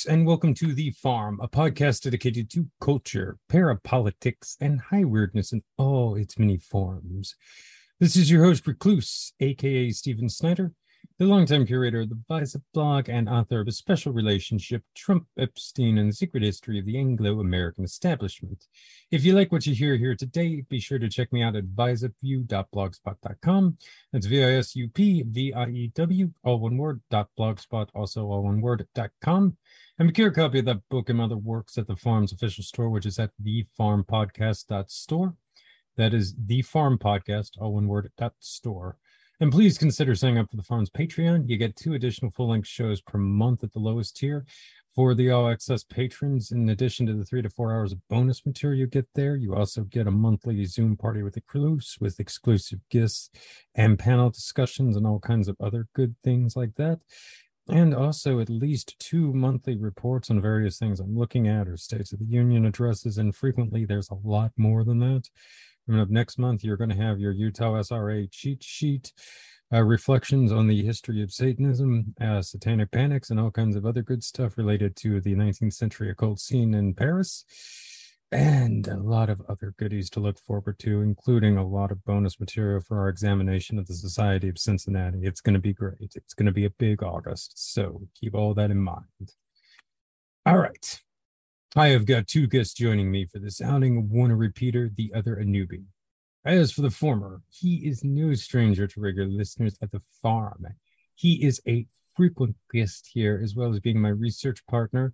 Folks, and welcome to The Farm, a podcast dedicated to culture, parapolitics, and high weirdness in all its many forms. This is your host, Recluse, aka Stephen Snyder, the longtime curator of the VISUP blog and author of A Special Relationship, Trump, Epstein, and the Secret History of the Anglo-American Establishment. If you like what you hear here today, be sure to check me out at visupview.blogspot.com. That's V-I-S-U-P-V-I-E-W, all one word, dot blogspot, also all one word, dot com. And procure a copy of that book and other works at the farm's official store, which is at thefarmpodcast.store. That is the farm podcast, all one word, dot store. And please consider signing up for the farm's Patreon. You get two additional full length shows per month at the lowest tier. For the all access patrons, in addition to the three to four hours of bonus material you get there, you also get a monthly Zoom party with the crews with exclusive gifts and panel discussions and all kinds of other good things like that. And also at least two monthly reports on various things I'm looking at or States of the Union addresses. And frequently there's a lot more than that. Coming up next month, you're going to have your Utah SRA cheat sheet, uh, reflections on the history of Satanism, uh, satanic panics, and all kinds of other good stuff related to the 19th century occult scene in Paris, and a lot of other goodies to look forward to, including a lot of bonus material for our examination of the Society of Cincinnati. It's going to be great. It's going to be a big August, so keep all that in mind. All right. I have got two guests joining me for this outing, one a repeater, the other a newbie. As for the former, he is no stranger to regular listeners at the farm. He is a frequent guest here, as well as being my research partner,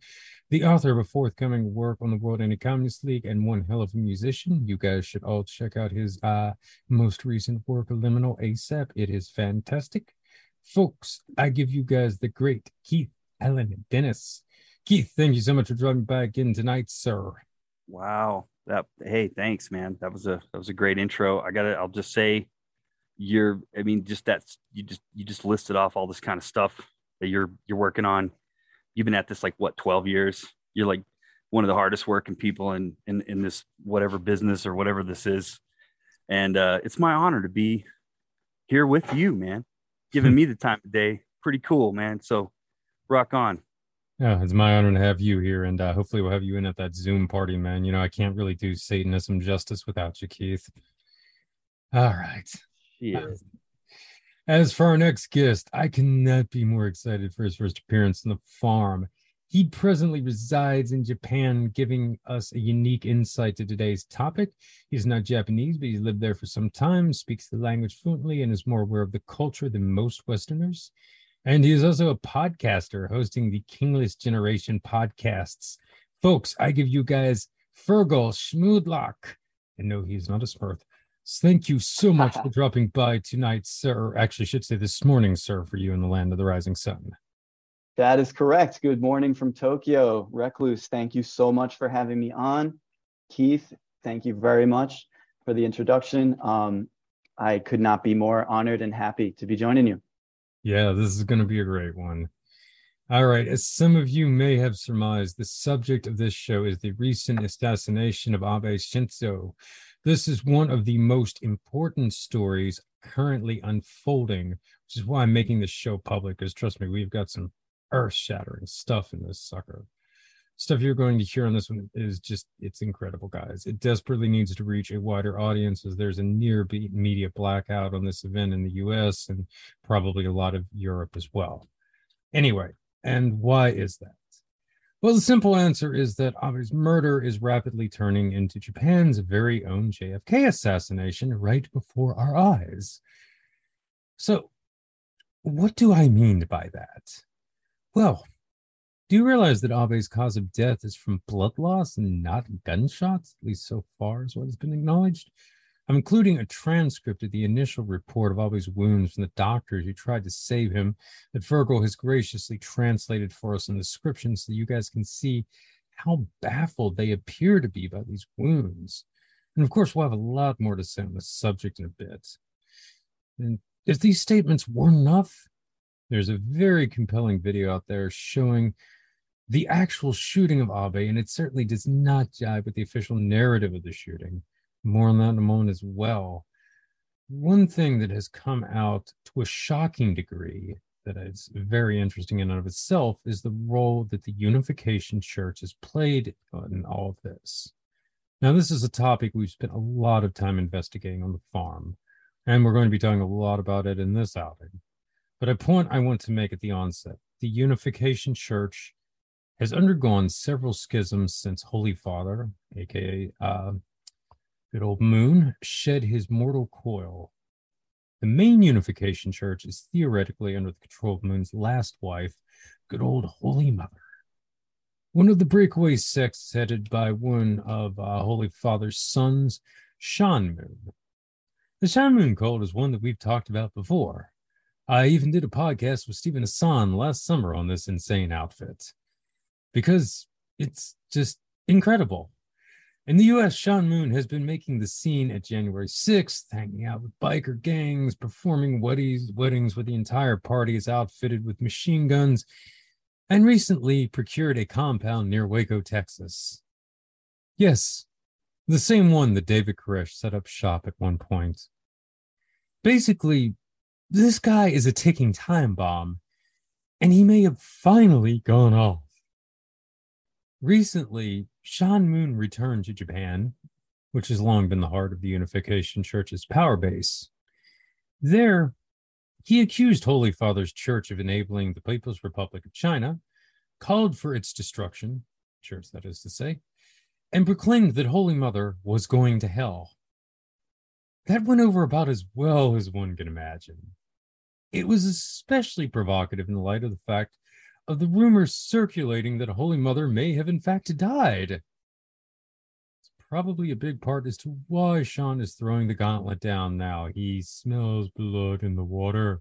the author of a forthcoming work on the World Anti-Communist League, and one hell of a musician. You guys should all check out his uh, most recent work, Liminal ASAP. It is fantastic. Folks, I give you guys the great Keith Allen Dennis. Keith, thank you so much for dropping back in tonight, sir. Wow. That hey, thanks, man. That was a that was a great intro. I gotta I'll just say you're I mean, just that's you just you just listed off all this kind of stuff that you're you're working on. You've been at this like what 12 years. You're like one of the hardest working people in in in this whatever business or whatever this is. And uh it's my honor to be here with you, man. Giving me the time of day. Pretty cool, man. So rock on. Yeah, it's my honor to have you here, and uh, hopefully we'll have you in at that Zoom party, man. You know, I can't really do Satanism justice without you, Keith. All right. Yeah. As for our next guest, I cannot be more excited for his first appearance on the farm. He presently resides in Japan, giving us a unique insight to today's topic. He's not Japanese, but he's lived there for some time, speaks the language fluently, and is more aware of the culture than most Westerners. And he is also a podcaster hosting the Kingless Generation podcasts. Folks, I give you guys Fergal Schmudlach. And no, he's not a Smurf. Thank you so much for dropping by tonight, sir. Actually, I should say this morning, sir, for you in the land of the rising sun. That is correct. Good morning from Tokyo. Recluse, thank you so much for having me on. Keith, thank you very much for the introduction. Um, I could not be more honored and happy to be joining you. Yeah, this is going to be a great one. All right. As some of you may have surmised, the subject of this show is the recent assassination of Abe Shinzo. This is one of the most important stories currently unfolding, which is why I'm making this show public. Because trust me, we've got some earth shattering stuff in this sucker. Stuff you're going to hear on this one is just it's incredible guys. It desperately needs to reach a wider audience as there's a near media blackout on this event in the us and probably a lot of europe as well. Anyway and why is that well the simple answer is that Abe's murder is rapidly turning into japan's very own jfk assassination right before our eyes so what do i mean by that well do you realize that Abe's cause of death is from blood loss and not gunshots, at least so far as what has been acknowledged? I'm including a transcript of the initial report of all Abe's wounds from the doctors who tried to save him that Fergal has graciously translated for us in the description so you guys can see how baffled they appear to be by these wounds. And of course, we'll have a lot more to say on the subject in a bit. And if these statements weren't enough, there's a very compelling video out there showing the actual shooting of Abe, and it certainly does not jive with the official narrative of the shooting. More on that in a moment as well. One thing that has come out to a shocking degree that is very interesting in and of itself is the role that the Unification Church has played in all of this. Now, this is a topic we've spent a lot of time investigating on the farm, and we're going to be talking a lot about it in this outing. But a point I want to make at the onset the Unification Church has undergone several schisms since Holy Father, aka uh, good old Moon, shed his mortal coil. The main Unification Church is theoretically under the control of Moon's last wife, good old Holy Mother. One of the breakaway sects headed by one of uh, Holy Father's sons, Sean Moon. The Sean Moon cult is one that we've talked about before. I even did a podcast with Steven Hassan last summer on this insane outfit because it's just incredible. In the US, Sean Moon has been making the scene at January 6th, hanging out with biker gangs, performing weddings, weddings where the entire party is outfitted with machine guns, and recently procured a compound near Waco, Texas. Yes, the same one that David Koresh set up shop at one point. Basically, this guy is a ticking time bomb, and he may have finally gone off. Recently, Sean Moon returned to Japan, which has long been the heart of the Unification Church's power base. There, he accused Holy Father's church of enabling the People's Republic of China, called for its destruction, church that is to say, and proclaimed that Holy Mother was going to hell. That went over about as well as one can imagine. It was especially provocative in the light of the fact of the rumors circulating that a Holy Mother may have in fact died. It's probably a big part as to why Sean is throwing the gauntlet down now. He smells blood in the water.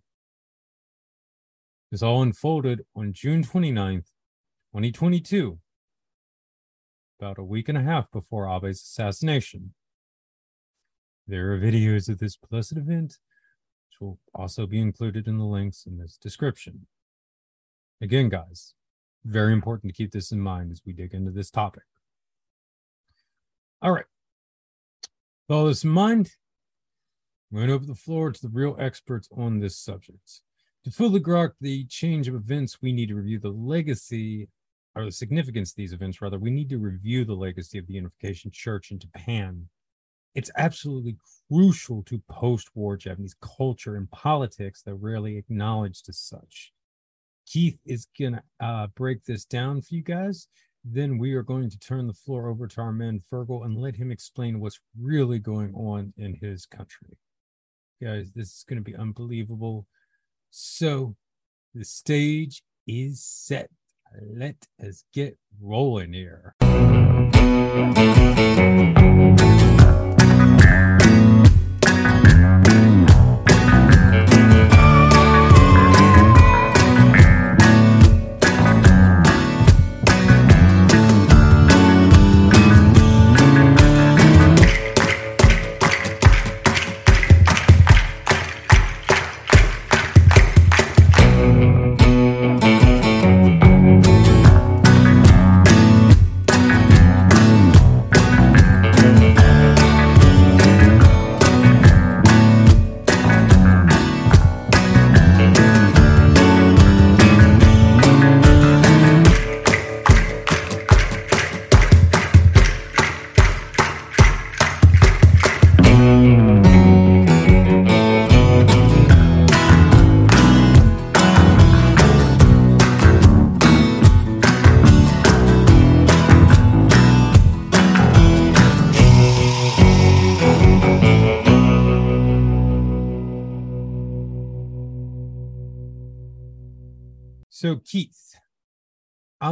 This all unfolded on June 29th, 2022, about a week and a half before Abe's assassination. There are videos of this blessed event, which will also be included in the links in this description. Again, guys, very important to keep this in mind as we dig into this topic. All right. With all this in mind, I'm going to open the floor to the real experts on this subject. To fully grok the change of events, we need to review the legacy or the significance of these events, rather. We need to review the legacy of the Unification Church in Japan. It's absolutely crucial to post war Japanese culture and politics that rarely acknowledged as such. Keith is going to uh, break this down for you guys. Then we are going to turn the floor over to our man Fergal and let him explain what's really going on in his country. Guys, this is going to be unbelievable. So the stage is set. Let us get rolling here.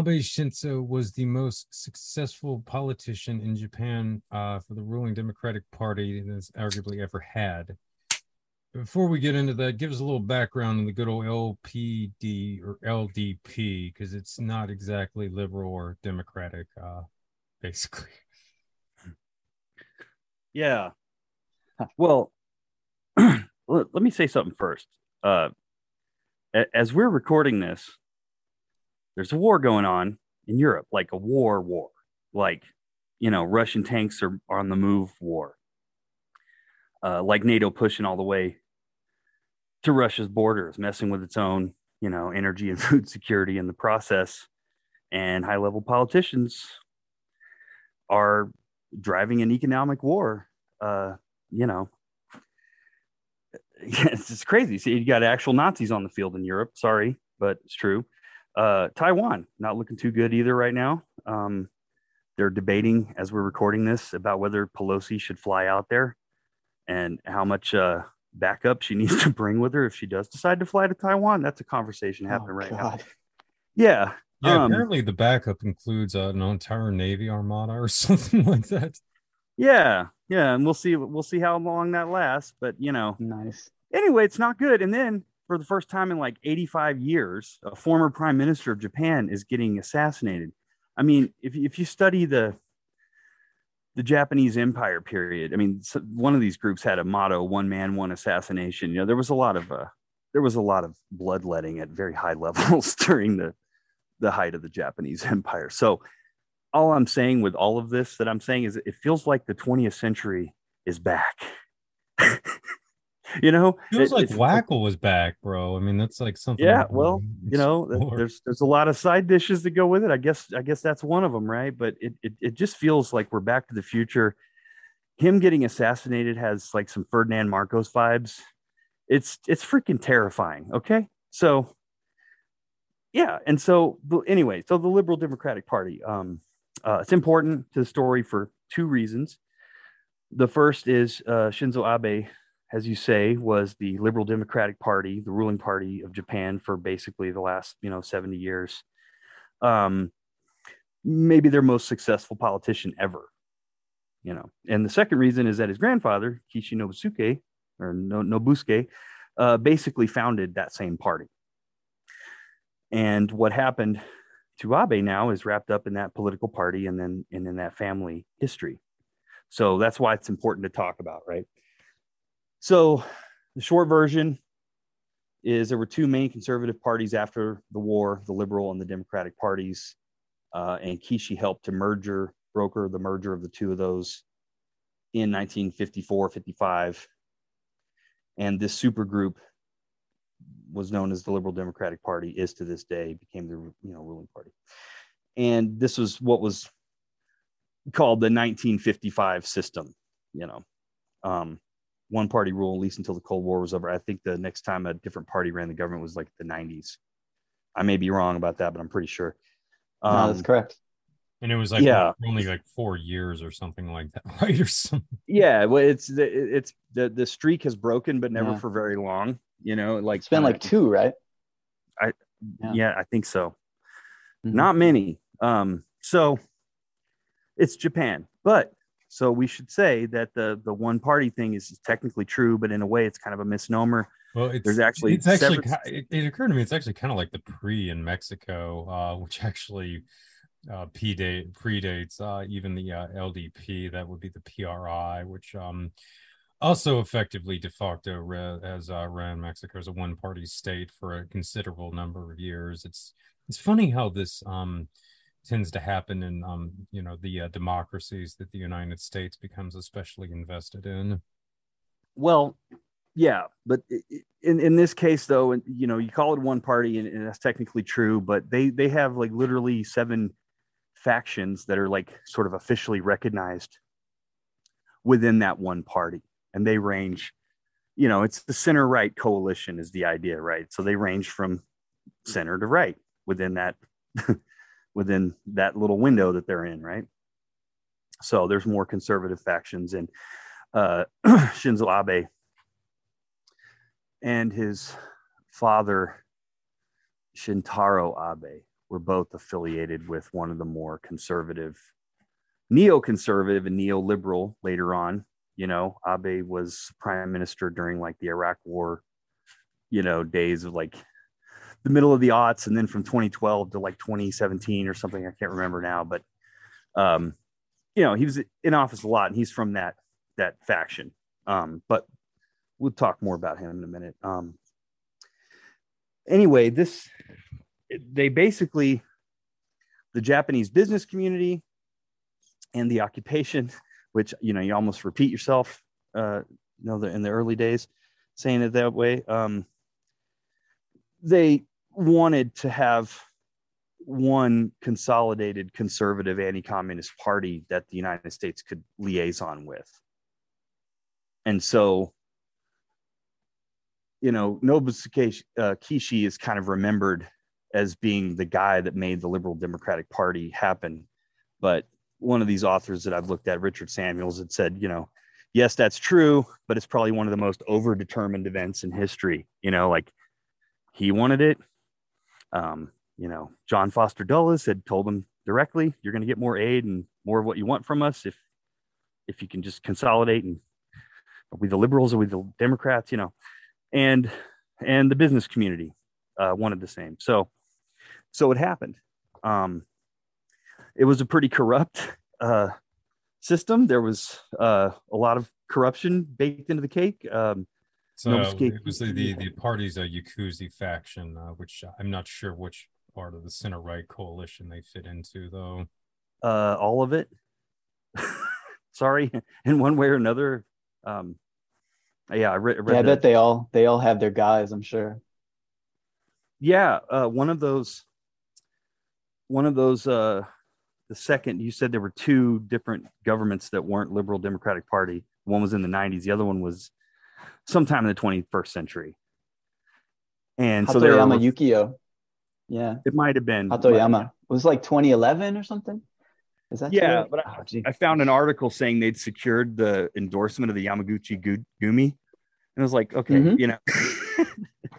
Abe Shinzo was the most successful politician in Japan uh, for the ruling Democratic Party has arguably ever had. Before we get into that, give us a little background on the good old LPD or LDP, because it's not exactly liberal or democratic, uh, basically. Yeah. Well, let me say something first. Uh, as we're recording this, there's a war going on in Europe, like a war war, like you know, Russian tanks are, are on the move war, uh, like NATO pushing all the way to Russia's borders, messing with its own you know, energy and food security in the process. And high level politicians are driving an economic war. Uh, you know, it's just crazy. See, you got actual Nazis on the field in Europe. Sorry, but it's true. Uh, Taiwan not looking too good either right now. Um, they're debating as we're recording this about whether Pelosi should fly out there and how much uh, backup she needs to bring with her if she does decide to fly to Taiwan. That's a conversation happening oh, right God. now. Yeah. Yeah. Um, apparently, the backup includes uh, an entire Navy armada or something like that. Yeah, yeah, and we'll see. We'll see how long that lasts. But you know, nice. Anyway, it's not good. And then, for the first time in like 85 years, a former prime minister of Japan is getting assassinated. I mean, if if you study the the Japanese Empire period. I mean, one of these groups had a motto: "One man, one assassination." You know, there was a lot of uh, there was a lot of bloodletting at very high levels during the the height of the Japanese Empire. So, all I'm saying with all of this that I'm saying is, it feels like the 20th century is back. you know feels it, like Whackle was back bro. I mean that's like something yeah well you know there's there's a lot of side dishes that go with it. I guess i guess that's one of them right? But it, it it just feels like we're back to the future. Him getting assassinated has like some ferdinand marcos vibes. It's it's freaking terrifying okay? So yeah and so anyway so the liberal democratic party um uh, it's important to the story for two reasons. The first is uh, shinzo abe as you say, was the Liberal Democratic Party, the ruling party of Japan for basically the last, you know, 70 years. Um, maybe their most successful politician ever, you know. And the second reason is that his grandfather, Kishi Nobusuke, or Nobusuke, uh, basically founded that same party. And what happened to Abe now is wrapped up in that political party and then and in that family history. So that's why it's important to talk about, right? So the short version is there were two main conservative parties after the war, the Liberal and the Democratic parties. Uh, and Kishi helped to merger, broker the merger of the two of those in 1954, 55. And this super group was known as the Liberal Democratic Party, is to this day, became the you know ruling party. And this was what was called the 1955 system, you know. Um, one party rule at least until the Cold War was over. I think the next time a different party ran the government was like the 90s. I may be wrong about that, but I'm pretty sure. Um, no, that's um, correct. And it was like yeah. only like four years or something like that, right? Or something. Yeah, well, it's the it's the the streak has broken, but never yeah. for very long. You know, like it's been like two, right? I yeah, yeah I think so. Mm-hmm. Not many. Um, so it's Japan, but so we should say that the the one party thing is technically true, but in a way, it's kind of a misnomer. Well, it's, there's actually it's actually it, it, occurred to me it's actually kind of like the PRI in Mexico, uh, which actually uh, predate predates uh, even the uh, LDP. That would be the PRI, which um, also effectively de facto re- has uh, ran Mexico as a one party state for a considerable number of years. It's it's funny how this um, tends to happen in um, you know the uh, democracies that the United States becomes especially invested in. Well, yeah, but in in this case though, and you know, you call it one party and, and that's technically true, but they they have like literally seven factions that are like sort of officially recognized within that one party, and they range. You know, it's the center right coalition is the idea, right? So they range from center to right within that within that little window that they're in, right? So there's more conservative factions, and uh, Shinzo Abe and his father Shintaro Abe were both affiliated with one of the more conservative, neoconservative and neoliberal later on. You know, Abe was prime minister during like the Iraq War, you know, days of like the middle of the aughts and then from 2012 to like 2017 or something i can't remember now but um you know he was in office a lot and he's from that that faction. Um but we'll talk more about him in a minute. Um anyway this they basically the japanese business community and the occupation which you know you almost repeat yourself uh you know the, in the early days saying it that way. Um they wanted to have one consolidated conservative anti-communist party that the United States could liaison with. And so, you know, Nobusuke uh, Kishi is kind of remembered as being the guy that made the Liberal Democratic Party happen. But one of these authors that I've looked at, Richard Samuels, had said, you know, yes, that's true, but it's probably one of the most overdetermined events in history. You know, like he wanted it. Um, you know, John Foster Dulles had told him directly, "You're going to get more aid and more of what you want from us if if you can just consolidate and are we the liberals or we the Democrats?" You know, and and the business community uh, wanted the same. So so it happened. Um, it was a pretty corrupt uh, system. There was uh, a lot of corruption baked into the cake. Um, so no it was the, the, the party's a Yakuza faction, uh, which I'm not sure which part of the center right coalition they fit into, though. Uh, all of it. Sorry, in one way or another. Um, yeah, I read. read yeah, I bet they all they all have their guys. I'm sure. Yeah, uh, one of those. One of those. Uh, the second you said there were two different governments that weren't liberal democratic party one was in the 90s the other one was sometime in the 21st century. And Hatoyama so there were, Yukio. Yeah. It might have been Hatoyama. It was like 2011 or something? Is that yeah but I, oh, I, found an article saying they'd secured the endorsement of the Yamaguchi Gumi. And I was like okay mm-hmm. you know.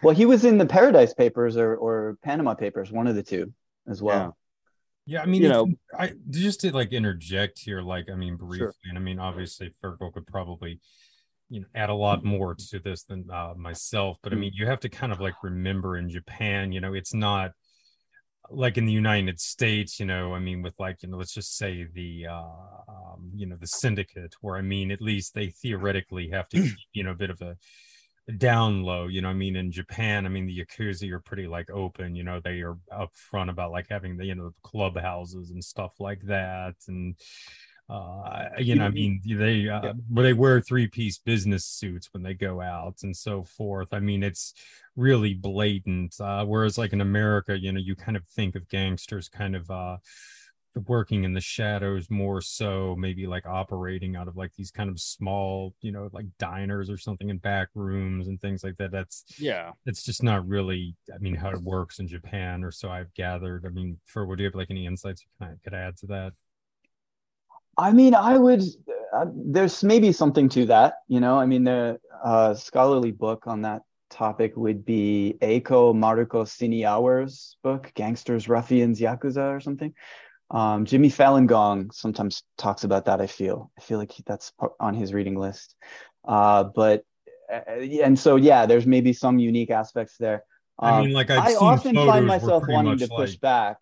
Well he was in the Paradise Papers or or Panama Papers one of the two as well. Yeah. Yeah, I mean, you know, I just to like interject here, like, I mean, briefly, sure. and I mean, obviously, Fergal could probably, you know, add a lot more to this than uh, myself, but I mean, you have to kind of like remember in Japan, you know, it's not like in the United States, you know, I mean, with like, you know, let's just say the, uh, um, you know, the syndicate, where I mean, at least they theoretically have to keep, you know, a bit of a, down low you know i mean in japan i mean the yakuza are pretty like open you know they are upfront about like having the you know clubhouses and stuff like that and uh you know i mean they uh, yeah. they wear three piece business suits when they go out and so forth. I mean it's really blatant uh whereas like in america you know you kind of think of gangsters kind of uh working in the shadows more so maybe like operating out of like these kind of small you know like diners or something in back rooms and things like that. That's yeah. it's just not really i mean how it works in japan or so i've gathered. I mean for would you have like any insights you could add to that i mean i would uh, there's maybe something to that you know i mean the uh, scholarly book on that topic would be Eiko Maruko Siniawer's book, Gangsters, Ruffians, Yakuza, or something. Um, Jimmy Fallon Gong sometimes talks about that. I feel I feel like he, that's on his reading list. Uh, but uh, and so yeah, there's maybe some unique aspects there. Um, I mean, like I've i often find myself wanting to push back.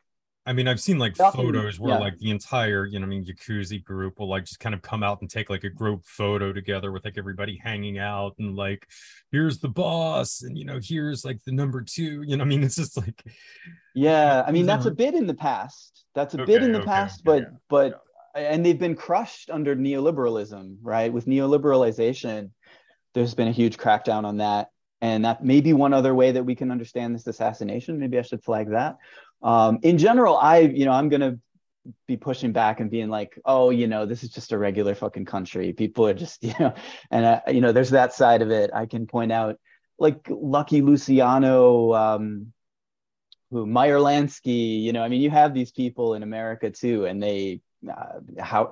I mean, I've seen like photos where yeah. like the entire, you know, I mean, Yakuza group will like just kind of come out and take like a group photo together with like everybody hanging out and like, here's the boss, and you know, here's like the number two. You know, I mean, it's just like, yeah, I mean, that's a bit in the past. That's a okay, bit in the okay, past, okay, but yeah, but yeah. and they've been crushed under neoliberalism, right? With neoliberalization, there's been a huge crackdown on that, and that may be one other way that we can understand this assassination. Maybe I should flag that um, in general, I, you know, I'm going to be pushing back and being like, oh, you know, this is just a regular fucking country. People are just, you know, and, uh, you know, there's that side of it. I can point out like Lucky Luciano, um, who Meyer Lansky, you know, I mean, you have these people in America too, and they, uh, how,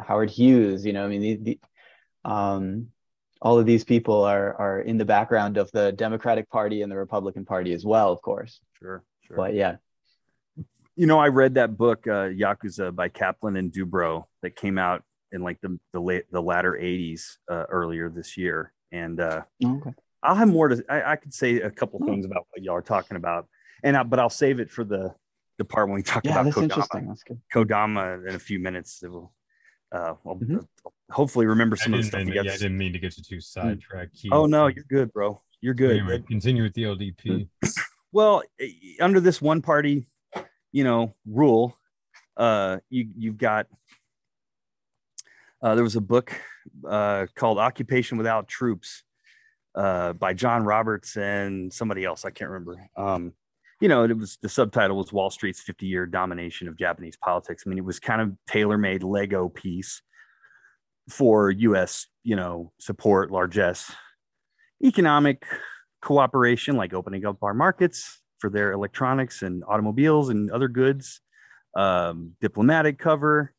Howard Hughes, you know, I mean, the, the um, all of these people are are in the background of the Democratic Party and the Republican Party as well, of course. Sure, sure. But yeah, you know, I read that book, uh, Yakuza by Kaplan and Dubro that came out in like the the late the latter 80s uh, earlier this year. And uh, oh, okay. I'll have more to I, I could say a couple oh. things about what y'all are talking about. And I, but I'll save it for the the part when we talk yeah, about that's Kodama. Interesting. That's good. Kodama in a few minutes. It will uh, well, mm-hmm. hopefully remember some of the stuff. Mean, yeah, I didn't mean to get you too sidetracked. Oh no, you're good, bro. You're good. Anyway, continue with the LDP. well, eh, under this one party you know rule uh you you've got uh, there was a book uh, called Occupation Without Troops uh, by John Roberts and somebody else. I can't remember. Um, you know, it was the subtitle was Wall Street's 50 year domination of Japanese politics. I mean, it was kind of tailor made Lego piece for US, you know, support, largesse, economic cooperation, like opening up our markets for their electronics and automobiles and other goods, um, diplomatic cover,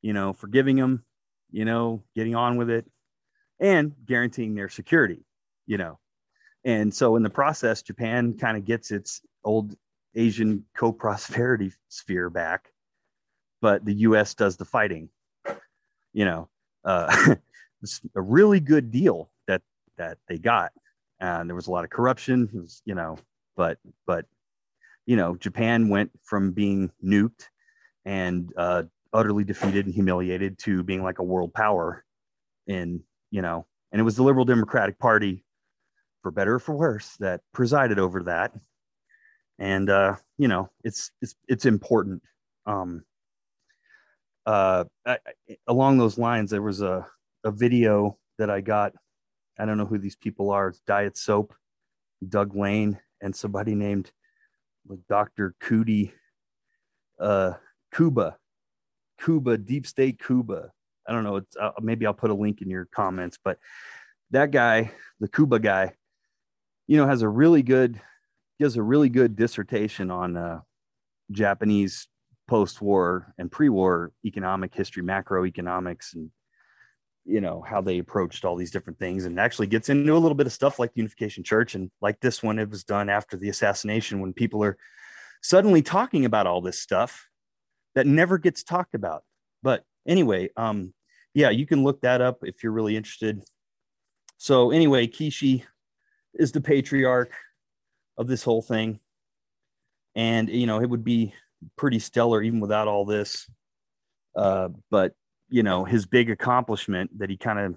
you know, forgiving them, you know, getting on with it, and guaranteeing their security, you know. And so in the process, Japan kind of gets its old Asian co prosperity sphere back, but the US does the fighting you know, uh, it's a really good deal that that they got. And there was a lot of corruption, was, you know, but but you know, Japan went from being nuked and uh, utterly defeated and humiliated to being like a world power in you know, and it was the Liberal Democratic Party, for better or for worse, that presided over that. And uh, you know, it's it's it's important. Um, uh, I, along those lines, there was a, a video that I got. I don't know who these people are. It's Diet Soap, Doug Lain, and somebody named Dr. Cootie, uh, Cuba, Cuba, Deep State Cuba. I don't know. It's, uh, maybe I'll put a link in your comments, but that guy, the Cuba guy, you know, has a really good, gives a really good dissertation on uh, Japanese post-war and pre-war economic history, macroeconomics, and you know how they approached all these different things, and actually gets into a little bit of stuff like the Unification Church, and like this one, it was done after the assassination when people are suddenly talking about all this stuff that never gets talked about. But anyway, um, yeah, you can look that up if you're really interested. So anyway, Kishi is the patriarch of this whole thing. And you know, it would be pretty stellar even without all this. Uh, but you know, his big accomplishment that he kind of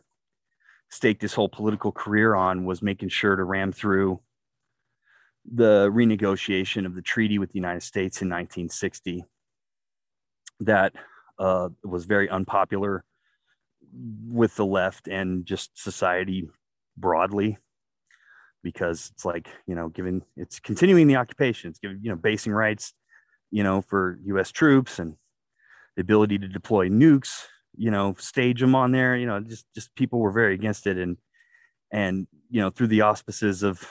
staked his whole political career on was making sure to ram through the renegotiation of the treaty with the United States in 1960. That uh, was very unpopular with the left and just society broadly because it's like you know given it's continuing the occupation it's giving you know basing rights you know, for U.S. troops and the ability to deploy nukes, you know, stage them on there. You know, just just people were very against it, and and you know, through the auspices of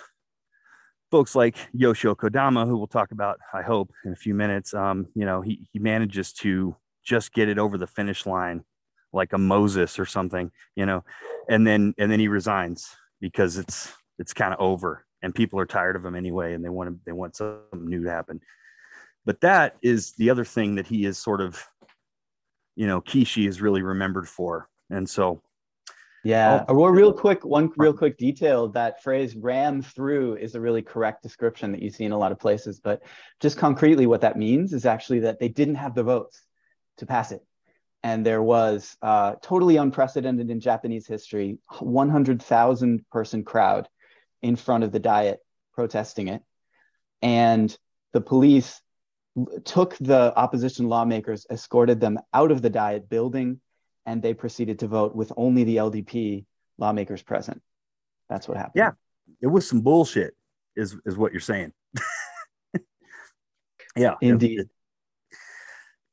folks like Yoshio Kodama, who we'll talk about, I hope, in a few minutes. Um, you know, he he manages to just get it over the finish line like a Moses or something, you know, and then and then he resigns because it's it's kind of over and people are tired of him anyway and they want to they want something new to happen. But that is the other thing that he is sort of, you know, Kishi is really remembered for. And so, yeah. Oh, well, real quick, one real quick detail that phrase ram through is a really correct description that you see in a lot of places. But just concretely, what that means is actually that they didn't have the votes to pass it. And there was uh, totally unprecedented in Japanese history 100,000 person crowd in front of the diet protesting it. And the police took the opposition lawmakers, escorted them out of the Diet building, and they proceeded to vote with only the LDP lawmakers present. That's what happened. Yeah, it was some bullshit, is is what you're saying. yeah, indeed. It,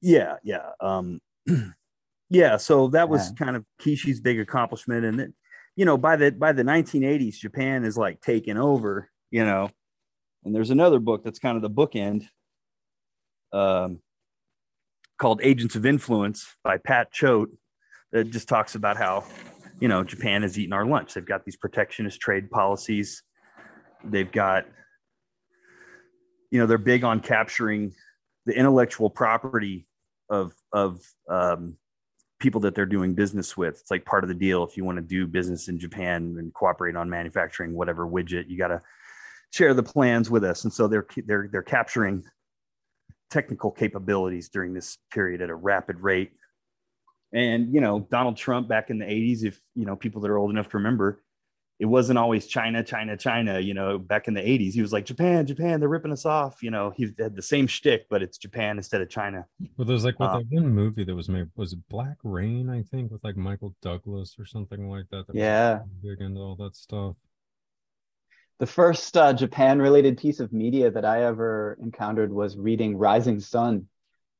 yeah, yeah, um, yeah. So that was yeah. kind of Kishi's big accomplishment, and then, you know, by the by the 1980s, Japan is like taking over. You know, and there's another book that's kind of the bookend um, called Agents of Influence by Pat Choate that just talks about how, you know, Japan has eaten our lunch. They've got these protectionist trade policies. They've got, you know, they're big on capturing the intellectual property of of um, people that they're doing business with. It's like part of the deal. If you want to do business in Japan and cooperate on manufacturing whatever widget, you got to share the plans with us. And so they're they're they're capturing technical capabilities during this period at a rapid rate. And, you know, Donald Trump back in the 80s, if, you know, people that are old enough to remember, it wasn't always China, China, China. You know, back in the 80s, he was like, Japan, Japan, they're ripping us off. You know, he had the same shtick, but it's Japan instead of China. Well, there's like what uh, that one movie that was made was it Black Rain, I think, with like Michael Douglas or something like that. that yeah. Big into all that stuff The first uh, Japan-related piece of media that I ever encountered was reading Rising Sun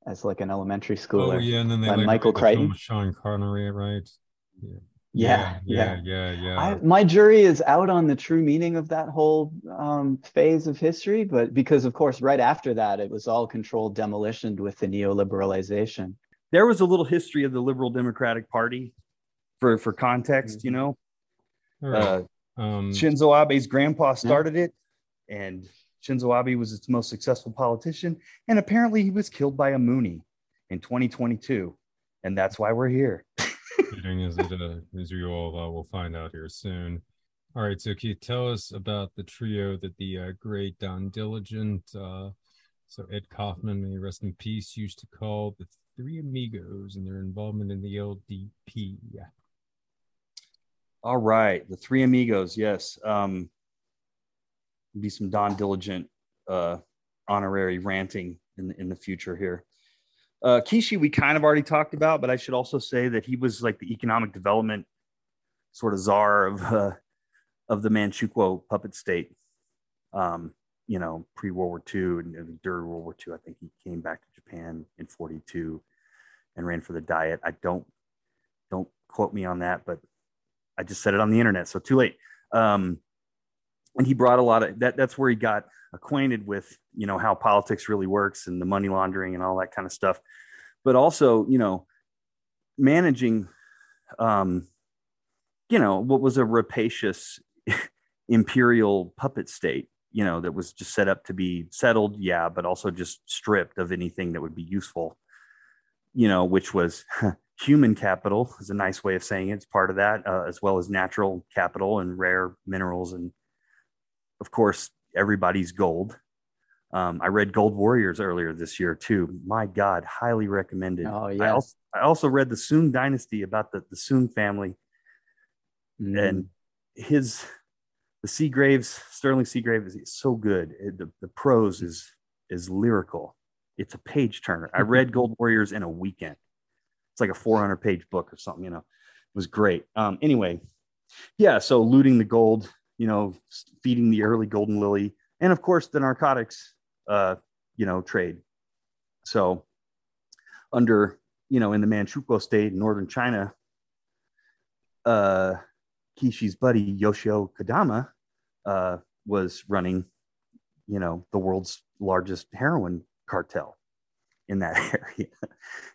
as like an elementary schooler. Oh yeah, and then they by later Michael made the Crichton. Sean Connery, right? Yeah, Yeah, yeah, yeah, yeah. I, my jury is out on the true meaning of that whole um, phase of history, but because of course, right after that, it was all controlled demolition with the neoliberalization. There was a little history of the Liberal Democratic Party for for context, you Mhm. know. All right. Uh, um, Shinzo Abe's grandpa started it, and Shinzo Abe was its most successful politician. And apparently, he was killed by a Mooney in 2022, and that's why we're here. as it uh, as you all uh, will find out here soon. All right, so can you tell us about the trio that the uh, great Don Diligent, uh, so Ed Coffman, may rest in peace, used to call the Three Amigos and their involvement in the LDP. All right, the three amigos. Yes, um, be some Don Diligent uh, honorary ranting in the, in the future here. Uh, Kishi, we kind of already talked about, but I should also say that he was like the economic development sort of czar of uh, of the Manchukuo puppet state. Um, you know, pre World War II and during World War II, I think he came back to Japan in '42 and ran for the Diet. I don't don't quote me on that, but I just said it on the internet, so too late. Um, and he brought a lot of that. That's where he got acquainted with, you know, how politics really works and the money laundering and all that kind of stuff. But also, you know, managing, um, you know, what was a rapacious imperial puppet state, you know, that was just set up to be settled, yeah, but also just stripped of anything that would be useful, you know, which was human capital is a nice way of saying it. It's part of that, uh, as well as natural capital and rare minerals, and of course, everybody's gold. Um, I read Gold Warriors earlier this year too. My God, highly recommended. Oh I yeah, also, I also read the Soong Dynasty about the the Soong family Mm. and his the Seagraves Sterling Seagrave is so good. It- the the prose is is lyrical. It's a page turner. I read Gold Warriors in a weekend. It's like a 400 page book or something. You know, it was great. Um, anyway, yeah. So looting the gold, you know, feeding the early golden lily, and of course the narcotics, uh, you know, trade. So under you know in the Manchukuo state in northern China, uh, Kishi's buddy Yoshio Kodama uh, was running, you know, the world's largest heroin cartel in that area.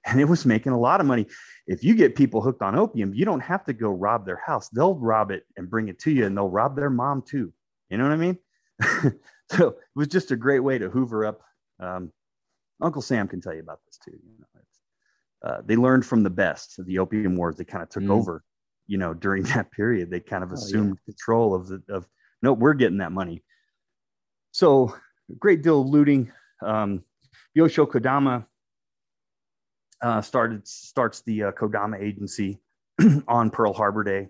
And it was making a lot of money. If you get people hooked on opium, you don't have to go rob their house. They'll rob it and bring it to you, and they'll rob their mom too. You know what I mean? so it was just a great way to hoover up. Um, Uncle Sam can tell you about this too. You know, it's, uh, they learned from the best of the opium wars. They kind of took Mm. over, you know, during that period. They kind of Oh, yeah. assumed control of the of no, we're getting that money. So a great deal of looting. Um, Yoshio Kodama uh, started starts the uh, Kodama Agency on Pearl Harbor Day.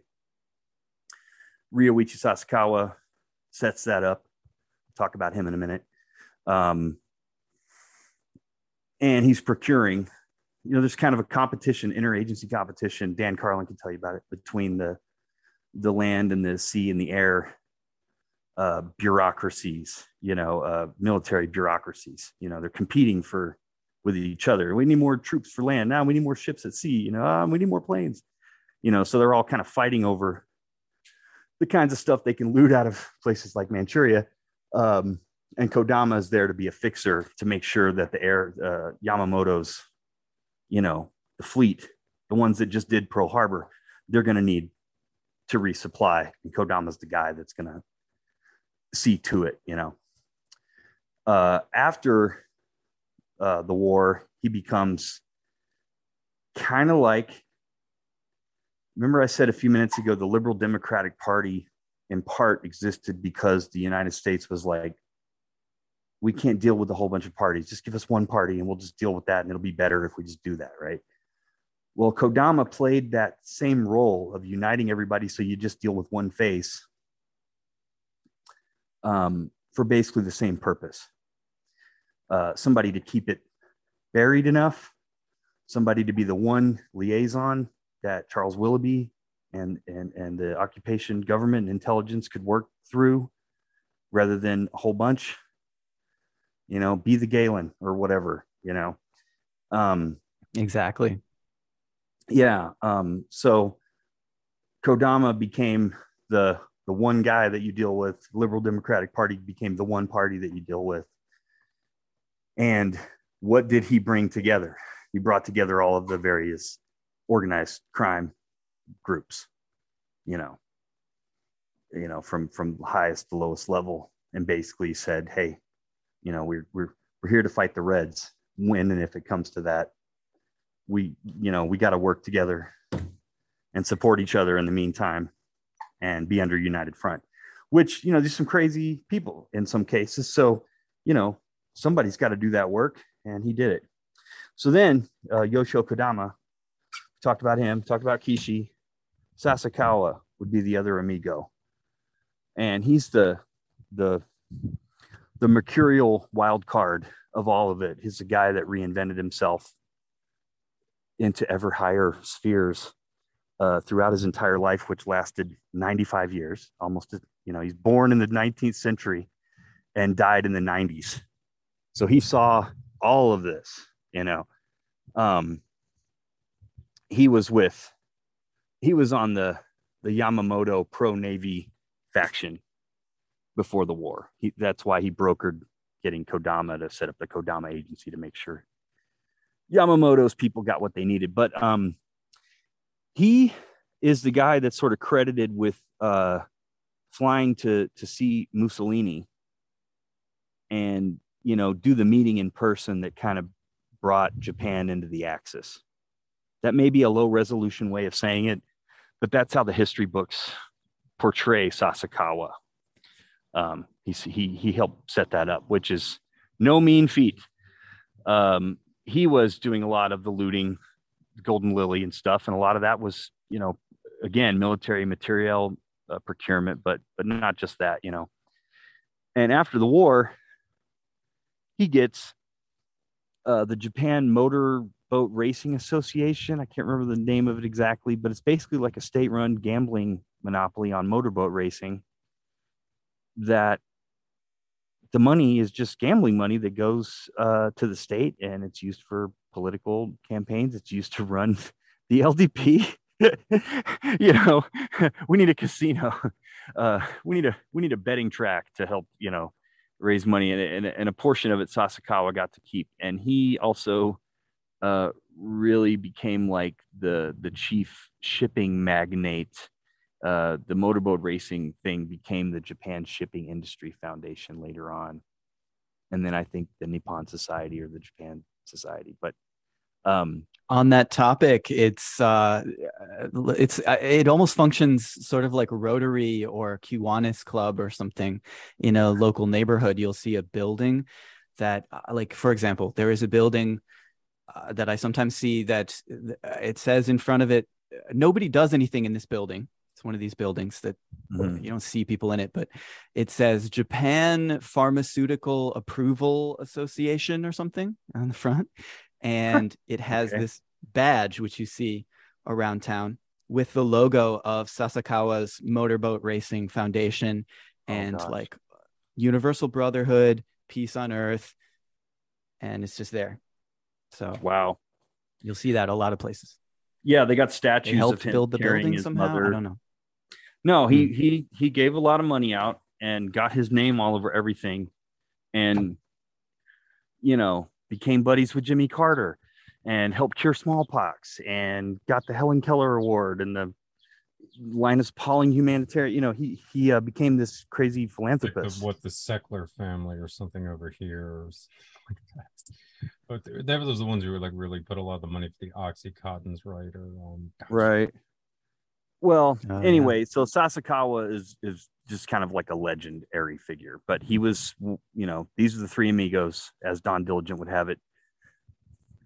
Ryoichi Sasakawa sets that up. Talk about him in a minute. Um, and he's procuring. You know, there's kind of a competition, interagency competition. Dan Carlin can tell you about it between the the land and the sea and the air uh, bureaucracies. You know, uh, military bureaucracies. You know, they're competing for with each other. We need more troops for land. Now we need more ships at sea. You know, ah, we need more planes. You know, so they're all kind of fighting over the kinds of stuff they can loot out of places like Manchuria. Um, and Kodama is there to be a fixer to make sure that the air uh, Yamamoto's, you know, the fleet, the ones that just did Pearl Harbor, they're going to need to resupply. And Kodama's the guy that's going to see to it, you know. Uh, after uh, the war, he becomes kind of like. Remember, I said a few minutes ago, the Liberal Democratic Party in part existed because the United States was like, we can't deal with a whole bunch of parties. Just give us one party and we'll just deal with that and it'll be better if we just do that, right? Well, Kodama played that same role of uniting everybody so you just deal with one face um, for basically the same purpose. Uh, somebody to keep it buried enough, somebody to be the one liaison that Charles Willoughby and, and, and the occupation government and intelligence could work through rather than a whole bunch. You know, be the Gehlen or whatever, you know. Um, exactly. Yeah. Um, so Kodama became the the one guy that you deal with. Liberal Democratic Party became the one party that you deal with. And what did he bring together? He brought together all of the various organized crime groups, you know, you know, from from highest to lowest level, and basically said, "Hey, you know, we're we're we're here to fight the Reds. When and if it comes to that, we you know we got to work together and support each other in the meantime, and be under united front." Which you know, there's some crazy people in some cases. So you know, somebody's got to do that work, and he did it. So then uh, Yoshio Kodama talked about him, talked about Kishi. Sasakawa would be the other amigo, and he's the the the mercurial wild card of all of it. He's the guy that reinvented himself into ever higher spheres uh, throughout his entire life, which lasted 95 years, almost. You know, he's born in the 19th century and died in the 90s. So he saw all of this, you know. Um, he was with, he was on the the Yamamoto pro Navy faction before the war. He, that's why he brokered getting Kodama to set up the Kodama agency to make sure Yamamoto's people got what they needed. But um, he is the guy that's sort of credited with uh, flying to to see Mussolini and you know, do the meeting in person that kind of brought Japan into the Axis. That may be a low resolution way of saying it, but that's how the history books portray Sasakawa. Um, he, he, he helped set that up, which is no mean feat. Um, he was doing a lot of the looting, Golden Lily and stuff, and a lot of that was, you know, again, military material uh, procurement, but but not just that, you know. And after the war, he gets uh, the Japan Motor Boat Racing Association. I can't remember the name of it exactly, but it's basically like a state run gambling monopoly on motorboat racing that the money is just gambling money that goes uh, to the state and it's used for political campaigns. It's used to run the LDP. you know, we need a casino. Uh, we need a we need a betting track to help you know raise money and, and, and, a portion of it Sasakawa got to keep. And he also uh, really became like the, the chief shipping magnate. Uh, the motorboat racing thing became the Japan Shipping Industry Foundation later on. And then I think the Nippon Society or the Japan Society. But um, on that topic, it's uh, it's uh, it almost functions sort of like Rotary or Kiwanis Club or something in a local neighborhood. You'll see a building that, uh, like for example, there is a building uh, that I sometimes see that uh, it says in front of it, nobody does anything in this building. It's one of these buildings that mm-hmm. you don't see people in it, but it says Japan Pharmaceutical Approval Association or something on the front and it has okay. this badge which you see around town with the logo of Sasakawa's Motorboat Racing Foundation oh, and oh, like Universal Brotherhood, Peace on Earth, and it's just there. So wow, you'll see that a lot of places. Yeah, they got statues. They helped build the building somehow. Mother. I don't know. No, he hmm. he he gave a lot of money out and got his name all over everything, and you know became buddies with Jimmy Carter and helped cure smallpox and got the Helen Keller Award and the Linus Pauling humanitarian. You know, he he uh, became this crazy philanthropist. what the Sackler family or something over here, or like that. But they were the ones who were like really put a lot of the money for the oxycontins, right? Or um, right. Well, oh, anyway, yeah. so Sasakawa is is just kind of like a legendary figure. But he was, you know, these are the three amigos, as Don Diligent would have it.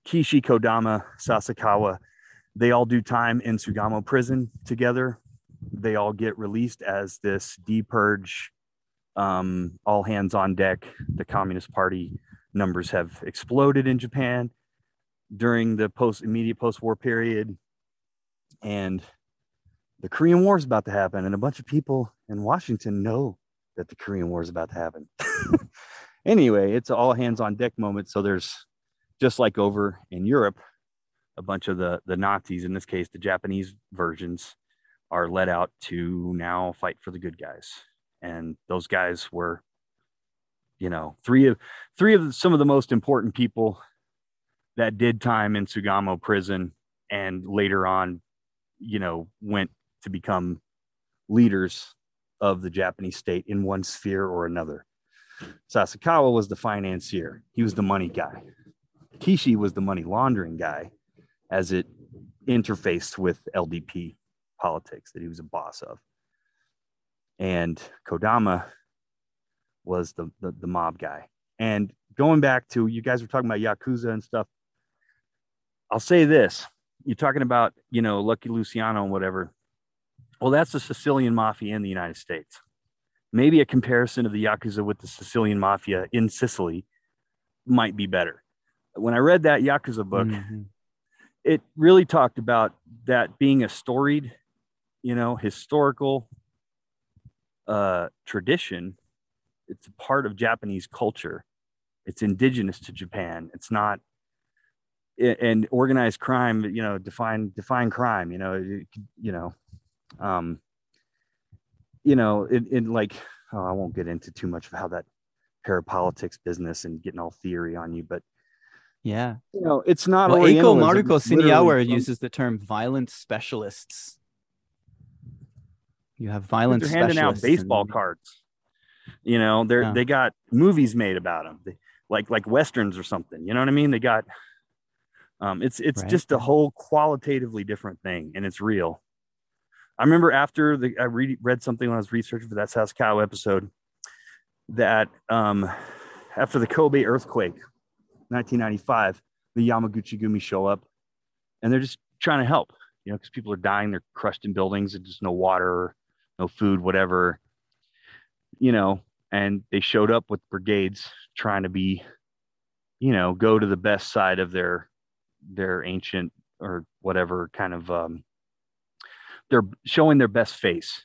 Kishi Kodama, Sasakawa, they all do time in Sugamo prison together. They all get released as this depurge, um, all hands on deck. The Communist Party numbers have exploded in Japan during the post immediate post war period. And the Korean War is about to happen, and a bunch of people in Washington know that the Korean War is about to happen. anyway, it's all hands on deck moment. So there's just like over in Europe, a bunch of the the Nazis, in this case, the Japanese versions, are let out to now fight for the good guys. And those guys were, you know, three of three of some of the most important people that did time in Sugamo prison and later on, you know, went to become leaders of the Japanese state in one sphere or another. Sasakawa was the financier, he was the money guy. Kishi was the money laundering guy as it interfaced with LDP politics that he was a boss of. And Kodama was the, the, the mob guy. And going back to you guys were talking about Yakuza and stuff. I'll say this. You're talking about, you know, Lucky Luciano and whatever. Well, that's the Sicilian mafia in the United States. Maybe a comparison of the Yakuza with the Sicilian mafia in Sicily might be better. When I read that Yakuza book, mm-hmm. it really talked about that being a storied, you know, historical uh, tradition. It's a part of Japanese culture. It's indigenous to Japan. It's not and organized crime you know define define crime you know you know um you know in, in like oh, i won't get into too much of how that parapolitics business and getting all theory on you but yeah you know it's not well Eiko Maruko Siniawer uses the term violent specialists you have violent they're handing out baseball and... cards you know they're yeah. they got movies made about them they, like like westerns or something you know what i mean they got um, it's it's right. just a whole qualitatively different thing, and it's real. I remember after the I read, read something when I was researching for that Sasakawa episode that um, after the Kobe earthquake, 1995, the Yamaguchi Gumi show up, and they're just trying to help, you know, because people are dying, they're crushed in buildings, and just no water, no food, whatever, you know, and they showed up with brigades trying to be, you know, go to the best side of their their ancient or whatever kind of um, they're showing their best face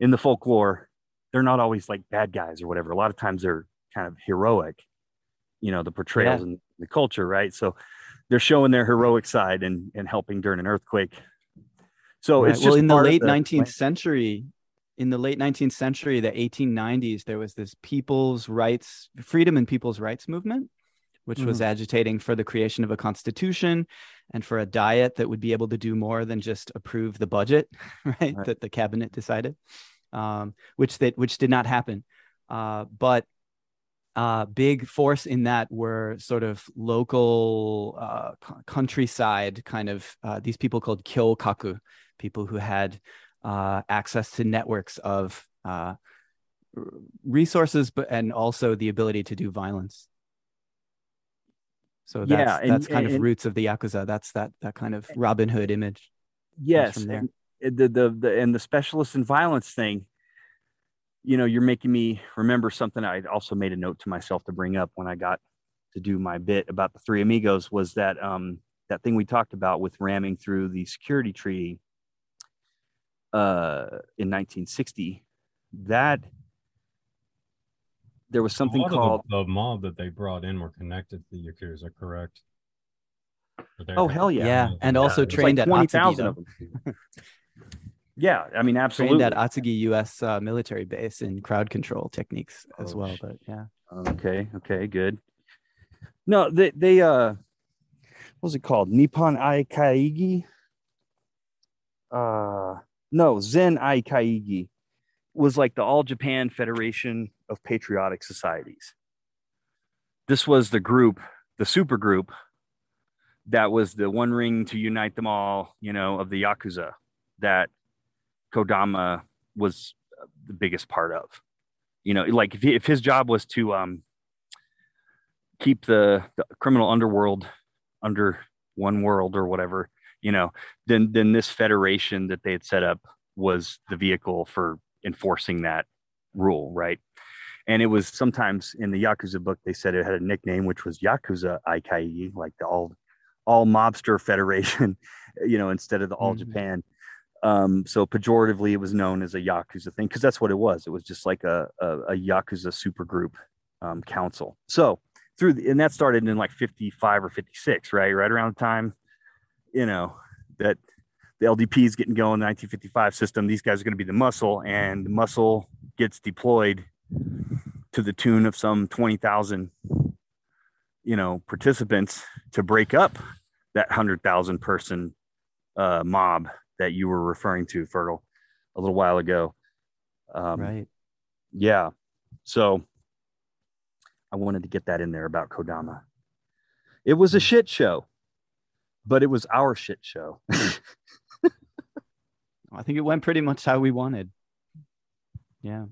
in the folklore. They're not always like bad guys or whatever. A lot of times they're kind of heroic you know the portrayals yeah. in the culture right? So they're showing their heroic side and and helping during an earthquake. So right. it's well in the late the 19th century in the late 19th century the 1890s there was this people's rights freedom and people's rights movement which mm-hmm. was agitating for the creation of a constitution and for a diet that would be able to do more than just approve the budget, right? right. That the cabinet decided, um, which that which did not happen. Uh, but uh, big force in that were sort of local uh, countryside kind of uh, these people called kyokaku, people who had uh, access to networks of uh, resources, but and also the ability to do violence. So that's, yeah, and, that's kind and, of roots of the yakuza. That's that that kind of Robin Hood image. Yes, from there. the, the the and the specialist in violence thing. You know, you're making me remember something I also made a note to myself to bring up when I got to do my bit about the three amigos was that um that thing we talked about with ramming through the security treaty uh in 1960 that there was something called the, the, mob that they brought in were connected to the Yakuza, correct? Oh hell yeah! Yeah, and also yeah, trained like at 20, of them. yeah, I mean absolutely. Trained at Atsugi U.S. Uh, military base in crowd control techniques as oh, well. But yeah. Okay. Okay. Good. No, they they uh, what was it called? Nippon Aikaigi. Uh, no, Zen Aikaigi was like the All Japan Federation of Patriotic Societies. This was the group, the super group that was the one ring to unite them all, you know, of the Yakuza that Kodama was the biggest part of. You know, like if, he, if his job was to um, keep the, the criminal underworld under one world or whatever, you know, then then this federation that they had set up was the vehicle for enforcing that rule, right? And it was sometimes in the Yakuza book, they said it had a nickname, which was Yakuza Aikai, like the all all mobster federation, you know, instead of the all mm-hmm. Japan. Um, so pejoratively, it was known as a yakuza thing because that's what it was. It was just like a a, a yakuza supergroup um, council. So through the, and that started in like 55 or 56, right? Right around the time, you know, that the LDP is getting going, the 1955 system. These guys are going to be the muscle, and the muscle gets deployed to the tune of some 20,000, you know, participants to break up that 100,000 person uh, mob that you were referring to, Fergal, a little while ago. Um, right. Yeah. So I wanted to get that in there about Kodama. It was a hmm. shit show, but it was our shit show. I think it went pretty much how we wanted. Yeah.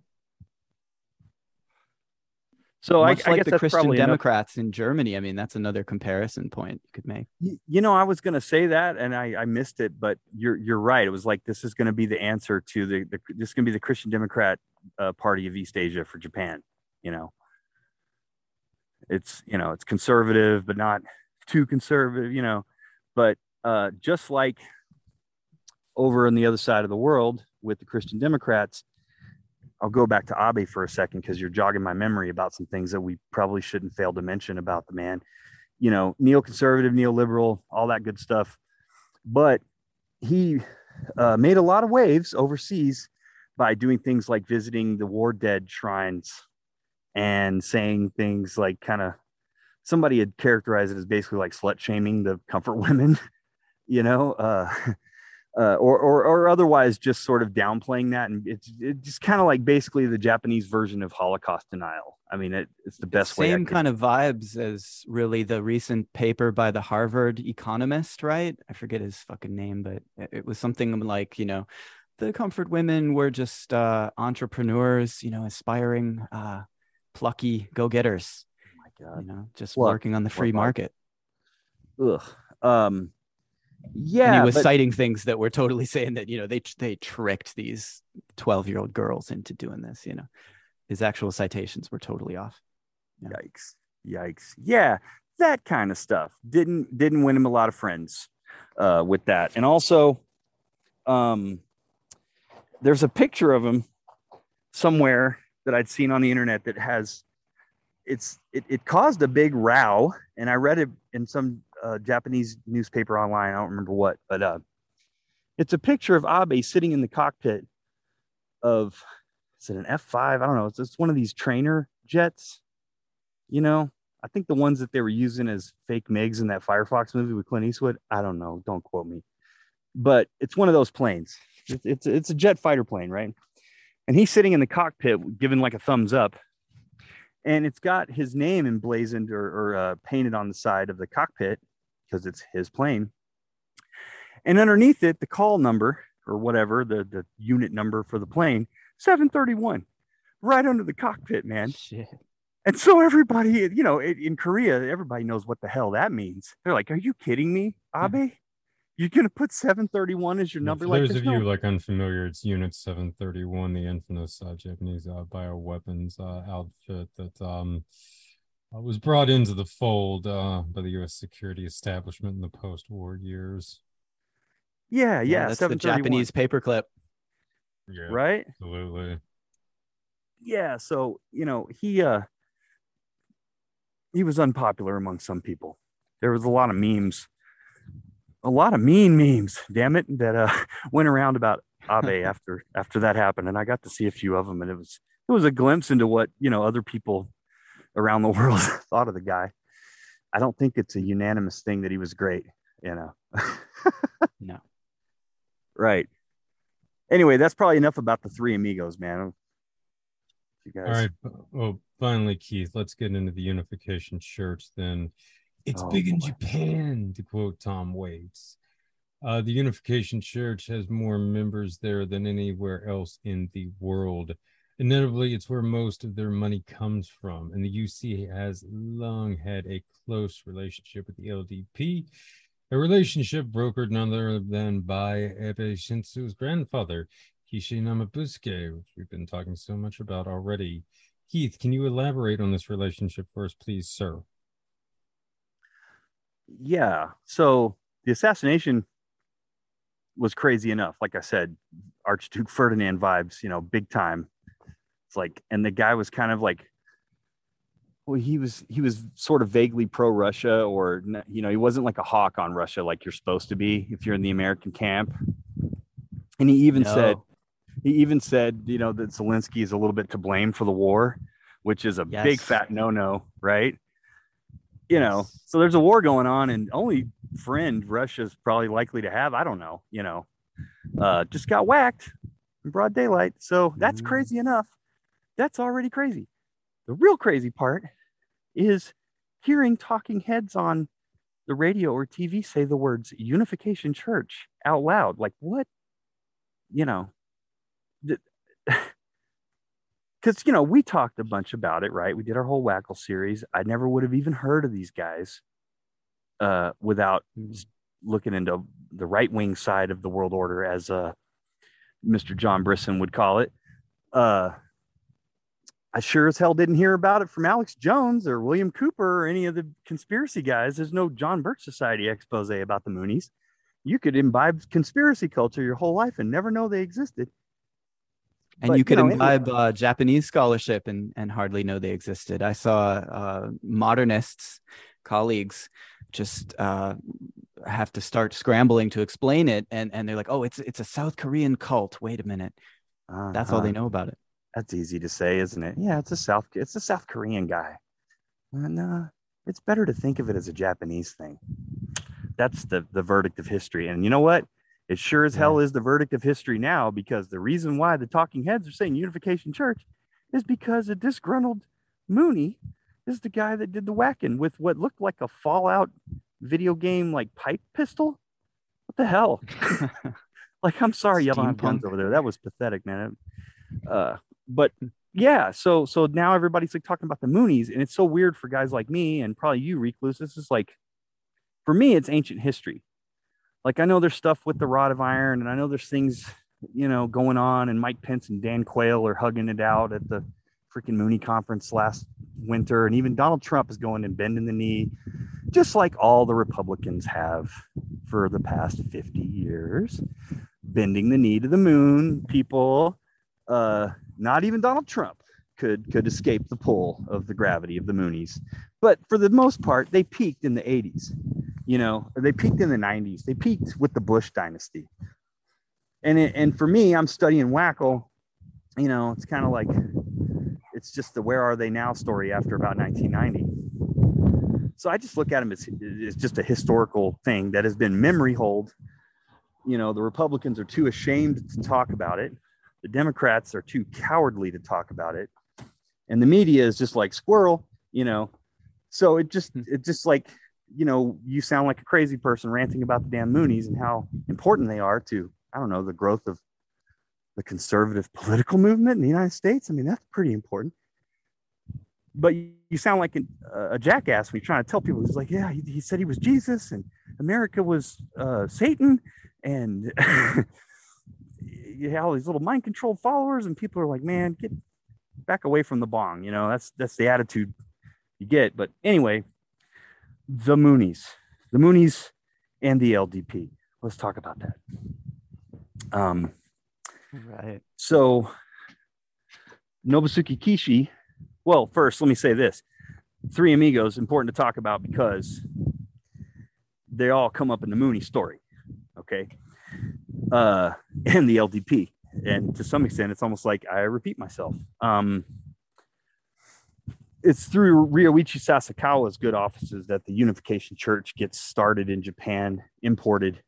So Much I, like I the Christian Democrats enough. in Germany. I mean, that's another comparison point you could make. You know, I was going to say that, and I, I missed it, but you're you're right. It was like this is going to be the answer to the, the this is going to be the Christian Democrat uh, Party of East Asia for Japan. You know, it's you know it's conservative, but not too conservative. You know, but uh, just like over on the other side of the world with the Christian Democrats, I'll go back to Abe for a second because you're jogging my memory about some things that we probably shouldn't fail to mention about the man. You know, neoconservative, neoliberal, all that good stuff. But he uh, made a lot of waves overseas by doing things like visiting the war dead shrines and saying things like kind of somebody had characterized it as basically like slut shaming the comfort women, you know. Uh, uh, or, or, or otherwise just sort of downplaying that. And it's, it's just kind of like basically the Japanese version of Holocaust denial. I mean, it, it's the best way. Same kind of vibes as really the recent paper by the Harvard economist, right? I forget his fucking name, but it was something like, you know, the comfort women were just uh, entrepreneurs, you know, aspiring, uh, plucky go-getters. Oh my God. You know, just working on the free market. Ugh. Um, yeah and he was but, citing things that were totally saying that you know they they tricked these 12 year old girls into doing this you know. His actual citations were totally off. Yeah. yikes. Yikes. Yeah that kind of stuff. Didn't didn't win him a lot of friends uh, with that. And also um there's a picture of him somewhere that i'd seen on the internet that has it's it, it caused a big row and i read it in some a Japanese newspaper online. I don't remember what, but uh, it's a picture of Abe sitting in the cockpit of is it an F5? I don't know. It's one of these trainer jets. You know, I think the ones that they were using as fake MiGs in that Firefox movie with Clint Eastwood. I don't know. Don't quote me. But it's one of those planes. It's, it's, it's a jet fighter plane, right? And he's sitting in the cockpit giving like a thumbs up and it's got his name emblazoned or, or uh, painted on the side of the cockpit because it's his plane. And underneath it, the call number or whatever, the, the unit number for the plane, 731, right under the cockpit, man. Shit. And so everybody, you know, in Korea, everybody knows what the hell that means. They're like, "Are you kidding me, Abe? You're gonna put 731 as your number?" For like, those of no... you like unfamiliar, it's Unit 731, the infamous uh, Japanese uh, bioweapons uh, outfit that um, was brought into the fold uh, by the U.S. security establishment in the post-war years. Yeah, yeah, yeah that's the Japanese paperclip. Yeah, right. Absolutely. Yeah, so you know he uh he was unpopular among some people. There was a lot of memes, a lot of mean memes. Damn it, that uh went around about Abe after after that happened, and I got to see a few of them, and it was it was a glimpse into what you know other people around the world thought of the guy. I don't think it's a unanimous thing that he was great, you know. no. Right. Anyway, that's probably enough about the three amigos, man. You guys. All right. Well, finally, Keith, let's get into the Unification Church then. It's oh, big in boy. Japan, to quote Tom Waits. Uh, the Unification Church has more members there than anywhere else in the world. Inevitably, it's where most of their money comes from, and the UC has long had a close relationship with the LDP, a relationship brokered none other than by Abe Shinzo's grandfather, Kishi Nobusuke, which we've been talking so much about already. Keith, can you elaborate on this relationship for us, please, sir? Yeah. So the assassination was crazy enough. Like I said, Archduke Ferdinand vibes, you know, big time. It's like, and the guy was kind of like, well, he was he was sort of vaguely pro Russia, or you know, he wasn't like a hawk on Russia like you're supposed to be if you're in the American camp. And he even no. said, he even said, you know, that Zelensky is a little bit to blame for the war, which is a yes. big fat no no, right? You know, so there's a war going on, and only friend Russia's probably likely to have, I don't know, you know, uh, just got whacked in broad daylight. So that's mm-hmm. crazy enough. That's already crazy. The real crazy part is hearing talking heads on the radio or TV say the words unification church out loud. Like, what? You know, because, you know, we talked a bunch about it, right? We did our whole WACL series. I never would have even heard of these guys uh, without looking into the right wing side of the world order, as uh, Mr. John Brisson would call it. Uh, I sure as hell didn't hear about it from Alex Jones or William Cooper or any of the conspiracy guys. There's no John Birch Society expose about the Moonies. You could imbibe conspiracy culture your whole life and never know they existed. And but, you could you know, imbibe anyway. uh, Japanese scholarship and, and hardly know they existed. I saw uh, modernists, colleagues, just uh, have to start scrambling to explain it, and and they're like, "Oh, it's it's a South Korean cult." Wait a minute, uh-huh. that's all they uh-huh. know about it. That's easy to say, isn't it? Yeah, it's a South it's a South Korean guy, and uh, it's better to think of it as a Japanese thing. That's the the verdict of history, and you know what? It sure as hell is the verdict of history now because the reason why the talking heads are saying Unification Church is because a disgruntled Mooney is the guy that did the whacking with what looked like a Fallout video game like pipe pistol. What the hell? like, I'm sorry, y'all have guns over there. That was pathetic, man. Uh, but yeah, so so now everybody's like talking about the Moonies, and it's so weird for guys like me and probably you, Recluse. This is like, for me, it's ancient history. Like I know there's stuff with the rod of iron, and I know there's things you know going on, and Mike Pence and Dan Quayle are hugging it out at the freaking Mooney conference last winter, and even Donald Trump is going and bending the knee, just like all the Republicans have for the past 50 years, bending the knee to the moon. People, uh, not even Donald Trump could could escape the pull of the gravity of the Moonies. But for the most part, they peaked in the 80s. You know, they peaked in the 90s. They peaked with the Bush dynasty. And it, and for me, I'm studying WACL. You know, it's kind of like it's just the where are they now story after about 1990. So I just look at them as, as just a historical thing that has been memory hold. You know, the Republicans are too ashamed to talk about it. The Democrats are too cowardly to talk about it. And the media is just like squirrel, you know. So it just hmm. it just like, you know, you sound like a crazy person ranting about the damn Moonies and how important they are to, I don't know, the growth of the conservative political movement in the United States. I mean, that's pretty important. But you sound like a, a jackass when you're trying to tell people. He's like, yeah, he, he, said he was Jesus and America was uh, Satan, and you have all these little mind controlled followers, and people are like, man, get back away from the bong. You know, that's that's the attitude you get. But anyway, the Moonies, the Moonies, and the LDP. Let's talk about that. Um, Right. So Nobusuke Kishi, well, first let me say this. Three Amigos important to talk about because they all come up in the Mooney story. Okay. Uh, and the LDP. And to some extent, it's almost like I repeat myself. Um, it's through Ryoichi Sasakawa's good offices that the Unification Church gets started in Japan, imported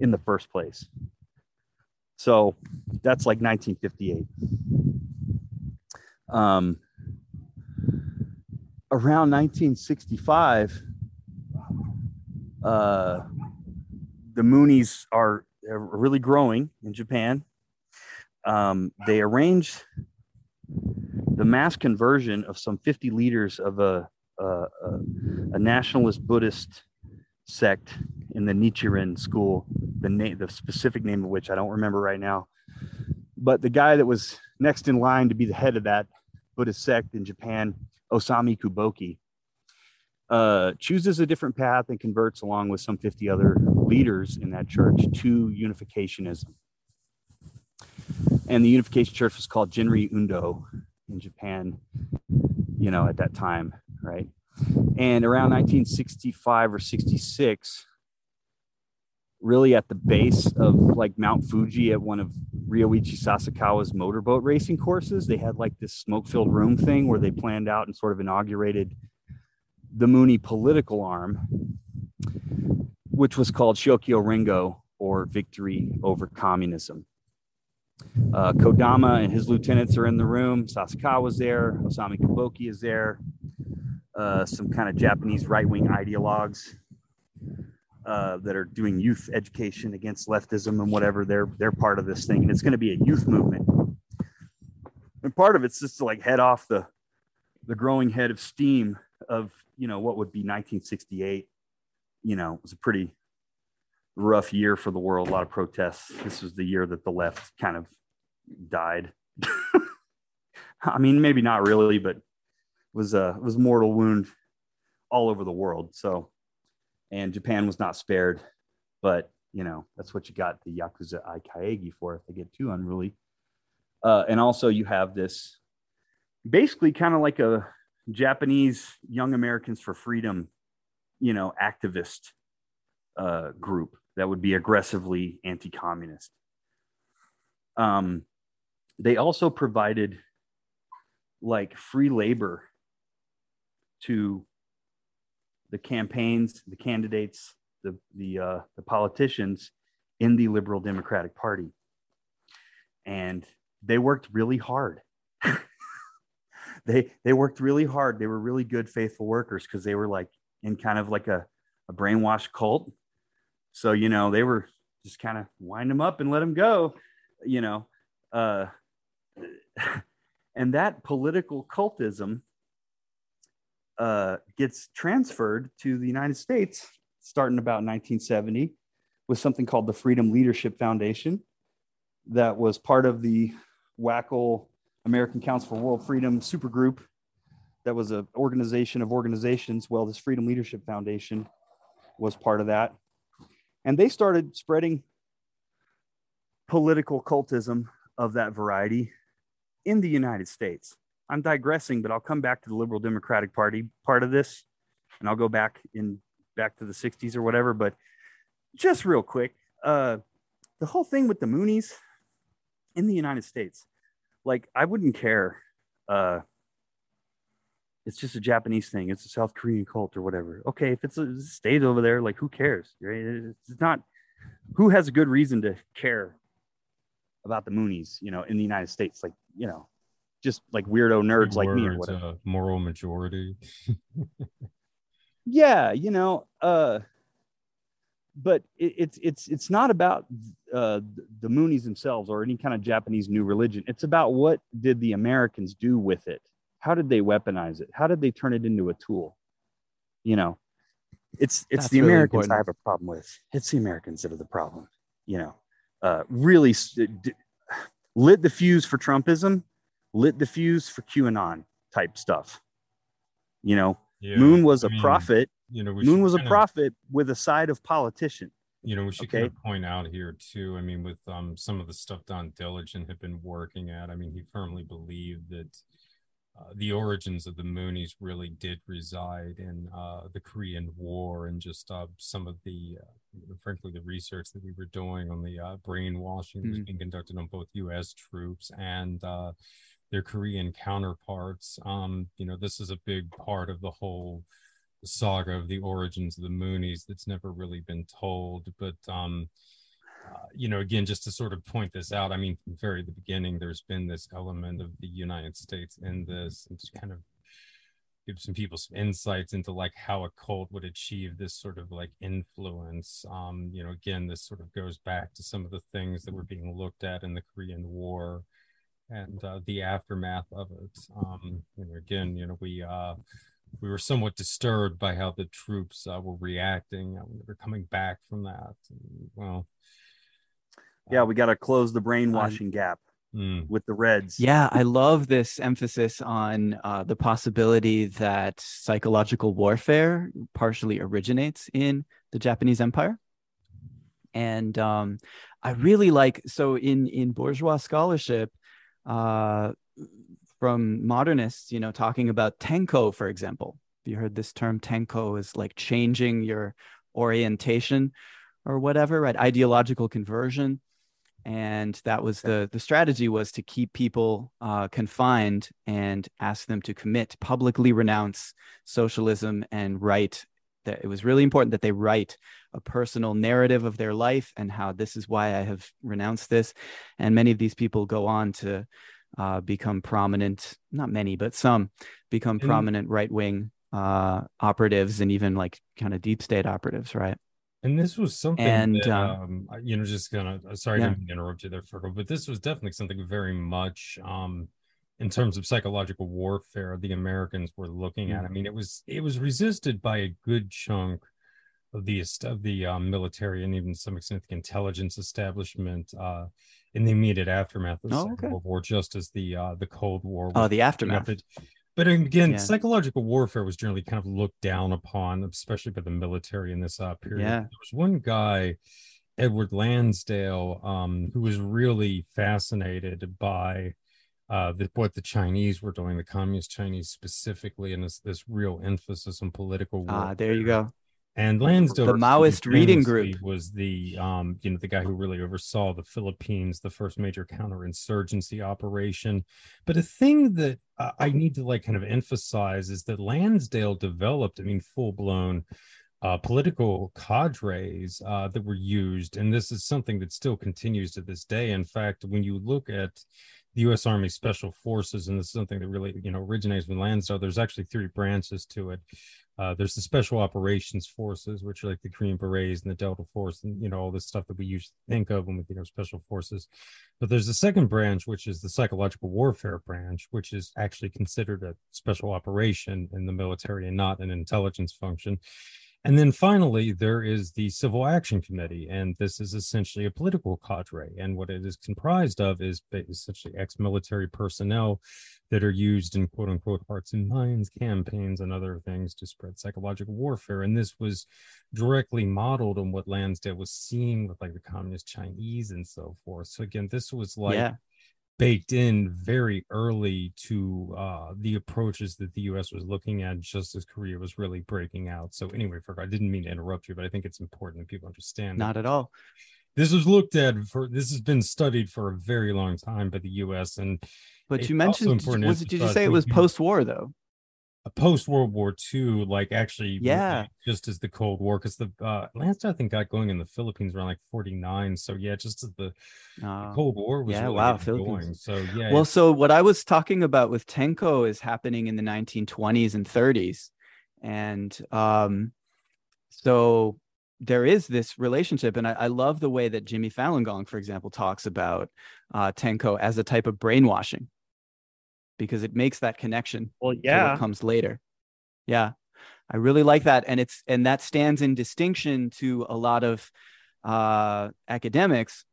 in the first place. So that's like 1958. Um, around 1965, uh, the Moonies are really growing in Japan. Um, they arranged the mass conversion of some 50 leaders of a, a, a nationalist Buddhist sect in the Nichiren school, the name, the specific name of which I don't remember right now. But the guy that was next in line to be the head of that Buddhist sect in Japan, Osami Kuboki, uh, chooses a different path and converts along with some 50 other leaders in that church to unificationism. And the unification church was called Genri Undo in Japan, you know, at that time, right? And around 1965 or 66, really at the base of like Mount Fuji at one of Ryoichi Sasakawa's motorboat racing courses. They had like this smoke filled room thing where they planned out and sort of inaugurated the Mooney political arm, which was called Shokyo Rengo or Victory Over Communism. Uh, Kodama and his lieutenants are in the room. Sasakawa's there. Osami Kuboki is there. Uh, some kind of Japanese right wing ideologues uh, that are doing youth education against leftism and whatever. They're they're part of this thing, and it's going to be a youth movement. And part of it's just to like head off the the growing head of steam of you know what would be 1968. You know, it was a pretty rough year for the world. A lot of protests. This was the year that the left kind of died. I mean, maybe not really, but it was a was mortal wound all over the world. So and Japan was not spared. But you know that's what you got the yakuza aikaegi for if they get too unruly. Uh, and also you have this basically kind of like a Japanese Young Americans for Freedom, you know, activist uh, group that would be aggressively anti-communist. Um, they also provided like free labor to the campaigns, the candidates, the the uh, the politicians in the Liberal Democratic Party, and they worked really hard. they they worked really hard. They were really good, faithful workers because they were like in kind of like a, a brainwashed cult. So you know they were just kind of wind them up and let them go, you know. Uh, and that political cultism uh, gets transferred to the United States starting about 1970 with something called the Freedom Leadership Foundation that was part of the WACL American Council for World Freedom supergroup that was an organization of organizations. Well, this Freedom Leadership Foundation was part of that. And they started spreading political cultism of that variety in the United States. I'm digressing, but I'll come back to the Liberal Democratic Party part of this, and I'll go back in back to the 60s or whatever. But just real quick, uh, the whole thing with the Moonies in the United States, like I wouldn't care. Uh, it's just a Japanese thing. It's a South Korean cult or whatever. Okay, if it's a state over there, like who cares? Right? It's not. Who has a good reason to care about the Moonies? You know, in the United States, like you know, just like weirdo nerds like me or whatever. Uh, moral majority. yeah, you know, uh, but it, it's it's it's not about uh, the Moonies themselves or any kind of Japanese new religion. It's about what did the Americans do with it? How did they weaponize it? How did they turn it into a tool? You know, it's it's That's the really Americans important. I have a problem with. It's the Americans that are the problem. You know, uh, really d- lit the fuse for Trumpism lit the fuse for QAnon type stuff. You know, yeah, Moon was a mean, prophet. You know, Moon was a prophet of, with a side of politician. You know, we should okay? kind of point out here too. I mean, with um, some of the stuff Don Diligent had been working at, I mean, he firmly believed that uh, the origins of the Moonies really did reside in uh, the Korean War and just uh, some of the, uh, frankly, the research that we were doing on the uh, brainwashing mm-hmm. that was mm-hmm. being conducted on both U.S. troops and uh, their Korean counterparts. Um, you know, this is a big part of the whole saga of the origins of the Moonies that's never really been told. But um, uh, you know, again, just to sort of point this out, I mean, from very the beginning, there's been this element of the United States in this, and just kind of give some people some insights into like how a cult would achieve this sort of like influence. Um, you know, again, this sort of goes back to some of the things that were being looked at in the Korean War and uh, the aftermath of it. Um, you know, again, you know, we uh, we were somewhat disturbed by how the troops uh, were reacting. Uh, they were coming back from that. And, well, yeah, we got to close the brainwashing gap. Mm. With the Reds. Yeah, I love this emphasis on uh, the possibility that psychological warfare partially originates in the Japanese Empire. and um, I really like so in in bourgeois scholarship, uh, from modernists, you know, talking about tenko, for example. Have you heard this term? Tenko is like changing your orientation or whatever, right? Ideological conversion. And that was the the strategy was to keep people uh, confined and ask them to commit, publicly renounce socialism and write that it was really important that they write a personal narrative of their life and how this is why I have renounced this. And many of these people go on to uh, become prominent, not many, but some become and, prominent right wing uh, operatives and even like kind of deep state operatives, right? And this was something and that, um, um, you know, just kind of sorry yeah. to interrupt you there, Fergal, but this was definitely something very much um, in terms of psychological warfare the Americans were looking at. I mean, it was it was resisted by a good chunk of the of the um, military and even some extent the intelligence establishment uh, in the immediate aftermath of the oh, Second okay. World War, just as the uh, the Cold War. Oh, the aftermath. But again, yeah. psychological warfare was generally kind of looked down upon, especially by the military in this uh, period. Yeah. There was one guy, Edward Lansdale, um, who was really fascinated by uh, the, what the Chinese were doing, the communist Chinese specifically, and this this real emphasis on political. Ah, there you go. And Lansdale, the Maoist reading group, was the um, you know the guy who really oversaw the Philippines, the first major counterinsurgency operation. But a thing that uh, I need to like kind of emphasize is that Lansdale developed, I mean, full blown uh, political cadres uh, that were used, and this is something that still continues to this day. In fact, when you look at the U.S. Army Special Forces, and this is something that really you know originates with Lansdale. There's actually three branches to it. Uh, there's the special operations forces, which are like the Green Berets and the Delta Force, and you know all this stuff that we usually think of when we think of special forces. But there's the second branch, which is the psychological warfare branch, which is actually considered a special operation in the military and not an intelligence function. And then finally, there is the Civil Action Committee, and this is essentially a political cadre. And what it is comprised of is essentially ex military personnel that are used in quote unquote hearts and minds campaigns and other things to spread psychological warfare. And this was directly modeled on what Lansdale was seeing with like the communist Chinese and so forth. So, again, this was like. Yeah baked in very early to uh, the approaches that the U.S. was looking at just as Korea was really breaking out. So anyway, for I didn't mean to interrupt you, but I think it's important that people understand. Not at all. This was looked at for. This has been studied for a very long time by the U.S. and. But you mentioned, was, did you say it was post-war though? Post World War II, like actually, yeah, just as the Cold War, because the uh, last I think got going in the Philippines around like '49. So yeah, just as the, uh, the Cold War was yeah, really wow, going. So yeah. Well, so what I was talking about with Tenko is happening in the 1920s and 30s, and um, so there is this relationship, and I, I love the way that Jimmy Falun Gong, for example, talks about uh, Tenko as a type of brainwashing because it makes that connection. Well, yeah, comes later. Yeah, I really like that, and it's and that stands in distinction to a lot of uh, academics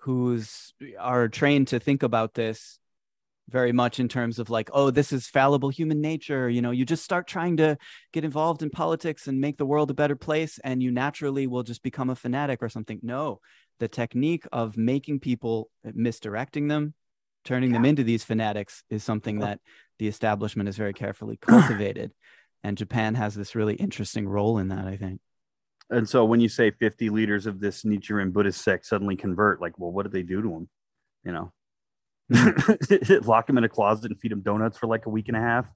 who's are trained to think about this very much in terms of like oh this is fallible human nature you know you just start trying to get involved in politics and make the world a better place and you naturally will just become a fanatic or something no the technique of making people misdirecting them turning yeah. them into these fanatics is something that the establishment is very carefully cultivated and japan has this really interesting role in that i think. And so when you say 50 leaders of this nichiren buddhist sect suddenly convert like well what did they do to them you know? Hmm. lock them in a closet and feed them donuts for like a week and a half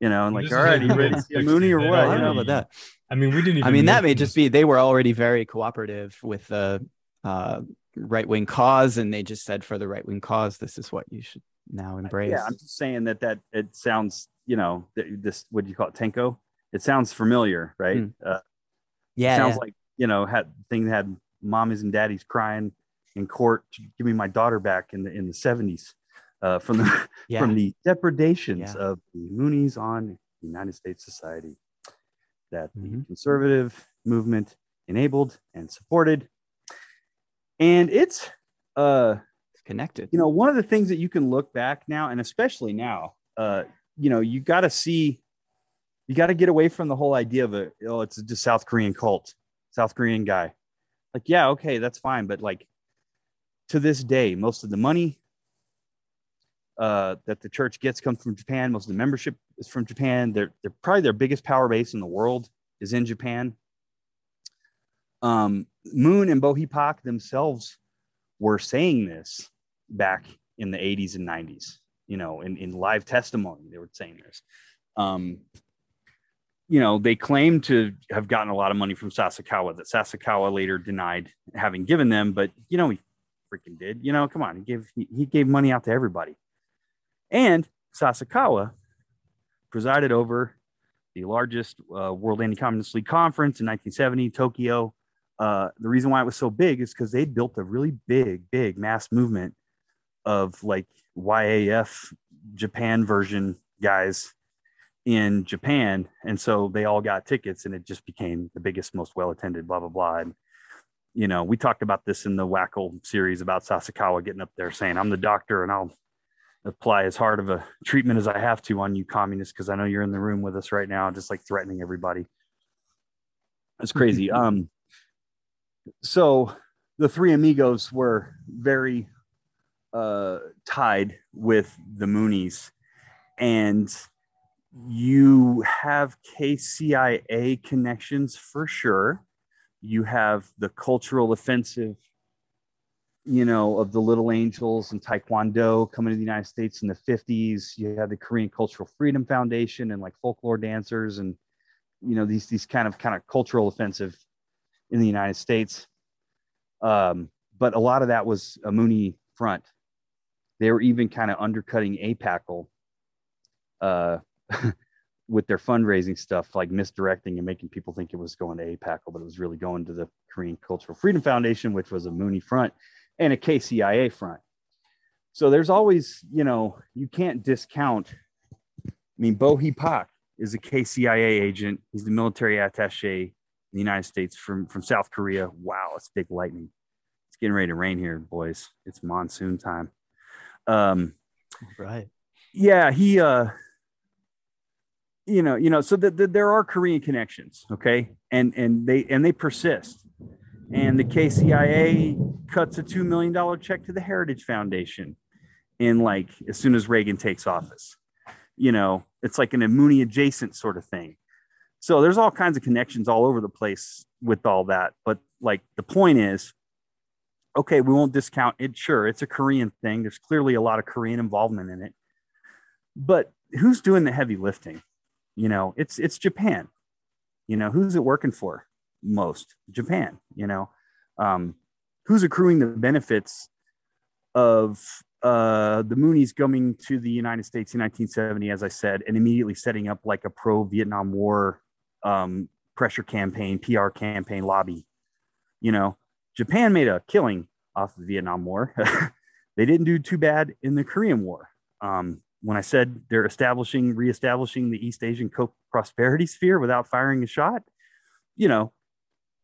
you know and like all right you ready to see a mooney or what? I don't know about that. I mean we didn't i mean that may just be they were already very cooperative with the uh, right wing cause and they just said for the right wing cause this is what you should now embrace yeah i'm just saying that that it sounds you know this what do you call it tenko it sounds familiar right mm. uh, yeah sounds yeah. like you know had thing had mommies and daddies crying in court to give me my daughter back in the in the 70s uh, from the yeah. from the depredations yeah. of the moonies on united states society that mm-hmm. the conservative movement enabled and supported and it's uh it's connected. you know one of the things that you can look back now and especially now uh you know you got to see you got to get away from the whole idea of a oh it's just south korean cult south korean guy. Like yeah okay that's fine but like to this day most of the money uh, that the church gets comes from japan most of the membership is from japan. They're, they're probably their biggest power base in the world is in japan. Um, moon and Bo Hi Pak themselves were saying this back in the 80s and 90s you know in, in live testimony they were saying this um, you know, they claim to have gotten a lot of money from Sasakawa that Sasakawa later denied having given them, but you know, he freaking did. You know, come on, he gave he, he gave money out to everybody. And Sasakawa presided over the largest uh, World Anti-Communist League conference in 1970, Tokyo. Uh, the reason why it was so big is because they built a really big, big mass movement of like YAF Japan version guys in Japan. And so they all got tickets and it just became the biggest, most well attended, blah, blah, blah. And, you know, we talked about this in the WACL series about Sasakawa getting up there saying, I'm the doctor and I'll apply as hard of a treatment as I have to on you communists because I know you're in the room with us right now, just like threatening everybody. It's crazy. um, so the three amigos were very uh, tied with the Moonies. And you have KCIA connections for sure. You have the cultural offensive, you know, of the Little Angels and Taekwondo coming to the United States in the 50s. You have the Korean Cultural Freedom Foundation and like folklore dancers and you know these these kind of kind of cultural offensive in the United States. Um, but a lot of that was a Moonie front. They were even kind of undercutting APACL uh, with their fundraising stuff, like misdirecting and making people think it was going to APAC, but it was really going to the Korean Cultural Freedom Foundation, which was a Moonie front and a KCIA front. So there's always, you know, you can't discount. I mean, Bo Hi Pak is a KCIA agent. He's the military attache in the United States from, from South Korea. Wow, it's big lightning. It's getting ready to rain here, boys. It's monsoon time. Um, right. Yeah, he uh you know, you know, so that the, there are Korean connections, okay, and and they and they persist. And the KCIA cuts a two million dollar check to the Heritage Foundation in like as soon as Reagan takes office. You know, it's like an Moonie adjacent sort of thing. So there's all kinds of connections all over the place with all that. But like the point is, okay, we won't discount it. Sure, it's a Korean thing. There's clearly a lot of Korean involvement in it. But who's doing the heavy lifting? you know it's it's japan you know who's it working for most japan you know um, who's accruing the benefits of uh, the moonies coming to the united states in 1970 as i said and immediately setting up like a pro vietnam war um, pressure campaign pr campaign lobby you know japan made a killing off the vietnam war they didn't do too bad in the korean war um, when I said they're establishing, reestablishing the East Asian co- prosperity sphere without firing a shot, you know,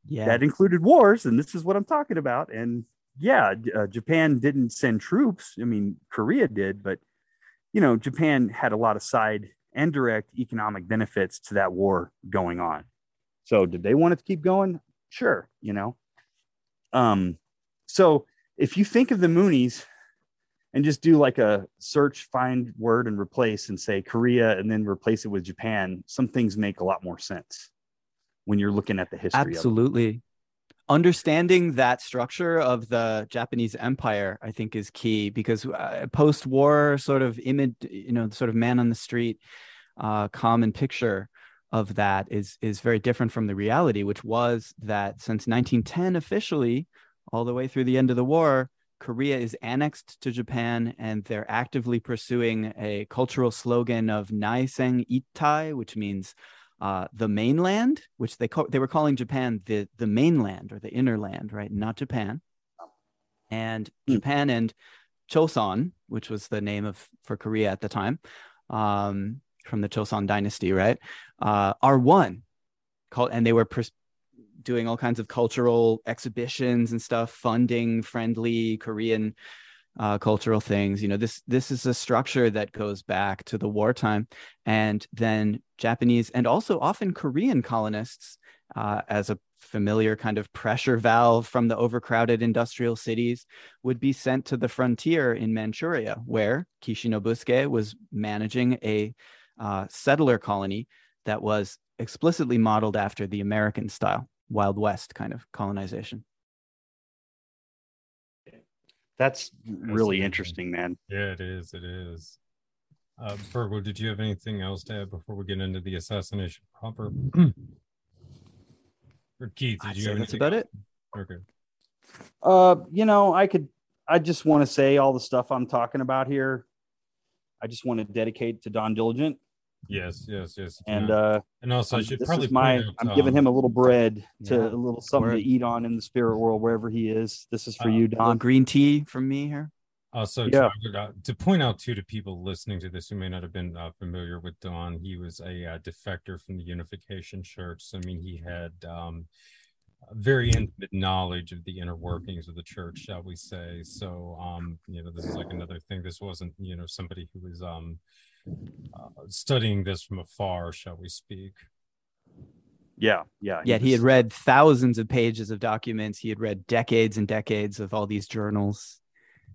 yeah, that included wars, and this is what I'm talking about. And yeah, uh, Japan didn't send troops. I mean, Korea did, but you know, Japan had a lot of side and direct economic benefits to that war going on. So, did they want it to keep going? Sure, you know. Um, so if you think of the Moonies and just do like a search, find word, and replace and say Korea and then replace it with Japan, some things make a lot more sense when you're looking at the history. Absolutely. Understanding that structure of the Japanese empire, I think, is key because uh, post war sort of image, you know, sort of man on the street, uh, common picture of that is is very different from the reality, which was that since 1910 officially, all the way through the end of the war, Korea is annexed to Japan and they're actively pursuing a cultural slogan of Naisen Ittai, which means uh, the mainland, which they call, they were calling Japan the the mainland or the inner land, right? Not Japan. And mm. Japan and Choson, which was the name of for Korea at the time, um, from the Choson dynasty, right, uh, are one. Called, and they were pers- doing all kinds of cultural exhibitions and stuff, funding friendly Korean uh, cultural things. You know, this this is a structure that goes back to the wartime, and then Japanese and also often Korean colonists, uh, as a familiar kind of pressure valve from the overcrowded industrial cities, would be sent to the frontier in Manchuria, where Kishi Nobusuke was managing a uh, settler colony that was explicitly modeled after the American style, Wild West kind of colonization. That's really interesting, man. Yeah, it is. It is. Uh, Fergal, did you have anything else to add before we get into the assassination proper? or Keith, did I'd you say have that's about else? it. Okay. Uh, you know, I could. I just want to say all the stuff I'm talking about here. I just want to dedicate to Don Diligent, Yes, yes, yes. and yeah. uh, and also, I I'm- should this probably is my. Out, I'm giving um, him a little bread to yeah, a little something word. to eat on in the spirit world wherever he is. This is for Uh, you, Don. green tea from me here. Also, Yeah. to, uh, to point out too to people listening to this who may not have been uh, familiar with Don, he was a uh, defector from the Unification Church. So, I mean, he had um, very intimate knowledge of the inner workings of the church, shall we say? So, um, you know, this is like another thing. This wasn't, you know, somebody who was um, uh, studying this from afar, shall we speak? Yeah, yeah. Yet he had read thousands of pages of documents. He had read decades and decades of all these journals.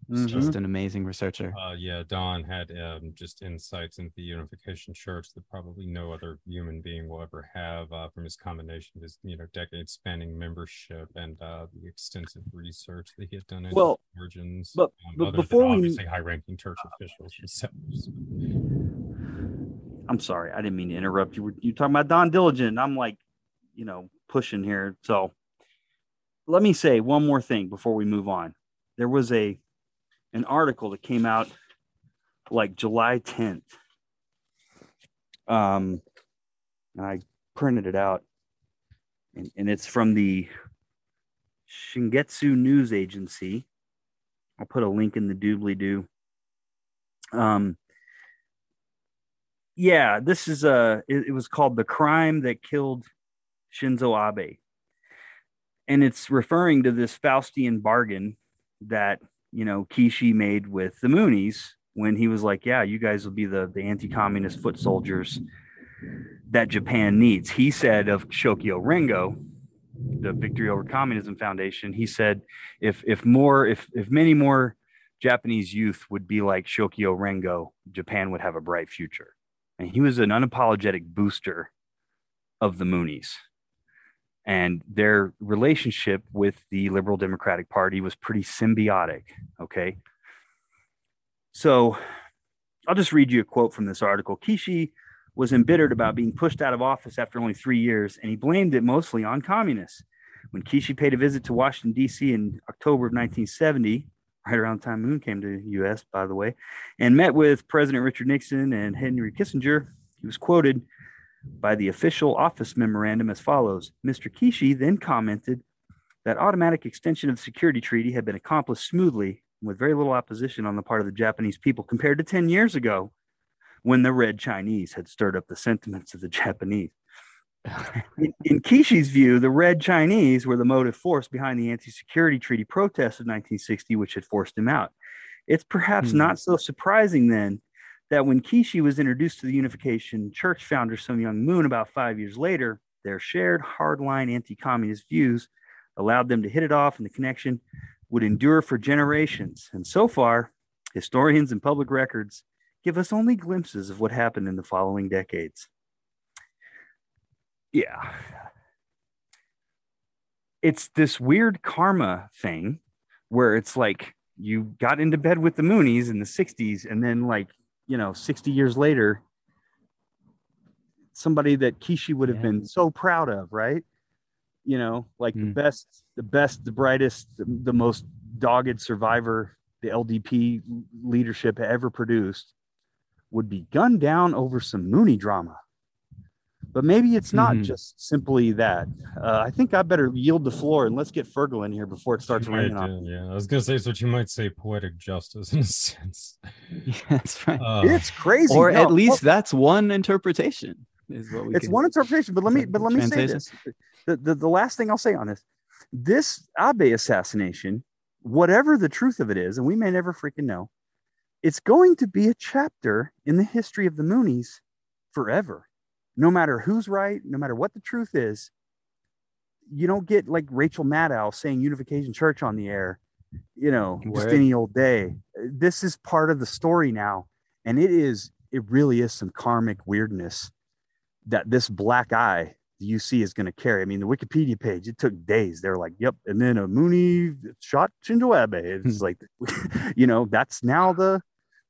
He's Mhm. just an amazing researcher. Uh, yeah, Don had um, just insights into the Unification Church that probably no other human being will ever have uh, from his combination of his, you know, decade-spanning membership and uh, the extensive research that he had done into Well, origins. but- um, but before than we- obviously high-ranking church officials and settlers. I'm sorry, I didn't mean to interrupt you. Were you talking about Don Diligent? I'm like, you know, pushing here. So let me say one more thing before we move on. There was a an article that came out like July 10th. Um, and I printed it out, and, and it's from the Shingetsu News Agency. I'll put a link in the doobly doo. Um, yeah, this is a. It, it was called "The Crime That Killed Shinzo Abe," and it's referring to this Faustian bargain that you know Kishi made with the Moonies when he was like, "Yeah, you guys will be the the anti-communist foot soldiers that Japan needs." He said of Shokyo Rengo, the Victory Over Communism Foundation. He said, "If if more if if many more." Japanese youth would be like Shokyo Rengo, Japan would have a bright future and he was an unapologetic booster of the Moonies. And their relationship with the Liberal Democratic Party was pretty symbiotic. Okay. So I'll just read you a quote from this article. Kishi was embittered about being pushed out of office after only three years, and he blamed it mostly on communists. When Kishi paid a visit to Washington, D.C. in October of 1970, right around the time Moon came to the U.S., by the way, and met with President Richard Nixon and Henry Kissinger, he was quoted by the official office memorandum as follows Mr. Kishi then commented that automatic extension of the security treaty had been accomplished smoothly with very little opposition on the part of the Japanese people compared to 10 years ago when the Red Chinese had stirred up the sentiments of the Japanese. In, in Kishi's view, the Red Chinese were the motive force behind the anti security treaty protests of 1960, which had forced him out. It's perhaps Hmm. not so surprising then that when Kishi was introduced to the Unification Church founder Sun Myung Moon about five years later, their shared hardline anti communist views allowed them to hit it off, and the connection would endure for generations. And so far, historians and public records give us only glimpses of what happened in the following decades. Yeah. It's this weird karma thing where it's like you got into bed with the Moonies in the 60s, and then, like, you know, 60 years later, somebody that Kishi would have Yeah. been so proud of, right? You know, like the Mm. best, the best, the brightest, the, the most dogged survivor the LDP leadership ever produced would be gunned down over some Moonie drama. But maybe it's not Mhm. just simply that. Uh, I think I better yield the floor and let's get Fergal in here before it starts You might, raining on. uh, yeah, I was gonna say it's what you might say poetic justice in a sense. Yeah, that's right. Uh, It's crazy. or No, at least that's one interpretation. Is what we it's can- one interpretation. But let me but let me say this. The, the the last thing I'll say on this, this Abe assassination, whatever the truth of it is, and we may never freaking know, it's going to be a chapter in the history of the Moonies forever. No matter who's right, no matter what the truth is, you don't get like Rachel Maddow saying Unification Church on the air, you know, just any old day. This is part of the story now, and it is it really is some karmic weirdness that this black eye the UC is going to carry. I mean, the Wikipedia page, it took days. They're like, yep. And then a Moonie shot Shinzo Abe. It's hmm. like, you know, that's now the,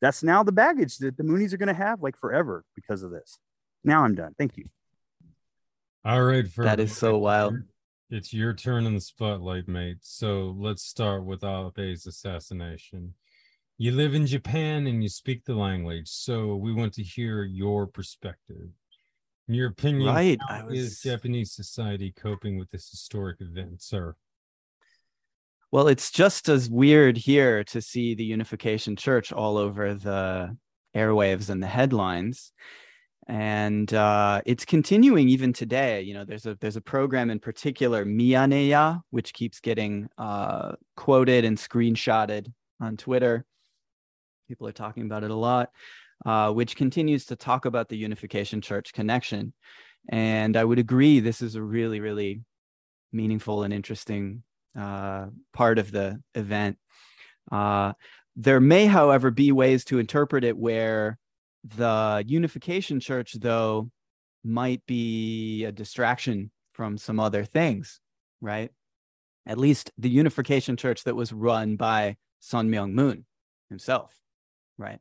that's now the baggage that the Moonies are going to have like forever because of this. Now I'm done. Thank you. All right. For That is so wild. It's your turn in the spotlight, mate. So let's start with Abe's assassination. You live in Japan and you speak the language, so we want to hear your perspective. In your opinion, Right, how I is Japanese society coping with this historic event, sir? Well, it's just as weird here to see the Unification Church all over the airwaves and the headlines. And uh, it's continuing even today. You know, there's a there's a program in particular, Miyaneya, which keeps getting uh, quoted and screenshotted on Twitter. People are talking about it a lot, uh, which continues to talk about the Unification Church connection. And I would agree, this is a really, really meaningful and interesting uh, part of the event. Uh, there may, however, be ways to interpret it where the Unification Church, though, might be a distraction from some other things, right? At least the Unification Church that was run by Sun Myung Moon himself, right?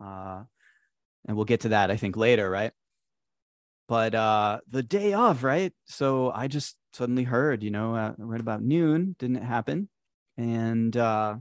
Uh, and we'll get to that, I think, later, right? But uh, the day of, right? So I just suddenly heard, you know, uh, right about noon, didn't it happen? And uh,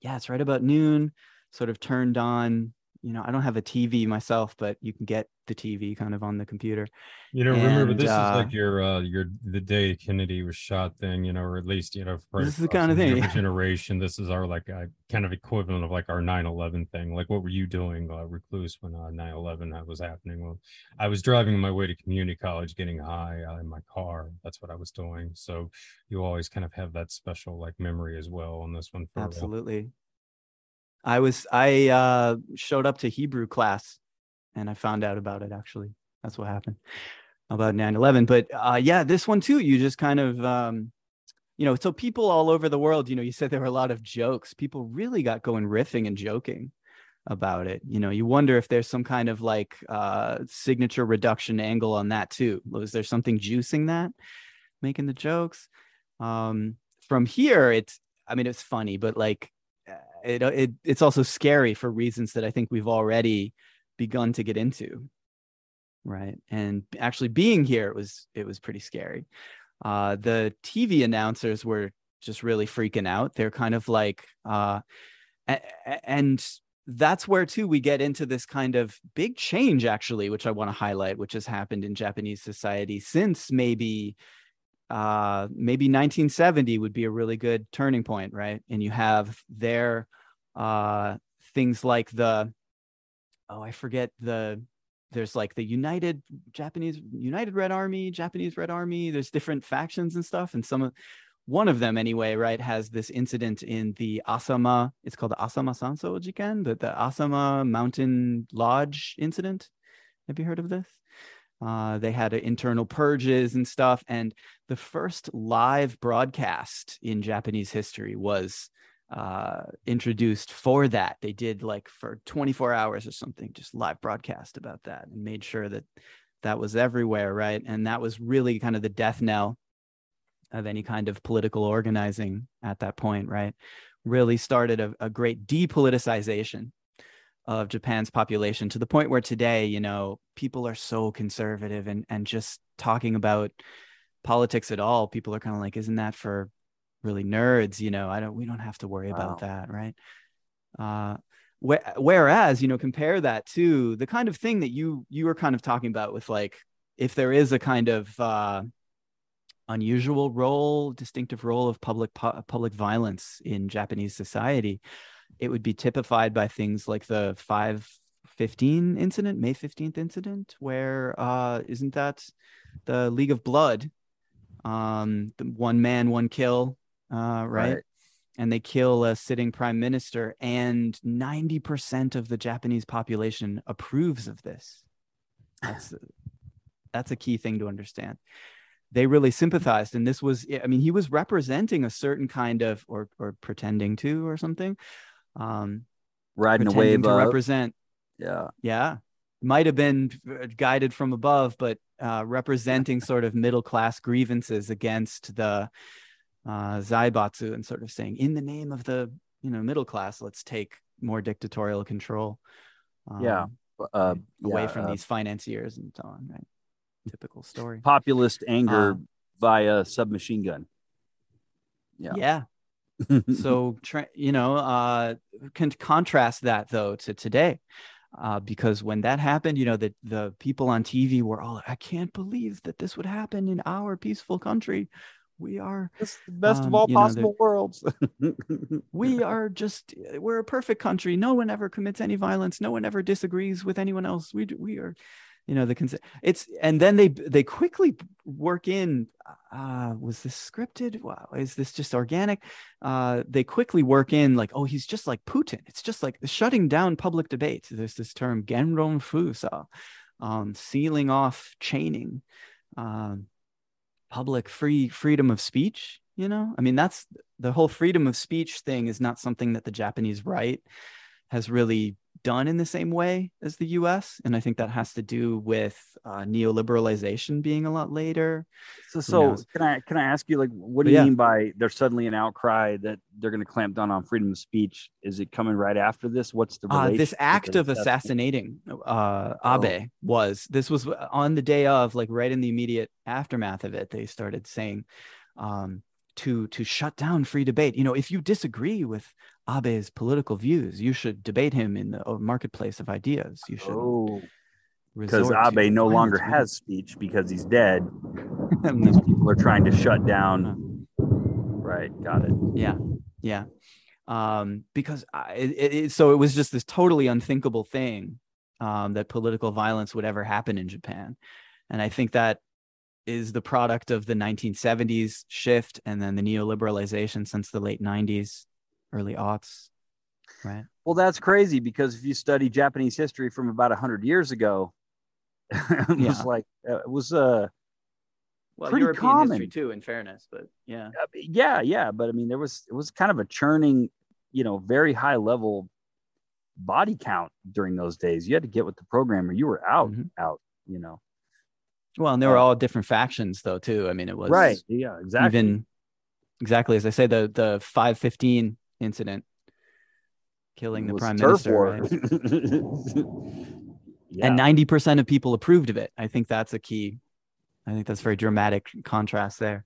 yeah, it's right about noon, sort of turned on. You know, I don't have a TV myself, but you can get the TV kind of on the computer. You know, remember this uh, is like your uh your the day Kennedy was shot thing, you know, or at least you know for This is the kind of thing, generation. This is our like uh, kind of equivalent of like our 9-11 thing. Like what were you doing, uh, recluse, when uh, 9-11 was happening? Well, I was driving my way to community college, getting high uh, in my car. That's what I was doing. So you always kind of have that special like memory as well on this one. Absolutely. I was I uh showed up to Hebrew class and I found out about it actually. That's what happened about 9/11. But uh yeah, this one too, you just kind of um you know, so people all over the world, you know, you said there were a lot of jokes. People really got going riffing and joking about it. You know, you wonder if there's some kind of like uh signature reduction angle on that too. Was there something juicing that, making the jokes? Um from here, it's I mean, it's funny, but like it, it it's also scary for reasons that I think we've already begun to get into. Right. And actually being here it was it was pretty scary. Uh the TV announcers were just really freaking out. They're kind of like uh and that's where too we get into this kind of big change actually which I want to highlight which has happened in Japanese society since maybe uh maybe 1970 would be a really good turning point right? And you have there uh things like the oh i forget the there's like the united japanese united red army japanese red army there's different factions and stuff. And some of one of them anyway right has this incident in the asama it's called the asama sanso jiken but the asama mountain lodge incident. Have you heard of this uh, they had uh, internal purges and stuff and the first live broadcast in Japanese history was uh, introduced for that. They did like for 24 hours or something, just live broadcast about that and made sure that that was everywhere, right? And that was really kind of the death knell of any kind of political organizing at that point, right? Really started a, a great depoliticization of Japan's population to the point where today, you know, people are so conservative and and just talking about politics at all. People are kind of like, isn't that for really nerds? You know, I don't. We don't have to worry Wow. about that, right? Uh, wh- whereas, you know, compare that to the kind of thing that you you were kind of talking about with like, if there is a kind of uh, unusual role, distinctive role of public pu- public violence in Japanese society, it would be typified by things like the 515 incident, May 15th incident, where uh, isn't that the League of Blood? Um, the one man, one kill, uh, right? Right. And they kill a sitting prime minister, and 90% of the Japanese population approves of this. That's that's a key thing to understand. they really sympathized and this was i mean he was representing a certain kind of or or pretending to or something um riding a wave to up. represent yeah. yeah might have been uh, guided from above but uh representing sort of middle class grievances against the uh zaibatsu and sort of saying in the name of the you know middle class let's take more dictatorial control Yeah. um, Uh, away yeah, from uh, these financiers and so on right typical story populist anger Uh, via submachine gun. Yeah. yeah so tra- you know uh can contrast that though to today uh because when that happened you know the the people on tv were all i can't believe that this would happen in our peaceful country. We are It's the best Um, of all you know, possible worlds. we are just we're a perfect country. No one ever commits any violence. No one ever disagrees with anyone else. We we are you know the cons- it's and then they they quickly work in uh was this scripted? Wow is this just organic? Uh they quickly work in like oh he's just like putin. It's just like shutting down public debate there's this term genron fusa um sealing off chaining um public free freedom of speech you know? I mean that's the whole freedom of speech thing is not something that the japanese right has really done in the same way as the us and i think that has to do with uh, neoliberalization being a lot later so, so can I can I ask you like what do you yeah. mean by there's suddenly an outcry that they're going to clamp down on freedom of speech? Is it coming right after this? What's the uh, this act of assassinating uh, Oh. Abe was this was on the day of like right in the immediate aftermath of it. They started saying um, to to shut down free debate. You know, if you disagree with Abe's political views, you should debate him in the uh, marketplace of ideas. You should Oh, because Abe no longer with has speech because he's dead. And these people are trying to shut down. Right, got it. yeah yeah um because I, it, it, so it was just this totally unthinkable thing um that political violence would ever happen in japan and i think that is the product of the 1970s shift and then the neoliberalization since the late 90s early aughts right Well, that's crazy because if you study Japanese history from about hundred years ago, it Yeah. was like uh, it was uh well Pretty european history common. too in fairness but yeah Uh, yeah yeah but i mean there was it was kind of a churning you know very high level body count during those days you had to get with the program or you were out Mhm. out you know well and they were Uh, all different factions though too. I mean it was right. Yeah exactly. even exactly as I say the the 515 incident killing the prime minister war. right? yeah. And 90% of people approved of it. I think that's a key i think that's very dramatic contrast there.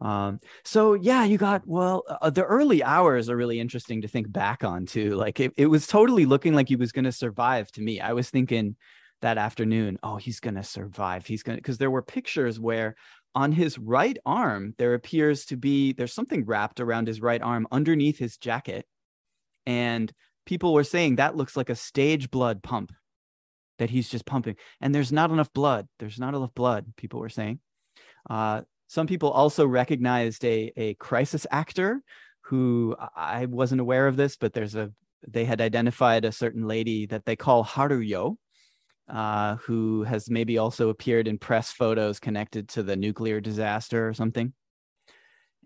Um so yeah you got well uh, the early hours are really interesting to think back on too. Like it, it was totally looking like he was going to survive to me. I was thinking that afternoon oh he's going to survive. He's going to because there were pictures where on his right arm there appears to be there's something wrapped around his right arm underneath his jacket and people were saying that looks like a stage blood pump that he's just pumping and there's not enough blood. There's not enough blood people were saying. Uh, some people also recognized a, a crisis actor who I- i wasn't aware of this but there's a they had identified a certain lady that they call haruyo uh, who has maybe also appeared in press photos connected to the nuclear disaster or something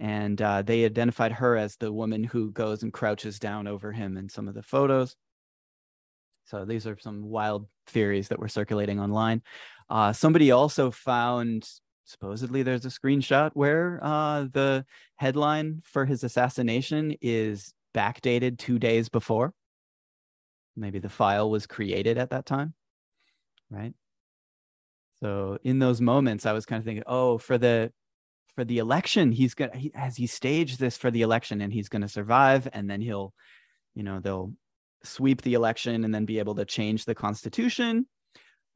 and uh, they identified her as the woman who goes and crouches down over him in some of the photos so these are some wild theories that were circulating online. Uh, somebody also found supposedly there's a screenshot where uh, the headline for his assassination is backdated two days before. Maybe the file was created at that time, right? So in those moments, I was kind of thinking, oh, for the for the election, he's gonna he, has he staged this for the election, and he's gonna survive, and then he'll, you know, they'll sweep the election and then be able to change the constitution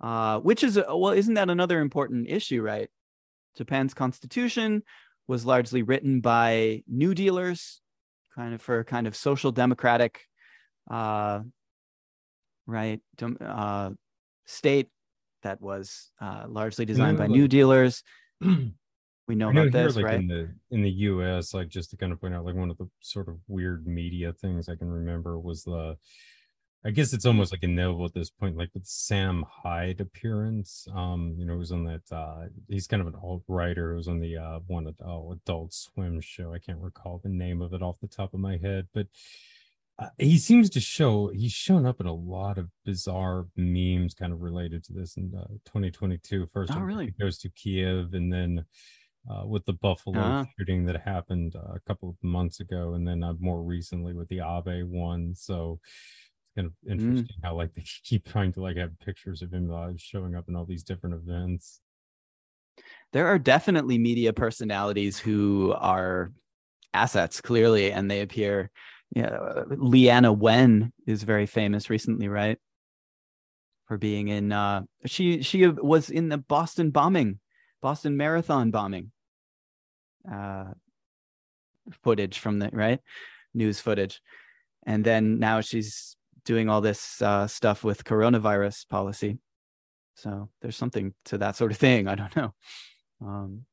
uh, which is well isn't that another important issue right japan's constitution was largely written by new dealers kind of for kind of social democratic uh, right uh, state that was uh, largely designed by know, new like- dealers we know about this like right in the in the U.S., like just to kind of point out, like one of the sort of weird media things I can remember was the I guess it's almost like inevitable at this point, like with Sam Hyde appearance. Um, you know, who's on that uh he's kind of an alt writer who's on the uh one oh, adult swim show. I can't recall the name of it off the top of my head, but uh, he seems to show he's shown up in a lot of bizarre memes kind of related to this in uh, 2022 first oh, really? he goes to kiev and then uh, with the buffalo uh-huh. shooting that happened uh, a couple of months ago and then uh, more recently with the abe one so it's kind of mm. interesting mm. how like they keep trying to like have pictures of him showing up in all these different events there are definitely media personalities who are assets clearly and they appear yeah, Leana Wen is very famous recently, right? For being in uh she she was in the Boston bombing, Boston Marathon bombing. Uh footage from the right news footage. And then now she's doing all this uh stuff with coronavirus policy. So there's something to that sort of thing. I don't know. Um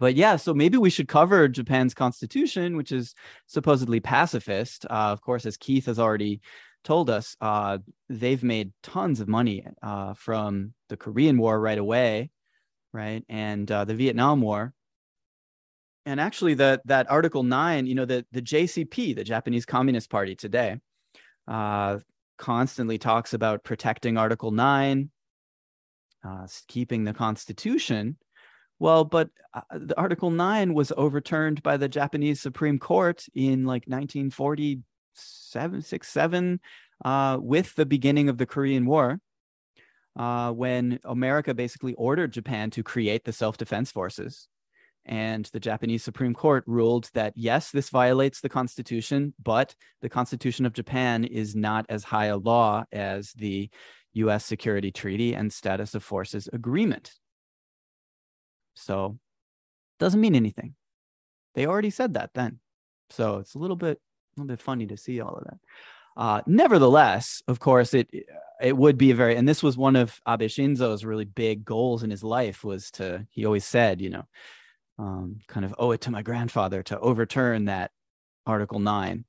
but yeah, so maybe we should cover Japan's constitution, which is supposedly pacifist. Uh, of course, as Keith has already told us, uh, they've made tons of money uh, from the Korean War right away, right, and uh, the Vietnam War. And actually, that that Article Nine, you know, the the JCP, the Japanese Communist Party today, uh, constantly talks about protecting Article Nine, uh, keeping the Constitution well, but uh, the Article 9 was overturned by the Japanese Supreme Court in like 1947, 6, 7, uh, with the beginning of the Korean War, uh, when America basically ordered Japan to create the self defense forces. And the Japanese Supreme Court ruled that yes, this violates the Constitution, but the Constitution of Japan is not as high a law as the US Security Treaty and Status of Forces Agreement. So doesn't mean anything. They already said that then. So it's a little bit a little bit funny to see all of that. Uh, nevertheless, of course, it it would be a very and this was one of Abe Shinzo's really big goals in his life was to he always said, you know, um, kind of owe it to my grandfather to overturn that Article Nine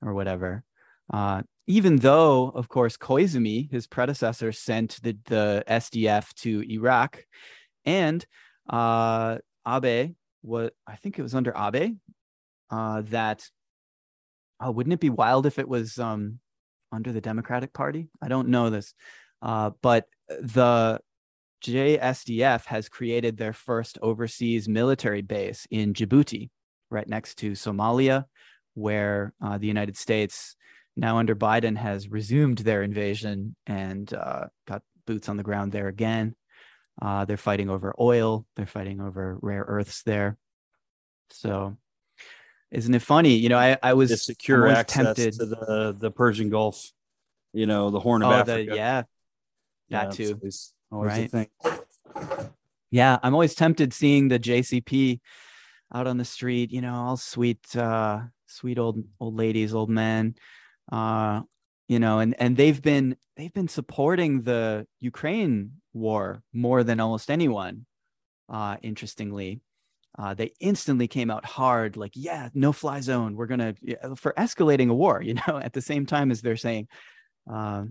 or whatever. Uh, even though, of course, Koizumi, his predecessor, sent the, the SDF to Iraq, and uh, Abe, what I think it was under Abe, uh, that oh, wouldn't it be wild if it was um, under the Democratic Party? I don't know this, uh, but the JSDF has created their first overseas military base in Djibouti, right next to Somalia, where uh, the United States, now under Biden, has resumed their invasion and uh, got boots on the ground there again. Uh, they're fighting over oil. They're fighting over rare earths there. So, isn't it funny? You know, I, I was the secure access tempted. to the the Persian Gulf. You know, the Horn of oh, Africa. The, yeah, that yeah, too. Always, always right. Yeah, I'm always tempted seeing the JCP out on the street. You know, all sweet, uh, sweet old old ladies, old men. Uh, you know, and and they've been they've been supporting the Ukraine war more than almost anyone. Uh, interestingly, uh, they instantly came out hard, like, yeah, no fly zone. We're gonna for escalating a war. You know, at the same time as they're saying, uh,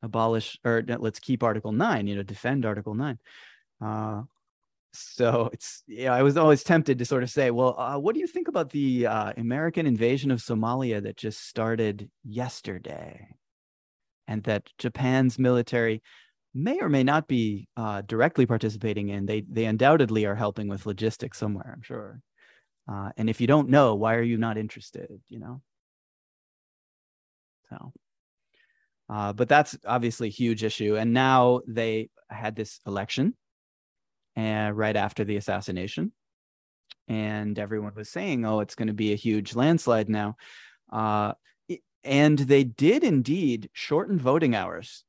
abolish or let's keep Article Nine. You know, defend Article Nine. Uh, so it's yeah, I was always tempted to sort of say, well, uh, what do you think about the uh, American invasion of Somalia that just started yesterday, and that Japan's military may or may not be uh, directly participating in. They they undoubtedly are helping with logistics somewhere. I'm sure. Uh, and if you don't know, why are you not interested? You know. So. Uh, but that's obviously a huge issue. And now they had this election, and right after the assassination, and everyone was saying, "Oh, it's going to be a huge landslide now." Uh, and they did indeed shorten voting hours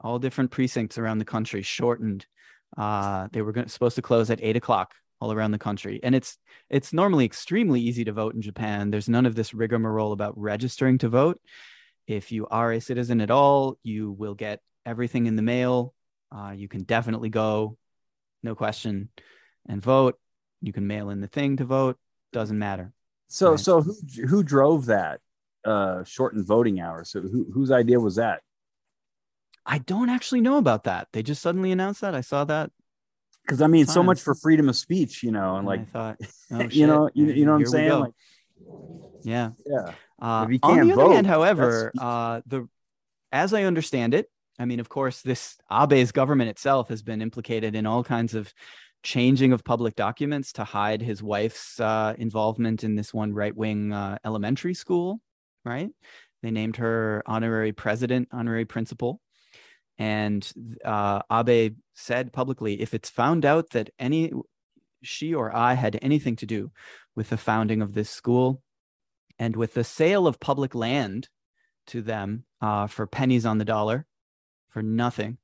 all different precincts around the country shortened. Uh, they were supposed to close at eight o'clock all around the country, and it's it's normally extremely easy to vote in Japan. There's none of this rigmarole about registering to vote. If you are a citizen at all, you will get everything in the mail. Uh, you can definitely go, no question, and vote. You can mail in the thing to vote. Doesn't matter. So, right? so who who drove that? uh, shortened voting hours. So who, whose idea was that? I don't actually know about that. They just suddenly announced that. I saw that. Because I mean, so much for freedom of speech, you know, and and like I thought, oh, you know, you, you know what I'm saying? Like, yeah. yeah, Uh, on the other vote, hand, however, uh, the as I understand it, I mean, of course, this Abe's government itself has been implicated in all kinds of changing of public documents to hide his wife's uh, involvement in this one right wing uh, elementary school. Right? They named her honorary president, honorary principal. And uh, Abe said publicly, if it's found out that any she or I had anything to do with the founding of this school and with the sale of public land to them uh, for pennies on the dollar, for nothing.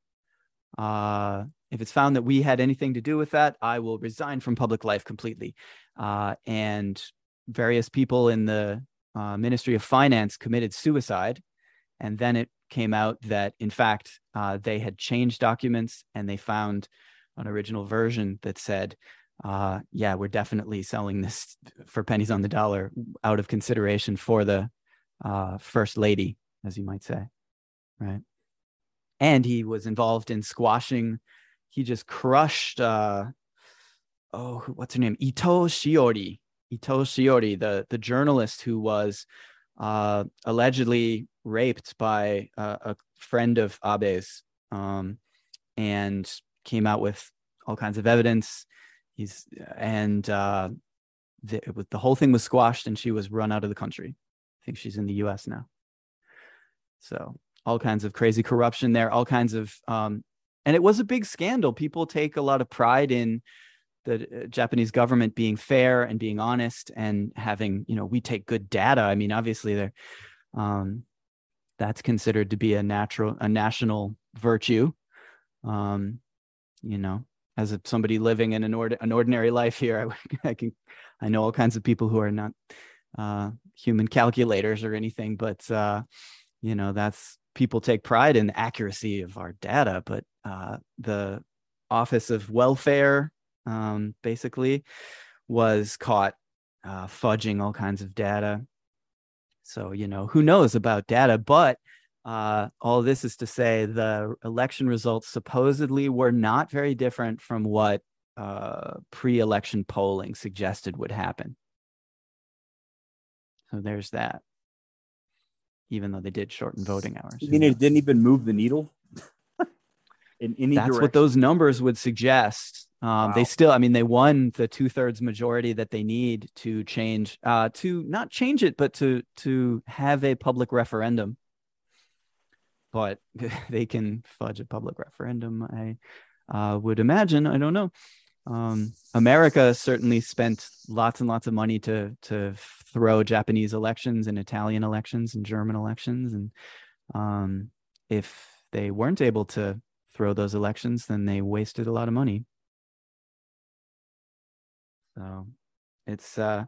Uh, if it's found that we had anything to do with that, I will resign from public life completely. Uh, and various people in the uh, Ministry of Finance committed suicide. And then it came out that, in fact, uh, they had changed documents and they found an original version that said, uh, yeah, we're definitely selling this for pennies on the dollar out of consideration for the uh, first lady, as you might say. Right. And he was involved in squashing, he just crushed, uh, oh, what's her name? Ito Shiori. Ito Shiori, the, the journalist who was uh, allegedly raped by uh, a friend of Abe's um, and came out with all kinds of evidence. He's and uh, the, was, the whole thing was squashed, and she was run out of the country. I think she's in the U.S. now. So all kinds of crazy corruption there, all kinds of, um, and it was a big scandal. People take a lot of pride in the uh, Japanese government being fair and being honest and having, you know, we take good data. I mean, obviously, there, um, that's considered to be a natural, a national virtue. Um, you know, as a, somebody living in an, an ordinary life here, I, I can, I know all kinds of people who are not uh, human calculators or anything, but uh, you know, that's people take pride in the accuracy of our data, but uh, the Office of Welfare um, basically was caught uh, fudging all kinds of data. So, you know, who knows about data? But uh, all this is to say the election results supposedly were not very different from what uh, pre election polling suggested would happen. So there's that. Even though they did shorten voting hours. I mean, it didn't even move the needle in any That's direction. what those numbers would suggest. Um, They still, I mean, they won the two thirds majority that they need to change, uh, to not change it, but to to have a public referendum. But they can fudge a public referendum. I uh, would imagine. I don't know. Um, America certainly spent lots and lots of money to to throw Japanese elections and Italian elections and German elections, and um, if they weren't able to throw those elections, then they wasted a lot of money. So it's uh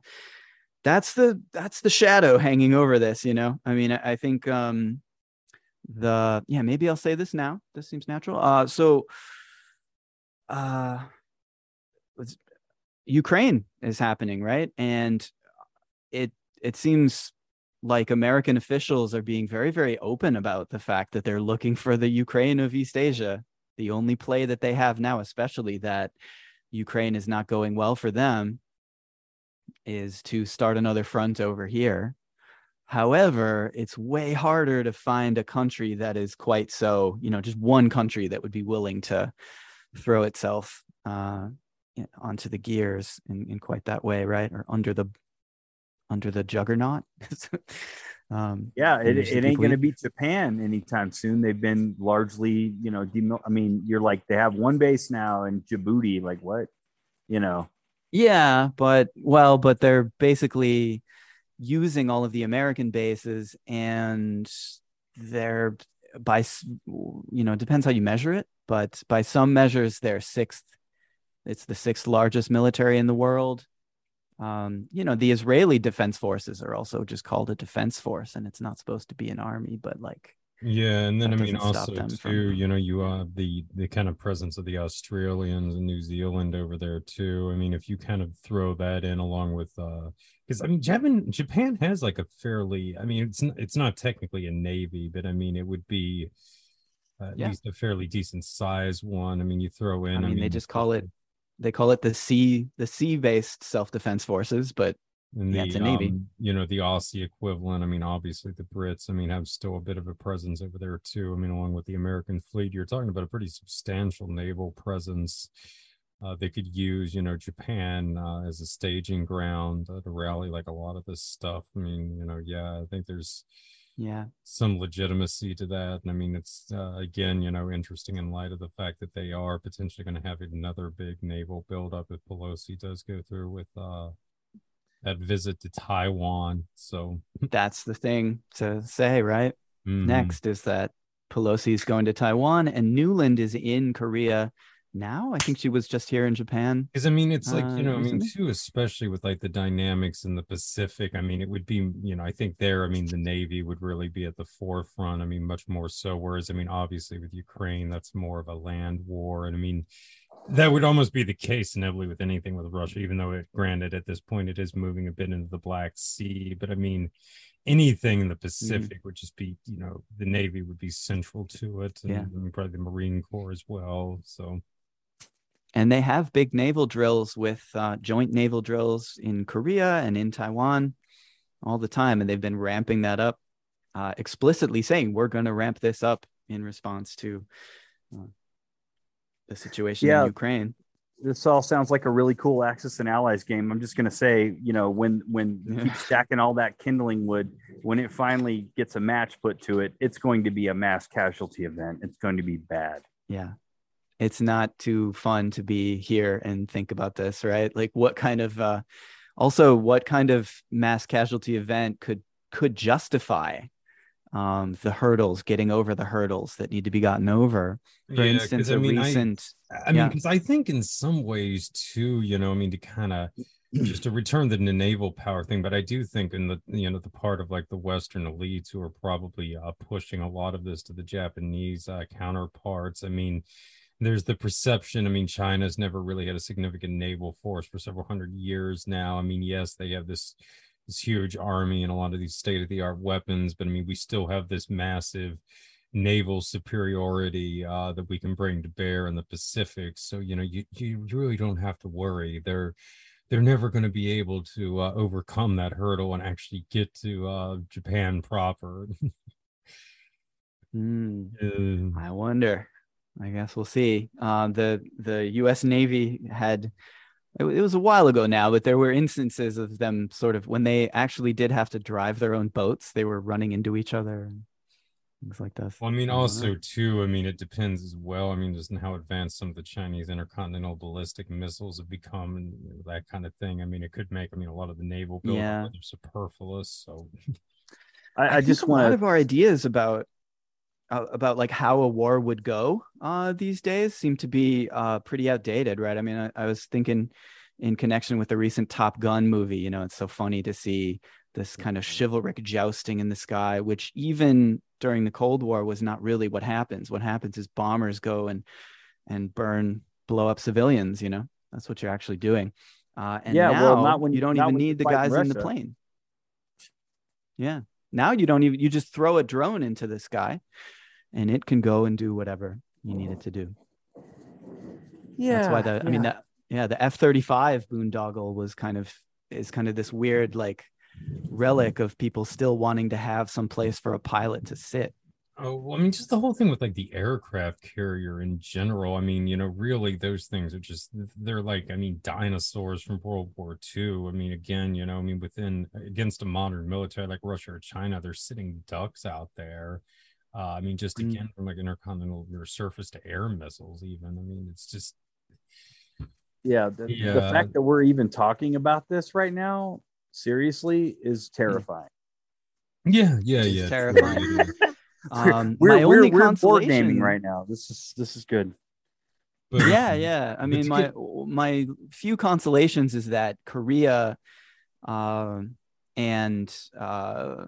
that's the that's the shadow hanging over this, you know. I mean, I, I think um the yeah, maybe I'll say this now. This seems natural. Uh so uh Ukraine is happening, right? And it it seems like American officials are being very, very open about the fact that they're looking for the Ukraine of East Asia. The only play that they have now, especially that Ukraine is not going well for them, is to start another front over here. However, it's way harder to find a country that is quite so, you know, just one country that would be willing to throw itself uh, onto the gears in, in quite that way, right? Or under the under the juggernaut. um, Yeah, it, it ain't going to be Japan anytime soon. They've been largely, you know, demil- I mean, you're like they have one base now in Djibouti. Like what? You know, Yeah, but well, but they're basically using all of the American bases, and they're by you know it depends how you measure it, but by some measures they're sixth. It's the sixth largest military in the world. Um, you know, the Israeli defense forces are also just called a defense force, and it's not supposed to be an army, but like Yeah, and then I mean also too, from- you know, you have the the kind of presence of the Australians and New Zealand over there too. I mean, if you kind of throw that in along with uh because I mean Japan Japan has like a fairly I mean it's it's not technically a navy, but I mean it would be at Yeah. least a fairly decent size one. I mean, you throw in I mean, they just call it they call it the sea the sea based self defense forces, but And Yeah, it's a navy. um, you know, the Aussie equivalent. I mean, obviously the Brits, I mean, have still a bit of a presence over there too. I mean, along with the American fleet, you're talking about a pretty substantial naval presence. Uh, they could use, you know, Japan uh, as a staging ground uh, to rally like a lot of this stuff. I mean, you know, yeah, I think there's yeah, some legitimacy to that. And I mean, it's uh, again, you know, interesting in light of the fact that they are potentially going to have another big naval buildup if Pelosi does go through with uh, that visit to Taiwan. So that's the thing to say, right? mhm. Next is that Pelosi is going to Taiwan and Nuland is in Korea now. I think she was just here in Japan. Because I mean, it's like Uh, you know, I mean, too, especially with like the dynamics in the Pacific. I mean, it would be, you know, I think there, I mean, the Navy would really be at the forefront. I mean, much more so. Whereas, I mean, obviously with Ukraine, that's more of a land war, and I mean, that would almost be the case inevitably with anything with Russia. Even though, it granted, at this point, it is moving a bit into the Black Sea, but I mean. Anything in the Pacific would just be, you know, the Navy would be central to it, and, Yeah. and probably the Marine Corps as well. So, And they have big naval drills with uh, joint naval drills in Korea and in Taiwan all the time. And they've been ramping that up, uh, explicitly saying, we're going to ramp this up in response to uh, the situation Yeah. in Ukraine. this all sounds like a really cool Axis and Allies game. I'm just gonna say, you know, when when you keep stacking all that kindling wood, when it finally gets a match put to it, it's going to be a mass casualty event. It's going to be bad. Yeah. It's not too fun to be here and think about this, right? Like what kind of uh also what kind of mass casualty event could could justify um the hurdles, getting over the hurdles that need to be gotten over. For Yeah, instance, I a mean, I- recent I mean, Yeah. because I think in some ways too, you know, I mean, to kind of just to return to the naval power thing, but I do think in the you know the part of like the Western elites who are probably uh, pushing a lot of this to the Japanese uh, counterparts. I mean, there's the perception. I mean, China's never really had a significant naval force for several hundred years now. I mean, yes, they have this this huge army and a lot of these state of the art weapons, but I mean, we still have this massive naval superiority uh, that we can bring to bear in the Pacific. So you know, you you really don't have to worry. They're they're never going to be able to uh, overcome that hurdle and actually get to uh, Japan proper. Uh, I wonder. I guess we'll see. Um, the the U.S. Navy had it, it was a while ago now, but there were instances of them sort of when they actually did have to drive their own boats, they were running into each other and things like that. Well, I mean, I also know. too. I mean, it depends as well. I mean, just how advanced some of the Chinese intercontinental ballistic missiles have become, and you know, that kind of thing. I mean, it could make. I mean, a lot of the naval buildup Yeah. rather superfluous. So, I, I, think just a lot want of our ideas about uh, about like how a war would go uh, these days seem to be uh, pretty outdated, right? I mean, I, I was thinking in connection with the recent Top Gun movie. You know, it's so funny to see this kind of chivalric jousting in the sky, which even during the Cold War was not really what happens. What happens is bombers go and and burn, blow up civilians. You know, that's what you're actually doing. Uh, and Yeah, now well, not when- you don't even need the guys in the plane. Yeah. Now you don't even you just throw a drone into the sky and it can go and do whatever you need it to do. yeah. That's why the I mean that yeah, the F-35 boondoggle was kind of is kind of this weird like relic of people still wanting to have some place for a pilot to sit. Oh, well, I mean, just the whole thing with like the aircraft carrier in general. I mean, you know, really, those things are just, they're like, I mean, dinosaurs from World War II. I mean, again, you know, I mean, within, against a modern military like Russia or China, they're sitting ducks out there. Uh, I mean, just Mm. again, from like intercontinental or surface to air missiles, even. I mean, it's just, yeah, the, the fact that we're even talking about this right now, seriously, is terrifying. yeah, yeah, It's yeah. terrifying. Um, we're my we're, only we're board gaming right now. This is this is good. But, yeah yeah i mean my get- my few consolations is that korea um and uh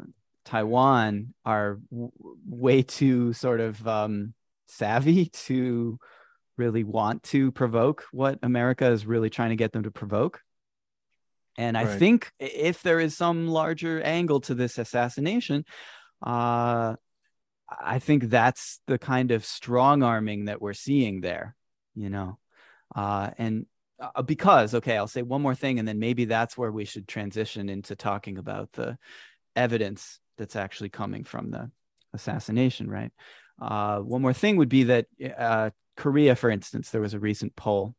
Taiwan are w- way too sort of um, savvy to really want to provoke what America is really trying to get them to provoke. And I Right. think if there is some larger angle to this assassination, uh, I think that's the kind of strong arming that we're seeing there, you know. Uh, and uh, because, okay, I'll say one more thing, and then maybe that's where we should transition into talking about the evidence that's actually coming from the assassination, right? Uh, one more thing would be that uh, Korea, for instance, there was a recent poll.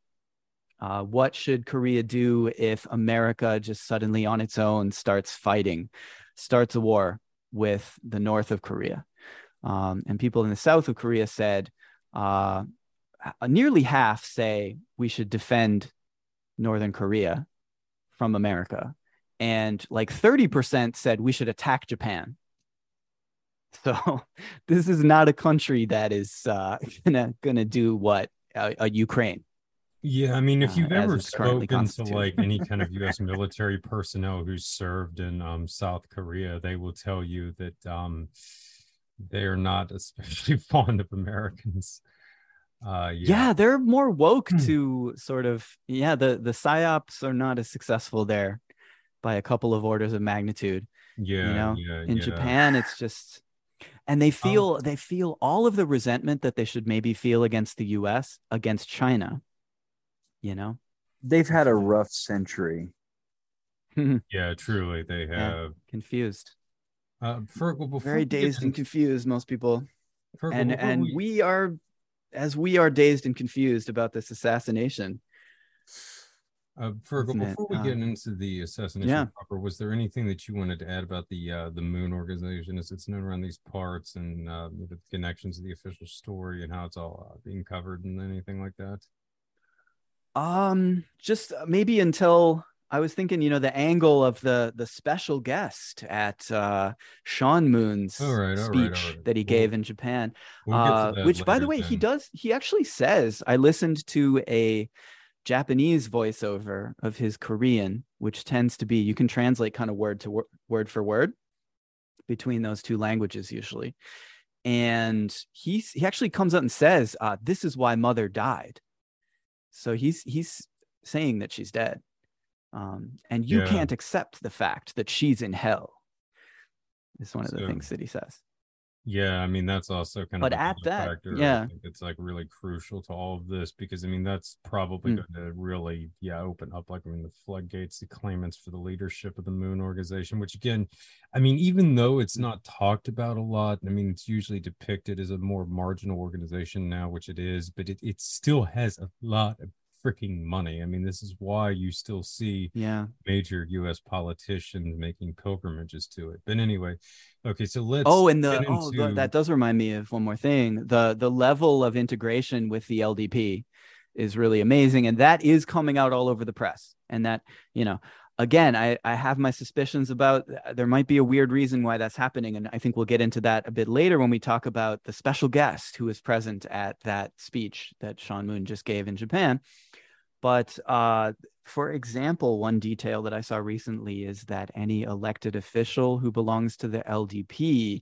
Uh, what should Korea do if America just suddenly on its own starts fighting, starts a war with the north of Korea? Um, and people in the south of Korea said, uh, nearly half say we should defend Northern Korea from America. And like 30% said we should attack Japan. So this is not a country that is uh, gonna gonna do what uh, a Ukraine. Yeah, I mean, if uh, you've as ever spoken to like any kind of U.S. military personnel who's served in um, South Korea, they will tell you that um, they are not especially fond of Americans. Uh, Yeah. yeah, they're more woke Hmm. to sort of yeah. The the psyops are not as successful there by a couple of orders of magnitude. yeah, know, yeah, in yeah. Japan it's just and they feel they feel all of the resentment that they should maybe feel against the US against China you know They've had a rough century. Yeah, truly, they Yeah. have. confused Uh, Fergal, before very we get dazed and confused most people Fergal, and before and we are as we are dazed and confused about this assassination Uh, Fergal, before we Uh, get into the assassination yeah. proper, was there anything that you wanted to add about the uh, the Moon organization as it's known around these parts and uh, the connections to the official story and how it's all uh, being covered and anything like that? Um, just uh, maybe until I was thinking, you know, the angle of the the special guest at uh Sean Moon's All right, all speech right. that he Well, gave in Japan. We'll uh, which by the way, he does he actually says I listened to a Japanese voiceover of his Korean, which tends to be you can translate kind of word to wor- word for word between those two languages usually. And he's he actually comes out and says, uh, this is why mother died. So he's he's saying that she's dead. Um, and you Yeah. can't accept the fact that she's in hell. Is one of the So- things that he says. Yeah, I mean that's also kind But of at that, factor. yeah. It's like really crucial to all of this because I mean that's probably Mm. going to really yeah open up like I mean the floodgates, the claimants for the leadership of the Moon organization. Which again, I mean even though it's Mm. not talked about a lot, I mean it's usually depicted as a more marginal organization now, which it is, but it it still has a lot of freaking money. I mean this is why you still see Yeah. major U.S. politicians making pilgrimages to it. But anyway, okay, so let's Oh, and the get oh, the- that does remind me of one more thing. The the level of integration with the LDP is really amazing, and that is coming out all over the press. And that you know, again, I I have my suspicions about there might be a weird reason why that's happening, and I think we'll get into that a bit later when we talk about the special guest who was present at that speech that Sean Moon just gave in Japan. But uh, for example, one detail that I saw recently is that any elected official who belongs to the LDP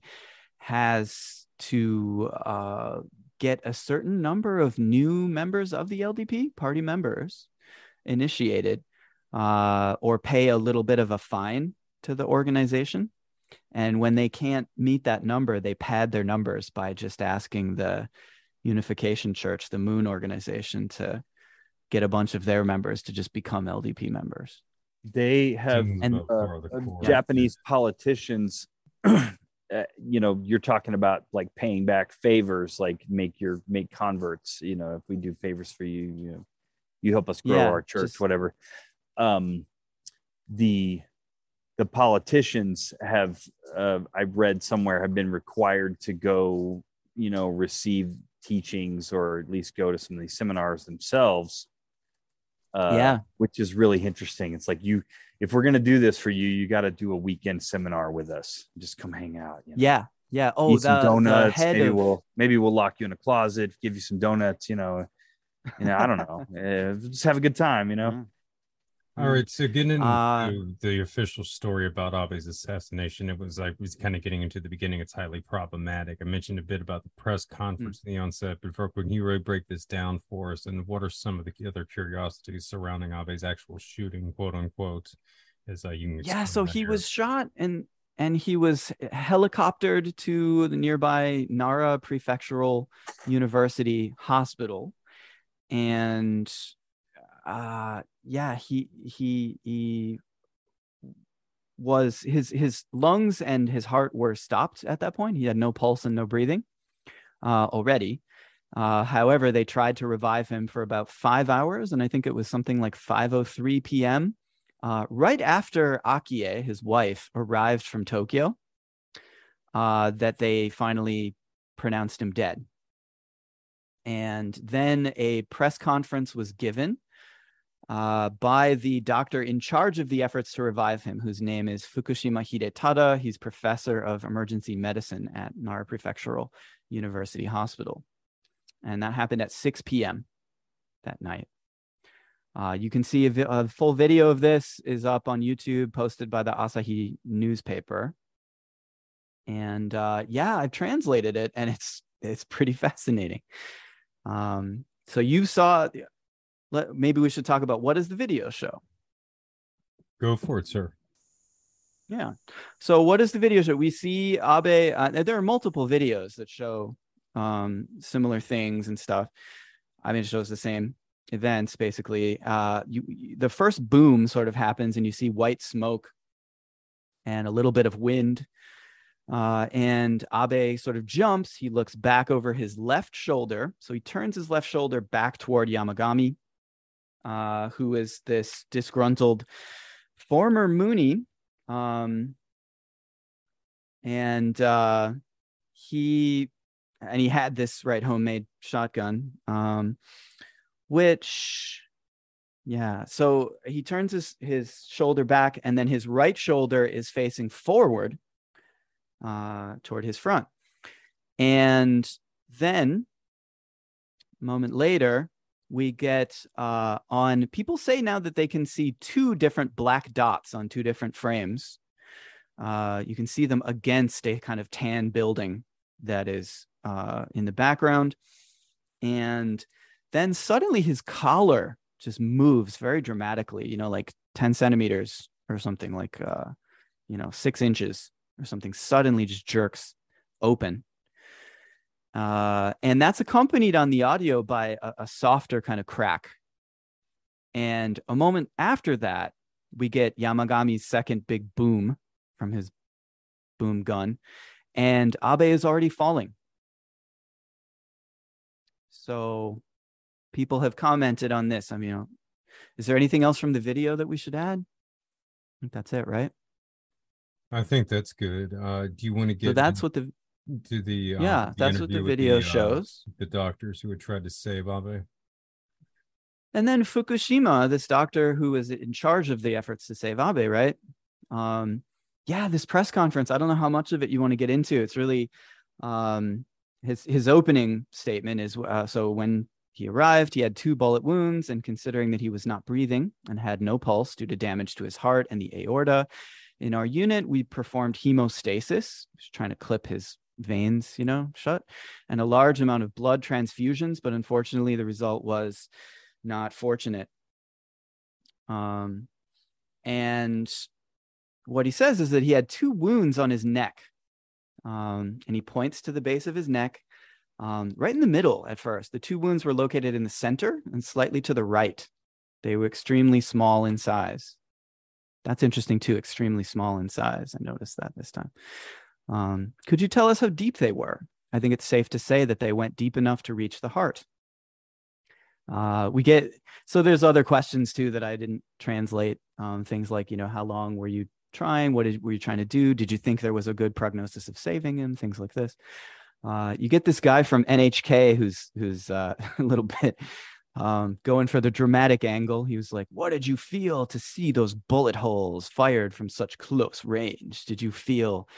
has to uh, get a certain number of new members of the LDP, party members, initiated, uh, or pay a little bit of a fine to the organization. And when they can't meet that number, they pad their numbers by just asking the Unification Church, the Moon organization, to get a bunch of their members to just become LDP members. They have and, uh, the uh. Japanese politicians. uh, you know, you're talking about like paying back favors, like make your make converts. You know, if we do favors for you, you know, you help us grow Yeah, our church, just- whatever. Um, the the politicians have uh, I've read somewhere have been required to go, you know, receive teachings or at least go to some of these seminars themselves. Uh, Yeah. which is really interesting. It's like you, if we're gonna do this for you, you got to do a weekend seminar with us. Just come hang out. you know? Yeah, yeah. Oh, Eat the, the donuts. maybe of we'll maybe we'll lock you in a closet, give you some donuts. You know, you know, I don't know. Uh, just have a good time. You know. All right, so getting into Uh, the official story about Abe's assassination, it was like was kind of getting into the beginning. It's highly problematic. I mentioned a bit about the press conference in the onset, but for, can you really break this down for us? And what are some of the other curiosities surrounding Abe's actual shooting, quote unquote? As uh, you yeah so he here. was shot and and he was helicoptered to the nearby nara prefectural university hospital and uh yeah he he he was his his lungs and his heart were stopped at that point he had no pulse and no breathing uh already uh however they tried to revive him for about five hours and i think it was something like 503 p.m uh, right after Akie, his wife, arrived from Tokyo, uh, that they finally pronounced him dead. And then a press conference was given uh, by the doctor in charge of the efforts to revive him, whose name is Fukushima Hidetada. He's professor of emergency medicine at Nara Prefectural University Hospital. And that happened at 6 p.m. that night. Uh, you can see a, vi- a full video of this is up on YouTube, posted by the Asahi newspaper. And uh, yeah, I've translated it, and it's it's pretty fascinating. Um, so you saw. Let, maybe we should talk about what does the video show? Go for it, sir. Yeah. So what is the video show? We see Abe. Uh, there are multiple videos that show um, similar things and stuff. I mean, it shows the same events basically. Uh, you, you- the first boom sort of happens, and you see white smoke and a little bit of wind. Uh, and Abe sort of jumps. He looks back over his left shoulder. So he turns his left shoulder back toward Yamagami, uh, who is this disgruntled former Moonie. Um, and uh, he and he had this right homemade shotgun, um, which yeah. So he turns his his shoulder back, and then his right shoulder is facing forward uh, toward his front. And then, a moment later, we get uh, on. People say now that they can see two different black dots on two different frames. Uh, you can see them against a kind of tan building that is uh, in the background. And then suddenly his collar just moves very dramatically, you know, like 10 centimeters or something like, uh, you know, six inches or something suddenly just jerks open. Uh, and that's accompanied on the audio by a, a softer kind of crack. And a moment after that, we get Yamagami's second big boom from his boom gun, and Abe is already falling. So people have commented on this. I mean, you know, is there anything else from the video that we should add? I think that's it, right? I think that's good. Uh, do you want to get So that's what the to the uh, yeah, the that's what the video uh, shows. the doctors who had tried to save Abe? And then Fukushima, this doctor who was in charge of the efforts to save Abe, right? Um, yeah, this press conference. I don't know how much of it you want to get into. It's really um, his his opening statement is uh, so when he arrived, he had two bullet wounds, and considering that he was not breathing and had no pulse due to damage to his heart and the aorta, in our unit we performed hemostasis, trying to clip his veins, you know, shut, and a large amount of blood transfusions. But unfortunately, the result was not fortunate. Um, and what he says is that he had two wounds on his neck. Um, and he points to the base of his neck, um, right in the middle at first. The two wounds were located in the center and slightly to the right. They were extremely small in size. That's interesting too, extremely small in size. I noticed that this time. Um, could you tell us how deep they were? I think it's safe to say that they went deep enough to reach the heart. Uh, we get so there's other questions too that I didn't translate. Um, things like you know how long were you trying? What did, were you trying to do? Did you think there was a good prognosis of saving him? Things like this. Uh, you get this guy from NHK who's who's uh, a little bit um, going for the dramatic angle. He was like, "What did you feel to see those bullet holes fired from such close range? Did you feel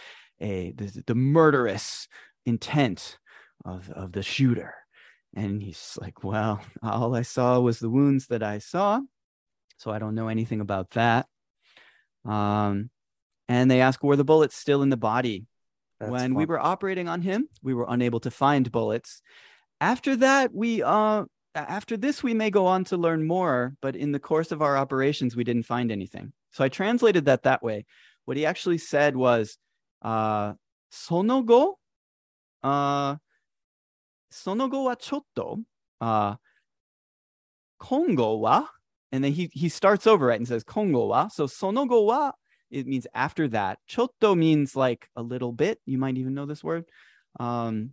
a the, the murderous intent of of the shooter?" And he's like, Well, all I saw was the wounds that I saw. so I don't know anything about that. Um, and they ask, were the bullets still in the body? That's when we were operating on him, we were unable to find bullets. After that, we uh, after this, we may go on to learn more, but in the course of our operations, we didn't find anything. So I translated that that way. What he actually said was, uh, その後、uh, その後はちょっと、uh, 今後は and then he he starts over it and says 今後は so その後は it means after that ちょっと means like a little bit you might even know this word um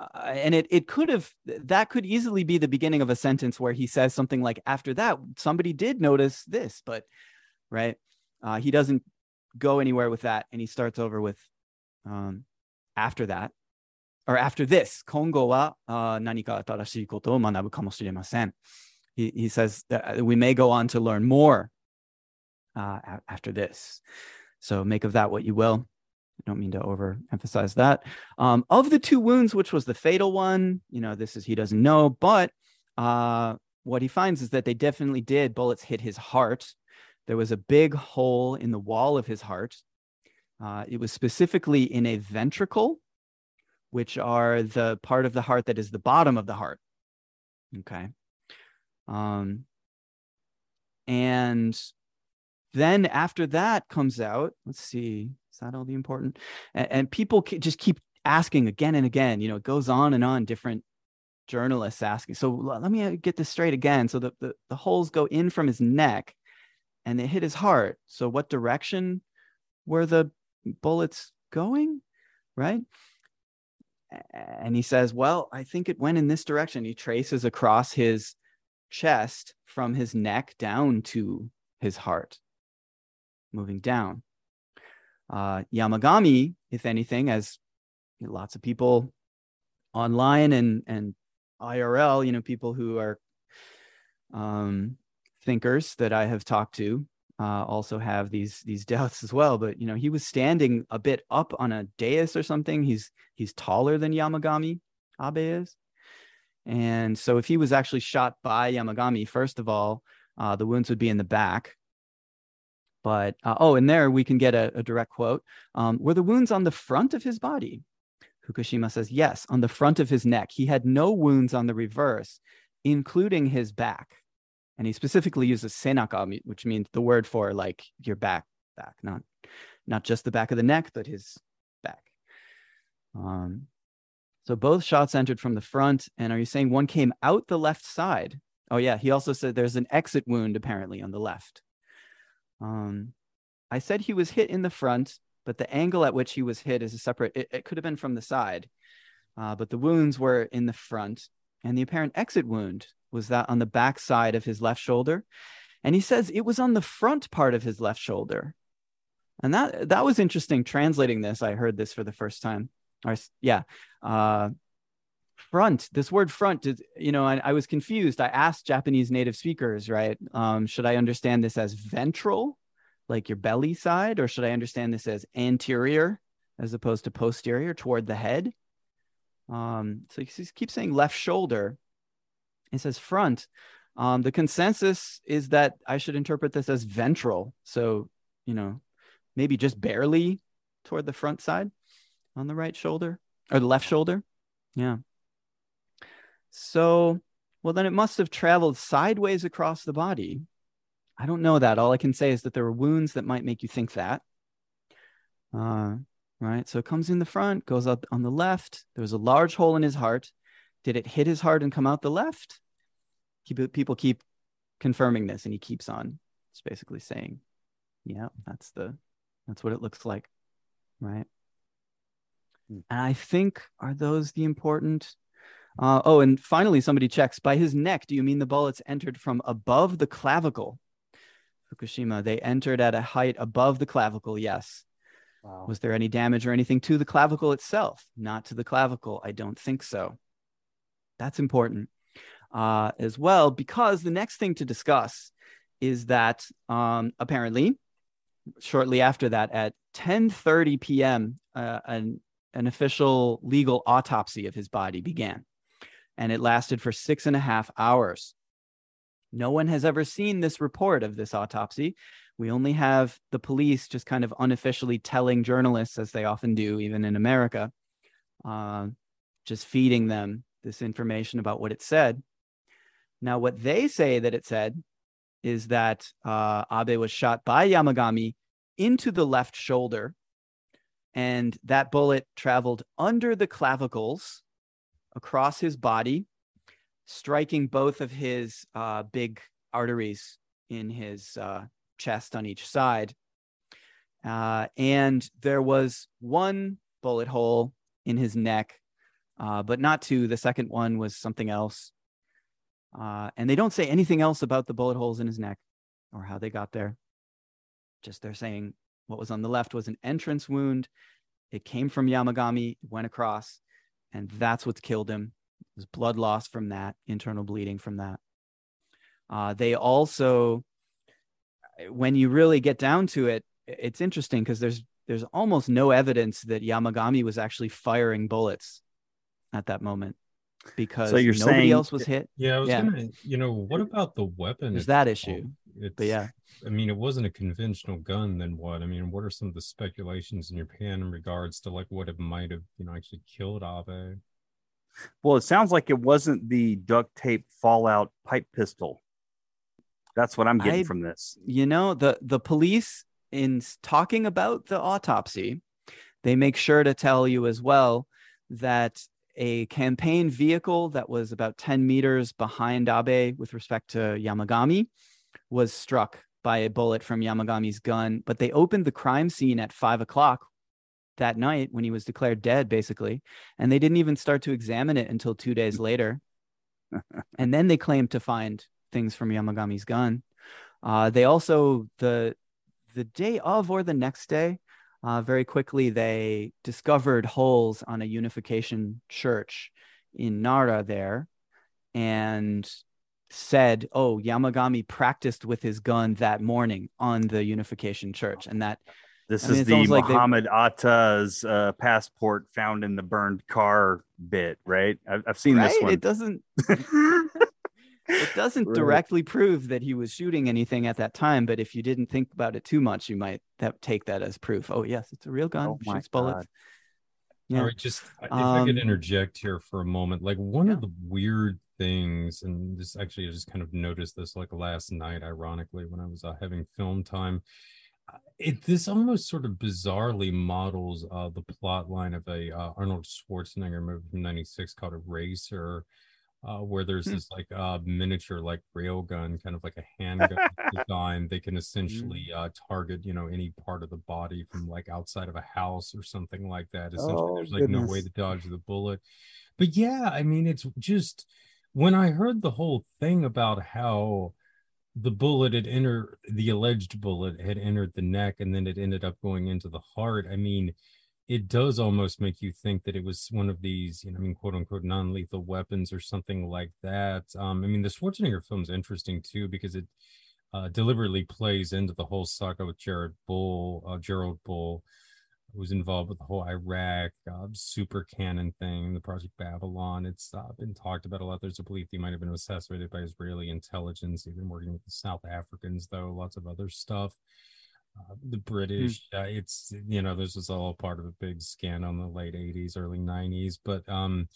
uh, and it it could have that could easily be the beginning of a sentence where he says something like after that somebody did notice this but right uh, he doesn't go anywhere with that and he starts over with um after that or after this 今後は、uh, 何か新しいことを学ぶかもしれません he, he says that we may go on to learn more uh, a- after this. So make of that what you will. I don't mean to overemphasize that. Um, of the two wounds, which was the fatal one, you know, this is he doesn't know, but uh, what he finds is that they definitely did. Bullets hit his heart. there was a big hole in the wall of his heart. Uh, it was specifically in a ventricle, which are the part of the heart that is the bottom of the heart. Okay. Um, and then after that comes out, let's see, is that all the important? And, and people just keep asking again and again. You know, it goes on and on. Different journalists asking. So let me uh, get this straight again. So the, the the holes go in from his neck, and it hit his heart. So what direction were the bullets going? Right. And he says, Well, I think it went in this direction. He traces across his chest from his neck down to his heart, moving down. Uh, Yamagami, if anything, as lots of people online and and IRL, you know, people who are um, thinkers that I have talked to, uh, also have these these doubts as well. But you know, he was standing a bit up on a dais or something. He's he's taller than Yamagami Abe is, and so if he was actually shot by Yamagami, first of all, uh, the wounds would be in the back. But uh, oh, and there we can get a, a direct quote. Um, were the wounds on the front of his body? Fukushima says yes, on the front of his neck. He had no wounds on the reverse, including his back. And he specifically uses senaka, which means the word for like your back, back, not not just the back of the neck, but his back. Um, so both shots entered from the front. And are you saying one came out the left side? Oh yeah, he also said there's an exit wound apparently on the left. Um, I said he was hit in the front, but the angle at which he was hit is a separate. It, it could have been from the side, uh, but the wounds were in the front, and the apparent exit wound was that on the back side of his left shoulder, and he says it was on the front part of his left shoulder, and that that was interesting. Translating this, I heard this for the first time. Or yeah, uh, front. This word front is, you know, I, I was confused. I asked Japanese native speakers, right? Um, should I understand this as ventral? like your belly side, or should I understand this as anterior as opposed to posterior toward the head? Um, so he keeps saying left shoulder. It says front. Um, the consensus is that I should interpret this as ventral. So, you know, maybe just barely toward the front side on the right shoulder or the left shoulder. Yeah. So, well, then it must have traveled sideways across the body I don't know that. All I can say is that there were wounds that might make you think that. Uh, right. So it comes in the front, goes up on the left. There was a large hole in his heart. Did it hit his heart and come out the left? Keep, people keep confirming this, and he keeps on. It's basically saying, "Yeah, that's the, that's what it looks like." Right. Hmm. And I think are those the important uh, oh, and finally, somebody checks by his neck. Do you mean the bullets entered from above the clavicle? Fukushima, they entered at a height above the clavicle. Yes. Wow. Was there any damage or anything to the clavicle itself? Not to the clavicle. I don't think so. That's important uh, as well, because the next thing to discuss is that um, apparently, shortly after that, at 10:30 p.m., uh, an an official legal autopsy of his body began, and it lasted for six and a half hours. no one has ever seen this report of this autopsy. We only have the police just kind of unofficially telling journalists, as they often do, even in America, uh, just feeding them this information about what it said. Now, what they say that it said is that uh, Abe was shot by Yamagami into the left shoulder, and that bullet traveled under the clavicles across his body, striking both of his uh, big arteries in his uh, chest on each side. Uh, and there was one bullet hole in his neck, uh, but not two. The second one was something else. Uh, and they don't say anything else about the bullet holes in his neck or how they got there. Just they're saying what was on the left was an entrance wound. It came from Yamagami, went across, and that's what's killed him. There's blood loss from that, internal bleeding from that. Uh, they also, when you really get down to it, it's interesting because there's there's almost no evidence that Yamagami was actually firing bullets at that moment because so you're nobody saying, else was hit. Yeah, I was yeah. gonna, you know, what about the weapon? Is that issue. It's, but yeah, I mean, it wasn't a conventional gun. Then what? I mean, what are some of the speculations in Japan in regards to like what it might have, you know, actually killed Abe? Well, it sounds like it wasn't the duct tape fallout pipe pistol. That's what I'm getting I, from this. You know, the the police in talking about the autopsy, they make sure to tell you as well that a campaign vehicle that was about 10 meters behind Abe with respect to Yamagami was struck by a bullet from Yamagami's gun. But they opened the crime scene at five o'clock that night when he was declared dead, basically. And they didn't even start to examine it until two days later. and then they claimed to find things from Yamagami's gun. Uh, they also, the the day of or the next day, uh, very quickly they discovered holes on a unification church in Nara there and said, Oh, Yamagami practiced with his gun that morning on the unification church. And that this I mean, is the Muhammad like Atta's uh, passport found in the burned car bit, right? I've, I've seen right? this one. It doesn't. it doesn't right. directly prove that he was shooting anything at that time, but if you didn't think about it too much, you might that, take that as proof. Oh yes, it's a real gun. Oh, shoots bullets. Yeah. All right, just if um, I could um, interject here for a moment, like one yeah. of the weird things, and this actually I just kind of noticed this like last night, ironically, when I was uh, having film time. Uh, it this almost sort of bizarrely models uh, the plot line of a uh, Arnold Schwarzenegger movie from '96 called Eraser, uh, where there's hmm. this like uh, miniature like railgun, kind of like a handgun design. They can essentially mm. uh, target you know any part of the body from like outside of a house or something like that. Essentially, oh, there's like goodness. no way to dodge the bullet. But yeah, I mean, it's just when I heard the whole thing about how the bullet had entered the alleged bullet had entered the neck and then it ended up going into the heart. I mean it does almost make you think that it was one of these, you know, I mean, quote unquote, non-lethal weapons or something like that. Um, I mean, the Schwarzenegger film is interesting too because it uh, deliberately plays into the whole saga with Jared Bull, uh, Gerald Bull, who was involved with the whole Iraq uh, super cannon thing, the Project Babylon. It's uh, been talked about a lot. There's a belief he might have been assassinated by Israeli intelligence. Been working with the South Africans, though, lots of other stuff uh, the. British. Mm. Uh, it's you know this was all part of a big scandal in the late '80s, early '90s. But um,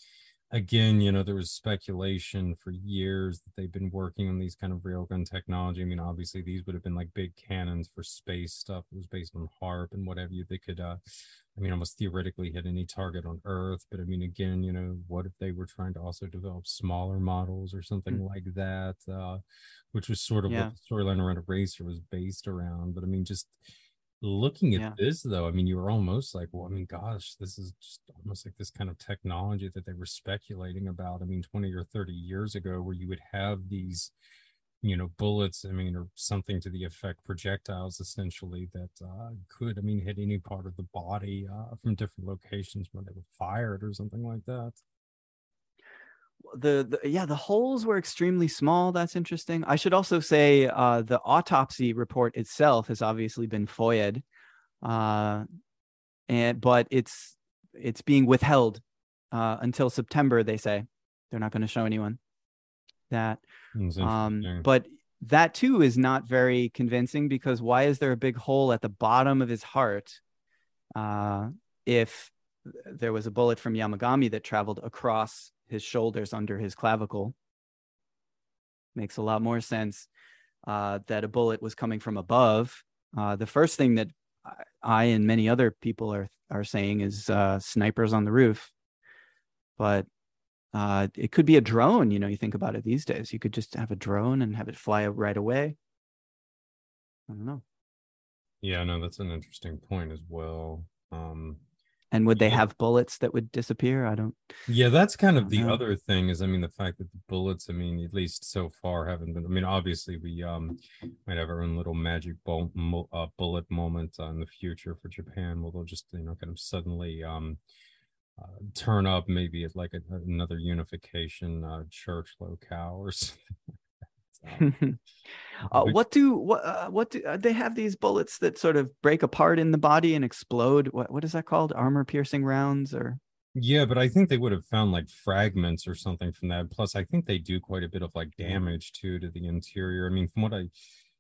again, you know there was speculation for years that they've been working on these kind of railgun technology. I mean, obviously these would have been like big cannons for space stuff. It was based on HARP and whatever you they could. Uh, I mean, almost theoretically hit any target on Earth. But I mean, again, you know, what if they were trying to also develop smaller models or something mm. like that? Uh, which was sort of yeah. what the storyline around Eraser was based around. But I mean, just looking at yeah. this though, I mean, you were almost like, well, I mean, gosh, this is just almost like this kind of technology that they were speculating about. I mean, 20 or 30 years ago, where you would have these, you know, bullets, I mean, or something to the effect projectiles essentially that uh, could, I mean, hit any part of the body uh, from different locations when they were fired or something like that. The, the, yeah the holes were extremely small that's interesting. I should also say uh, the autopsy report itself has obviously been foia uh, and but it's it's being withheld uh, until september they say. They're not going to show anyone that. Um, but that too is not very convincing because why is there a big hole at the bottom of his heart uh, if there was a bullet from Yamagami that traveled across his shoulders under his clavicle? Makes a lot more sense uh, that a bullet was coming from above. Uh, the first thing that I- and many other people are are saying is uh, snipers on the roof, but uh, it could be a drone. You know, you think about it these days. You could just have a drone and have it fly right away. I don't know. yeah, no, that's an interesting point as well. Um, And would they Yeah. have bullets that would disappear? I don't. Yeah, that's kind of the know. other thing is, I mean, the fact that the bullets, I mean, at least so far haven't been, I mean, obviously we um might have our own little magic mo- uh, bullet moment uh, in the future for Japan where they'll just, you know, kind of suddenly um uh, turn up maybe at like a, another unification uh, church locale or something. uh, what do what uh, what do uh, they have these bullets that sort of break apart in the body and explode? What what is that called? Armor piercing rounds or Yeah, but I think they would have found like fragments or something from that. Plus, I think they do quite a bit of like damage too to the interior. I mean, from what I,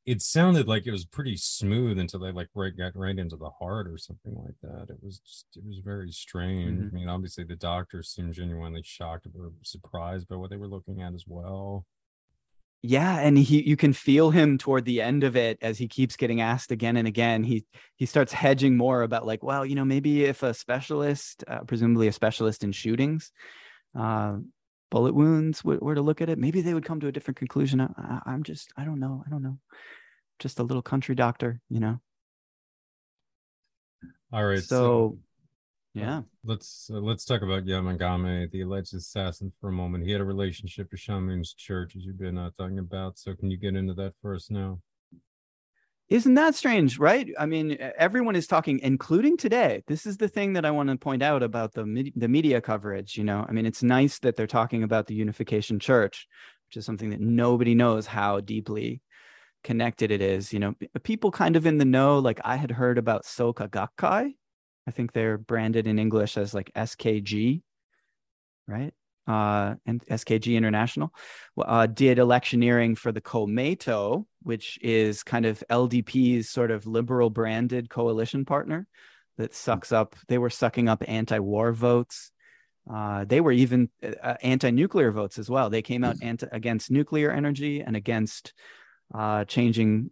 it sounded like it was pretty smooth until they like right got right into the heart or something like that. It was just, it was very strange. Mhm. I mean, obviously the doctors seemed genuinely shocked or surprised by what they were looking at as well. Yeah, and he you can feel him toward the end of it as he keeps getting asked again and again. He he starts hedging more about like, well, you know, maybe if a specialist, uh, presumably a specialist in shootings, uh, bullet wounds were, were to look at it, maybe they would come to a different conclusion. I, I, I'm just, I don't know, I don't know, just a little country doctor, you know. All right, so, so yeah, let's uh, let's talk about Yamagami, the alleged assassin, for a moment. He had a relationship to Sean Moon's church, as you've been uh, talking about. So, can you get into that for us now? Isn't that strange, right? I mean, everyone is talking, including today. This is the thing that I want to point out about the the media coverage. You know, I mean, it's nice that they're talking about the Unification Church, which is something that nobody knows how deeply connected it is. You know, people kind of in the know. Like I had heard about Soka Gakkai. I think they're branded in English as like SKG, right? Uh, and SKG International uh, did electioneering for the Komeito, which is kind of LDP's sort of liberal branded coalition partner that sucks up. They were sucking up anti-war votes. Uh, they were even uh, anti-nuclear votes as well. They came out anti- against nuclear energy and against uh, changing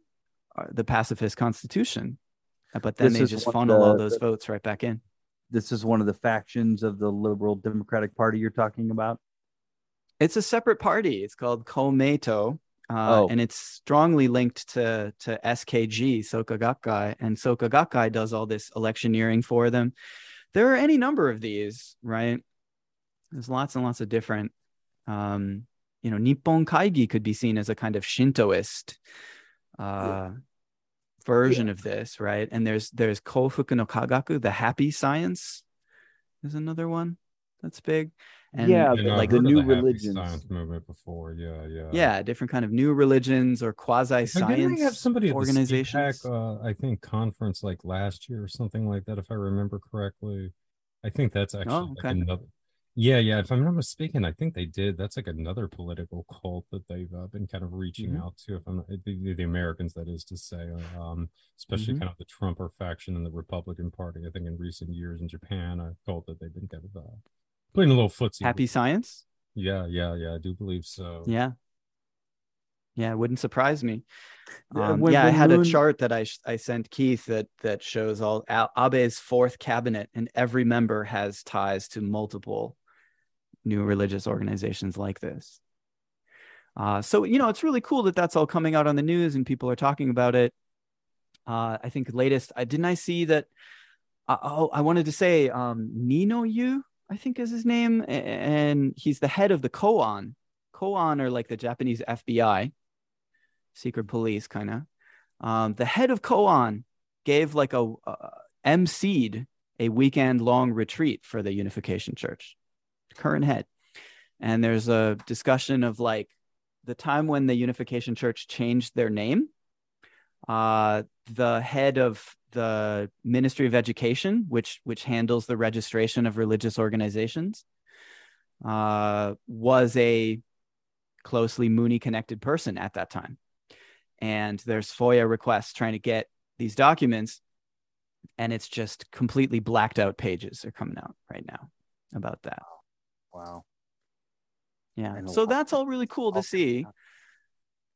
uh, the pacifist constitution. Uh, But then This they just funnel all those the- votes right back in. This is one of the factions of the Liberal Democratic Party you're talking about. It's a separate party. It's called Komeito. Uh, Oh. and it's strongly linked to to SKG, Soka Gakkai, and Soka Gakkai does all this electioneering for them. There are any number of these, right? There's lots and lots of different. Um, you know, Nippon Kaigi could be seen as a kind of Shintoist uh, version of this, right? And there's there's Kofuku no Kagaku, the happy science, is another one that's big. And Yeah, You like the new happy religions. science movement before. Yeah, yeah. yeah different kind of new religions or quasi Like, didn't we have science somebody at organizations CPAC, uh, I think conference like last year or something like that, if I remember correctly. I think that's actually Oh, like another. Yeah, yeah. If I'm not mistaken, I think they did. That's like another political cult that they've uh, been kind of reaching Mhm. out to. If I'm not, the, the Americans, that is to say, um, especially Mhm. kind of the Trumper faction and the Republican Party. I think in recent years in Japan, I felt that they've been kind of uh, playing a little footsie. with- happy science Yeah, yeah, yeah. I do believe so. yeah yeah it wouldn't surprise me Yeah, um, when- yeah i had Moon- a chart that i sh- i sent keith that that shows all Al- abe's fourth cabinet and every member has ties to multiple new religious organizations like this. Uh, so you know it's really cool that that's all coming out on the news and people are talking about it. Uh, i think latest i didn't i see that uh, oh i wanted to say um, nino yu i think is his name and he's the head of the koan. Koan are like the japanese fbi secret police kind of um, the head of koan gave like a uh, emceed a weekend long retreat for the unification church current head and there's a discussion of like the time when the unification church changed their name uh, the head of the ministry of education which which handles the registration of religious organizations uh, was a closely Moonie connected person at that time. And there's FOIA requests trying to get these documents, and it's just completely blacked out pages are coming out right now about that. Wow. Yeah. And So that's all really cool to see.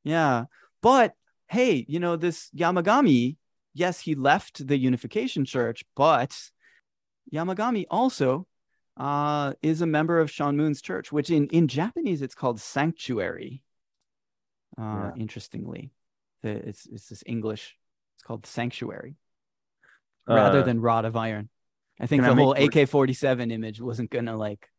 Yeah. But hey, you know, this Yamagami, yes, he left the Unification Church, but Yamagami also uh, is a member of Sean Moon's church, which in, in Japanese it's called sanctuary. Uh, Yeah. Interestingly, the, it's, it's this English, it's called sanctuary rather Uh, than rod of iron. I think can I the whole AK 47 image wasn't going to like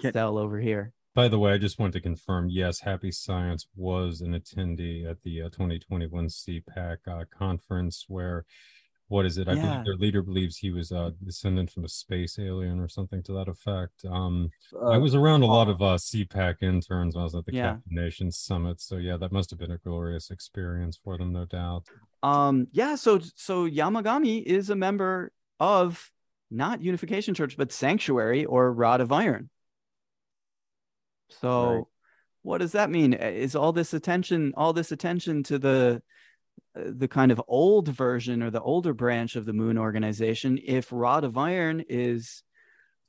Can- sell over here. By the way, I just want to confirm yes, Happy Science was an attendee at the uh, 2021 CPAC uh, conference where, what is it? I Yeah. believe their leader believes he was a descendant from a space alien or something to that effect. Um, I uh, was around a lot of uh, CPAC interns when I was at the Yeah. Captive Nations Summit. So, yeah, that must have been a glorious experience for them, no doubt. Um, yeah, so so Yamagami is a member of not Unification Church, but Sanctuary or Rod of Iron. So Right. what does that mean? Is all this attention, all this attention to the uh, the kind of old version or the older branch of the Moon organization, if Rod of Iron is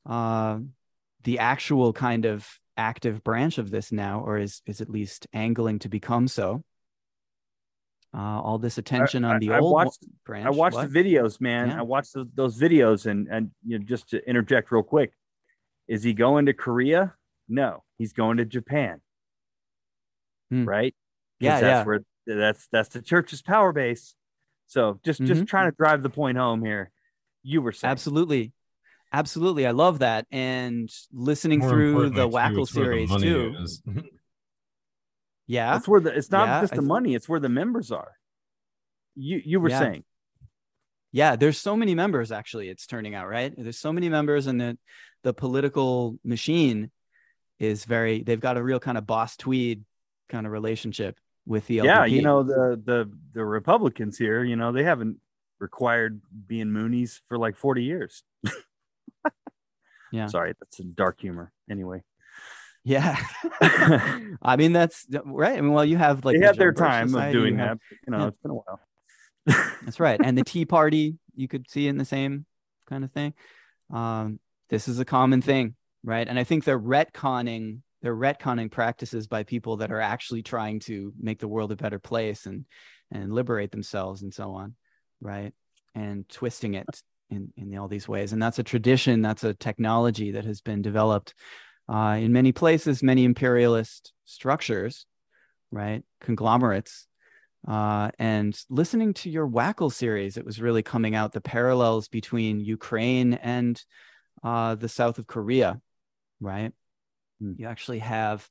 uh, the actual kind of active branch of this now, or is is at least angling to become so? Uh, all this attention on the I old watched- branch. I watched what? the videos, man. Yeah. I watched the, those videos, and and you know, just to interject real quick, is he going to Korea? No, he's going to Japan. Hmm. Right? 'Cause Yeah, that's yeah. Where, that's that's the church's power base. So just just Mhm. trying to drive the point home here. You were saying Absolutely. Absolutely. I love that. And listening More through the too, WACL it's where the series too. Yeah. That's where the it's not Yeah, just the th- money; it's where the members are. You you were Yeah. saying Yeah. There's so many members, actually, it's turning out, right? There's so many members, and the, the political machine is very, they've got a real kind of boss tweed kind of relationship with the LDP. yeah, you know the the the Republicans here, you know, they haven't required being Moonies for like forty years. Yeah. Sorry, that's a dark humor. Anyway, Yeah. I mean, that's right. I mean, well, you have like they the had their time Society, of doing you have- that. You know, yeah. it's been a while. That's right. And the Tea Party, you could see in the same kind of thing. Um, this is a common thing, right? And I think they're retconning they're retconning practices by people that are actually trying to make the world a better place and and liberate themselves and so on, right? And twisting it in in all these ways. And that's a tradition, that's a technology that has been developed uh, in many places, many imperialist structures, right? Conglomerates uh, and listening to your WACL series, it was really coming out the parallels between Ukraine and uh, the south of Korea, right? Hmm. You actually have,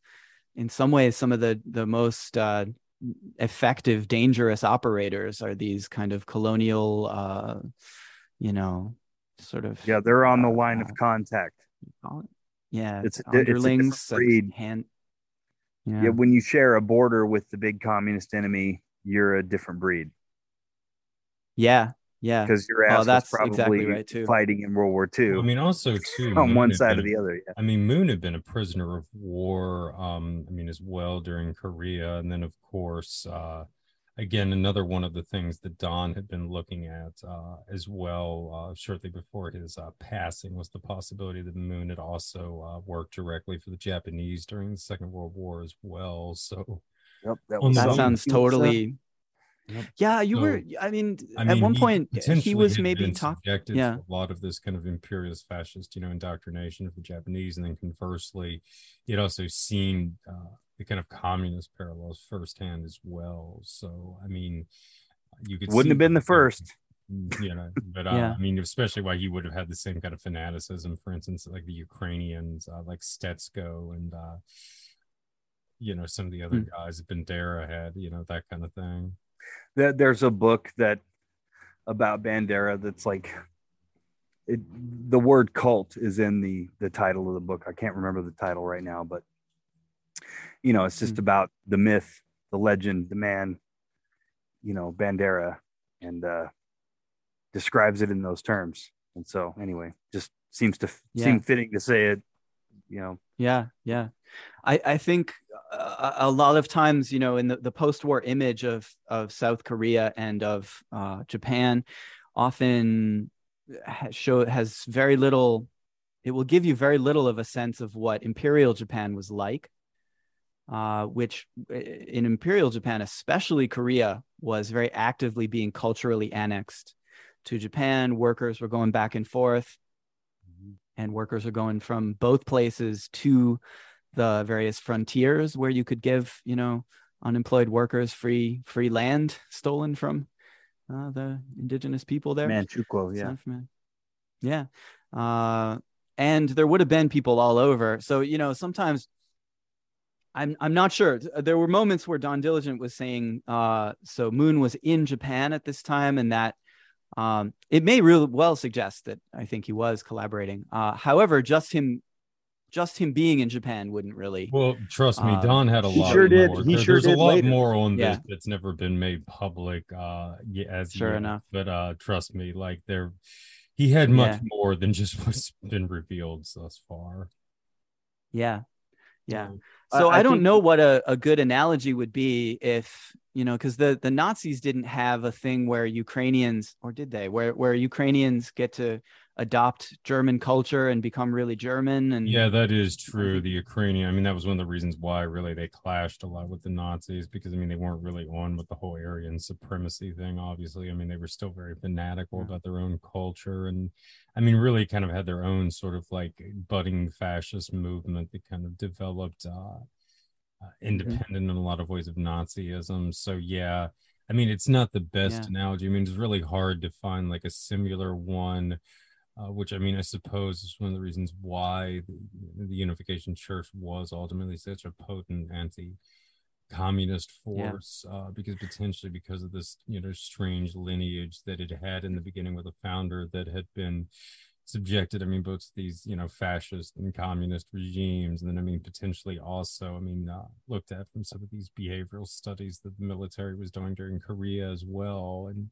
in some ways, some of the the most uh, effective, dangerous operators are these kind of colonial, uh, you know, sort of Yeah, they're on the uh, line uh, of contact. it- yeah, It's a di- it's a underlings, uh, breed. hand, Yeah. when you share a border with the big communist enemy, you're a different breed yeah, yeah. because your Oh, ass was that's probably exactly right, too. fighting in World War II I mean, also too on Moon one side been or the other. Yeah. I mean, Moon had been a prisoner of war. Um, I mean, as well during Korea, and then of course, uh, again, another one of the things that Don had been looking at uh, as well uh, shortly before his uh, passing was the possibility that Moon had also uh, worked directly for the Japanese during the Second World War as well. So, Yep, that was that sounds something he was, totally Yep. yeah you So, were i mean I at one he point he was maybe talking yeah. a lot of this kind of imperialist fascist, you know, indoctrination of the Japanese, and then conversely, he had also seen uh, the kind of communist parallels firsthand as well. So, I mean, you could Wouldn't have been the first. you know, but uh, Yeah. I mean, especially why he would have had the same kind of fanaticism, for instance, like the Ukrainians, uh, like Stetsko and. uh you know some of the other Hmm. guys Bandera had you know that kind of thing There- There's a book that about Bandera that's like it, the word cult is in the the title of the book. I can't remember the title right now, but you know, it's just Hmm. about the myth, the legend, the man, you know, Bandera, and uh, describes it in those terms. And so, anyway, just seems to f- Yeah. seem fitting to say it. You know, yeah yeah i i think a, a lot of times, you know, in the, the post-war image of of South Korea and of uh, Japan, often show has very little. It will give you very little of a sense of what Imperial Japan was like, uh, which in Imperial Japan, especially Korea, was very actively being culturally annexed to Japan. Workers were going back and forth, mm-hmm. and workers are going from both places to the various frontiers where you could give, you know, unemployed workers free free land stolen from uh, the indigenous people there. Manchukuo, yeah, yeah, uh, and there would have been people all over. So you know, sometimes I'm I'm not sure. There were moments where Don Diligent was saying, uh, so Moon was in Japan at this time, and that um, it may really well suggest that I think he was collaborating. Uh, however, just him just him being in Japan wouldn't really. Well, trust me, uh, Don had a lot. Sure did. More. He there, sure there's did a lot later. more on yeah. this that's never been made public. Uh, yeah, as sure yet. enough. But uh, trust me, like there, he had much yeah. more than just what's been revealed thus far. Yeah, yeah. So I, I, I don't think... know what a, a good analogy would be if you know because the the Nazis didn't have a thing where Ukrainians or did they where where Ukrainians get to adopt German culture and become really German. And yeah, that is true. The Ukrainian, I mean, that was one of the reasons why really they clashed a lot with the Nazis because I mean they weren't really on with the whole Aryan supremacy thing. Obviously, I mean they were still very fanatical about their own culture, and I mean really kind of had their own sort of like budding fascist movement that kind of developed. Uh, uh, mm-hmm. independent in a lot of ways of Nazism. So yeah, I mean it's not the best yeah. analogy. I mean it's really hard to find like a similar one uh, which I mean, I suppose is one of the reasons why the, the Unification Church was ultimately such a potent anti communist force yeah. uh, because potentially because of this you know strange lineage that it had in the beginning with a founder that had been subjected i mean both to these you know fascist and communist regimes and then i mean potentially also i mean uh, looked at from some of these behavioral studies that the military was doing during korea as well and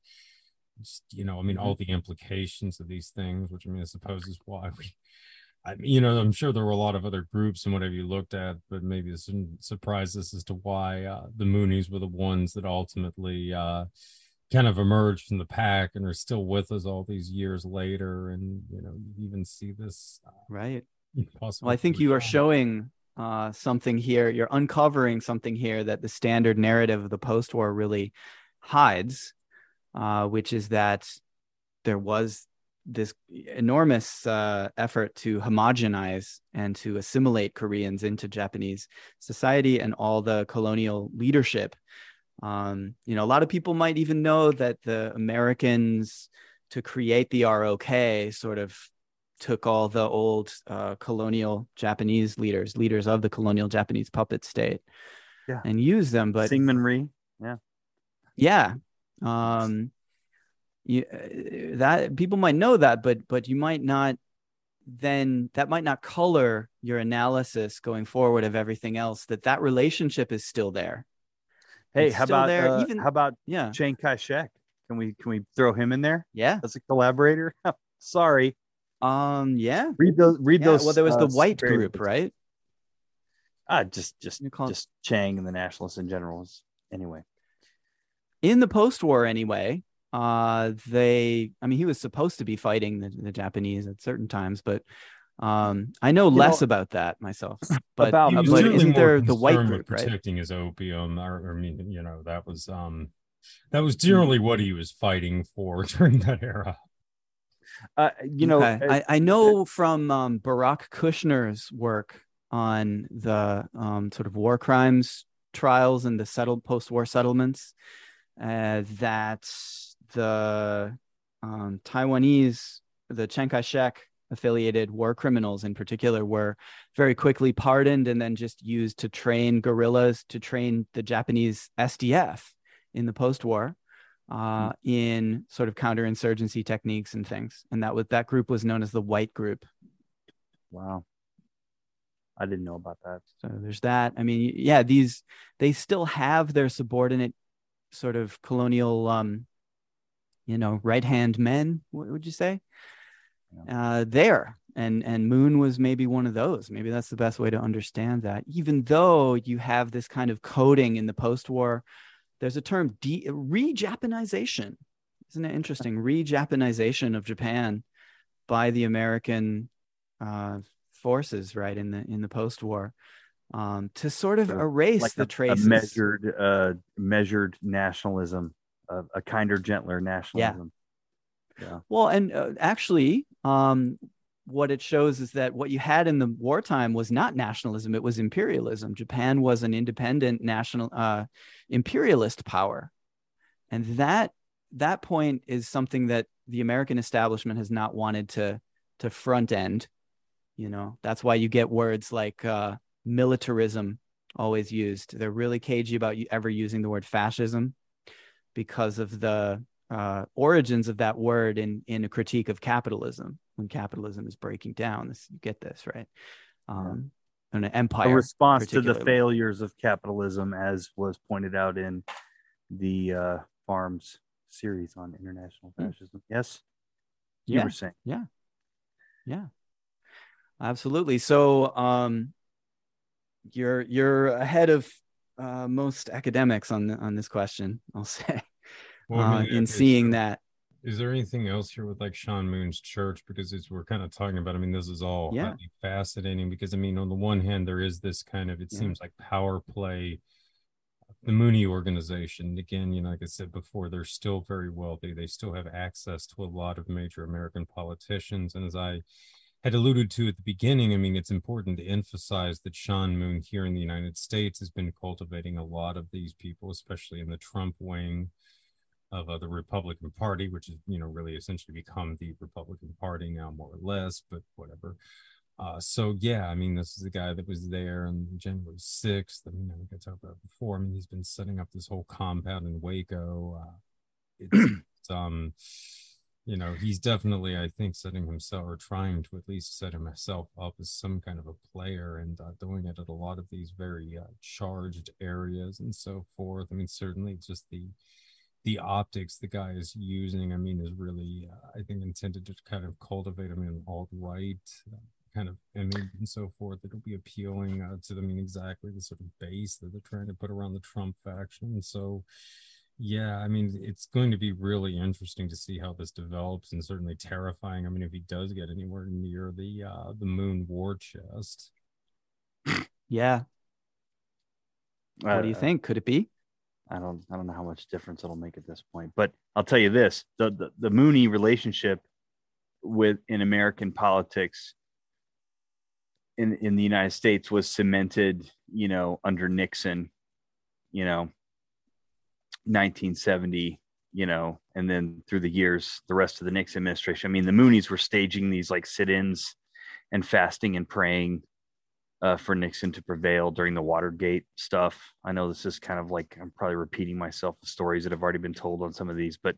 you know, I mean, all mm-hmm. the implications of these things, which I mean, I suppose is why we, I you know, I'm sure there were a lot of other groups and whatever you looked at, but maybe this didn't surprise us as to why uh, the Moonies were the ones that ultimately uh, kind of emerged from the pack and are still with us all these years later. And, you know, you even see this. Uh, right. Well, I think you are showing uh, something here. You're uncovering something here that the standard narrative of the post war really hides uh, which is that there was this enormous uh, effort to homogenize and to assimilate Koreans into Japanese society and all the colonial leadership. Um, you know, a lot of people might even know that the Americans to create the ROK sort of took all the old uh, colonial Japanese leaders, leaders of the colonial Japanese puppet state, yeah. and used them. But Syngman Rhee, yeah, yeah, um, you, uh, that people might know that, but but you might not. Then that might not color your analysis going forward of everything else. That that relationship is still there. Hey, it's how about there. Uh, Even, how about yeah, Chiang Kai Shek? Can we can we throw him in there? Yeah, as a collaborator. Sorry. Um. Yeah. Read those. Read yeah, those. Well, there was uh, the white group, right? Ah, just just just Chang and the nationalists in general. Anyway, in the post-war anyway uh they i mean he was supposed to be fighting the, the japanese at certain times but um i know you less know, about that myself but, about, but isn't there the white group protecting right? his opium or, or, I mean you know that was um that was generally what he was fighting for during that era uh, you know okay. uh, I, I know from um, Barak Kushner's work on the um, sort of war crimes trials and the settled post-war settlements uh, that the um, Taiwanese, the Chiang Kai shek affiliated war criminals in particular, were very quickly pardoned and then just used to train guerrillas to train the Japanese SDF in the post war. Uh, mm-hmm. in sort of counterinsurgency techniques and things, and that was that group was known as the White Group. Wow, I didn't know about that. So there's that. I mean, yeah, these they still have their subordinate sort of colonial, um, you know, right hand men. What would you say? Yeah. Uh, there, and and moon was maybe one of those maybe that's the best way to understand that even though you have this kind of coding in the post-war there's a term de- re-japanization isn't it interesting re-japanization of japan by the american uh, forces right in the in the post-war um, to sort of So, erase like the a, a traces. measured uh measured nationalism a, a kinder gentler nationalism. Yeah. Well, and uh, actually, um, what it shows is that what you had in the wartime was not nationalism; it was imperialism. Japan was an independent national uh, imperialist power, and that that point is something that the American establishment has not wanted to to front end. You know, that's why you get words like uh, militarism always used. They're really cagey about you ever using the word fascism because of the uh, origins of that word in in a critique of capitalism when capitalism is breaking down. This you get this right, um, an empire. a response to the failures of capitalism as was pointed out in the uh farms series on international Hmm. fascism yes you Yeah. were saying Yeah, Yeah, absolutely. So um, you're you're ahead of uh, most academics on on this question. I'll say Well, I uh, mean, in seeing there- that. Is there anything else here with like Sean Moon's church? Because as we're kind of talking about, I mean, this is all Yeah. fascinating because I mean, on the one hand, there is this kind of it Yeah. seems like power play. The Mooney organization, again, you know, like I said before, they're still very wealthy. They still have access to a lot of major American politicians. And as I had alluded to at the beginning, I mean, it's important to emphasize that Sean Moon here in the United States has been cultivating a lot of these people, especially in the Trump wing of uh, the Republican Party, which is you know really essentially become the Republican Party now, more or less, but whatever. Uh, so yeah, I mean, this is the guy that was there on January sixth. I mean, I think I talked about before. I mean, he's been setting up this whole compound in Waco. Uh, it's, it's, um, you know, he's definitely, I think, setting himself or trying to at least set himself up as some kind of a player and uh, doing it at a lot of these very uh, charged areas and so forth. I mean, certainly just the the optics the guy is using, I mean, is really, uh, I think, intended to kind of cultivate, I mean, an alt right uh, kind of image and so forth. It'll be appealing uh, to, I mean, exactly the sort of base that they're trying to put around the Trump faction. So, yeah, I mean, it's going to be really interesting to see how this develops, and certainly terrifying. I mean, if he does get anywhere near the uh, the moon war chest, Yeah. What do you Uh, think? Could it be? I don't I don't know how much difference it'll make at this point, but I'll tell you this: the the, the Mooney relationship with in American politics in in the United States was cemented, you know, under Nixon, you know, 1970, you know, and then through the years, the rest of the Nixon administration. I mean, the Moonies were staging these like sit-ins and fasting and praying uh, for Nixon to prevail during the Watergate stuff. I know this is kind of like I'm probably repeating myself the stories that have already been told on some of these, but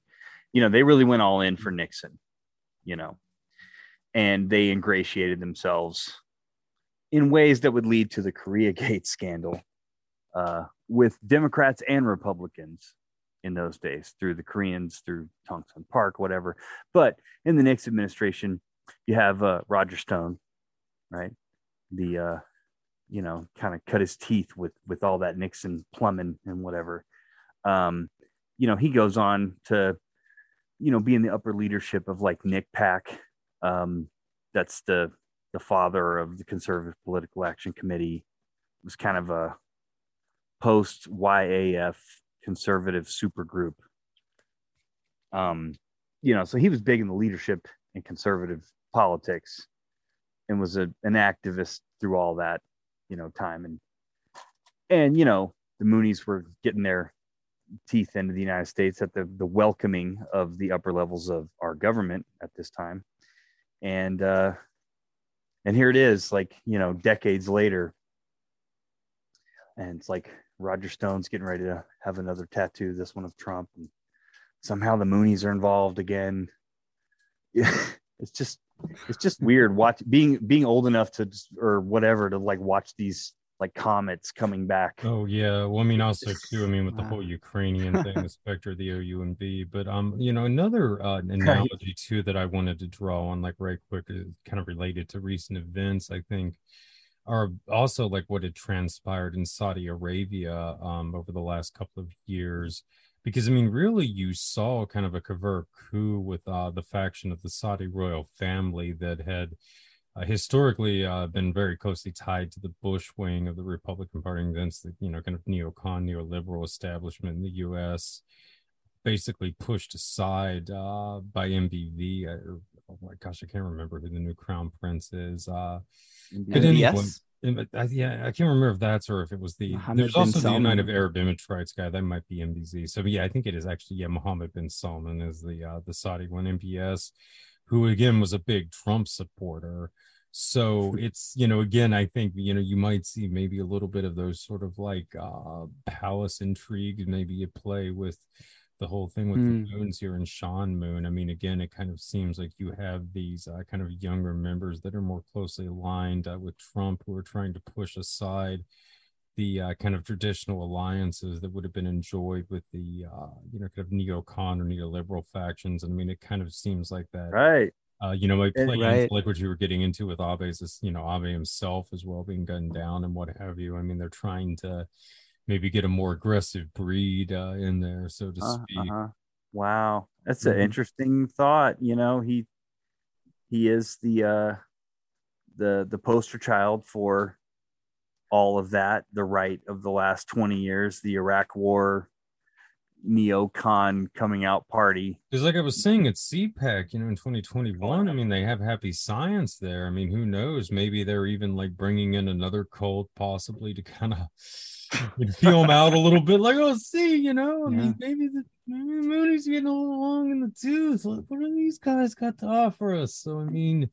you know, they really went all in for Nixon, you know, and they ingratiated themselves in ways that would lead to the korea gate scandal uh, with Democrats and Republicans in those days through the Koreans, through Tongsun Park, whatever. But in the Nixon administration, you have uh, Roger Stone, right? The uh, you know, kind of cut his teeth with with all that Nixon plumbing and whatever. Um, you know, he goes on to, you know, be in the upper leadership of like NCPAC. Um, that's the the father of the Conservative Political Action Committee. It was kind of a post YAF conservative supergroup. Um, you know, so he was big in the leadership in conservative politics and was a, an activist through all that you know time. And and you know the moonies were getting their teeth into the united states at the the welcoming of the upper levels of our government at this time. And uh and here it is like you know decades later. And it's like roger stone's getting ready to have another tattoo this one of trump and somehow the moonies are involved again yeah it's just it's just weird watch being being old enough to just, or whatever to like watch these like comets coming back. Oh yeah, well, I mean, also too, I mean, with the whole Ukrainian thing, the Spectre, of the OUNB, but um, you know, another uh, analogy too that I wanted to draw on, like right quick, is kind of related to recent events. I think are also like what had transpired in Saudi Arabia um over the last couple of years. Because I mean, really, you saw kind of a covert coup with uh, the faction of the Saudi royal family that had uh, historically uh, been very closely tied to the Bush wing of the Republican Party against the you know kind of neocon neoliberal establishment in the U.S. Basically pushed aside uh, by MBV. I, oh my gosh, I can't remember who the new crown prince is. But anyway, MBS? and, but I, yeah, I can't remember if that's or if it was the. Mohammed there's bin also the Salman. United Arab Emirates guy that might be MBZ. So yeah, I think it is actually yeah. Mohammed bin Salman is the uh, the Saudi one. MBS, who again was a big Trump supporter. So it's you know again I think you know you might see maybe a little bit of those sort of like uh palace intrigue maybe at play with the whole thing with Hmm. the moons here and Sean Moon. I mean, again, it kind of seems like you have these uh, kind of younger members that are more closely aligned uh, with Trump who are trying to push aside the uh, kind of traditional alliances that would have been enjoyed with the uh, you know kind of neocon or neoliberal factions. And I mean, it kind of seems like that Right. uh, you know, play Right. like what you were getting into with Abe's, you know, Abe himself as well being gunned down and what have you. I mean, they're trying to maybe get a more aggressive breed uh, in there, so to Uh, speak. uh-huh. Wow, that's Mhm. an interesting thought. You know, he he is the uh the the poster child for all of that, the right of the last 20 years, the Iraq war neocon coming out party. Because, like I was saying at CPAC, you know, in 2021, I mean, they have happy science there. I mean, who knows? Maybe they're even like bringing in another cult, possibly to kind of feel them out a little bit. Like, oh, see, you know, I Yeah. mean, maybe the maybe Mooney's getting a little long in the tooth. Like, what do these guys got to offer us? So, I mean,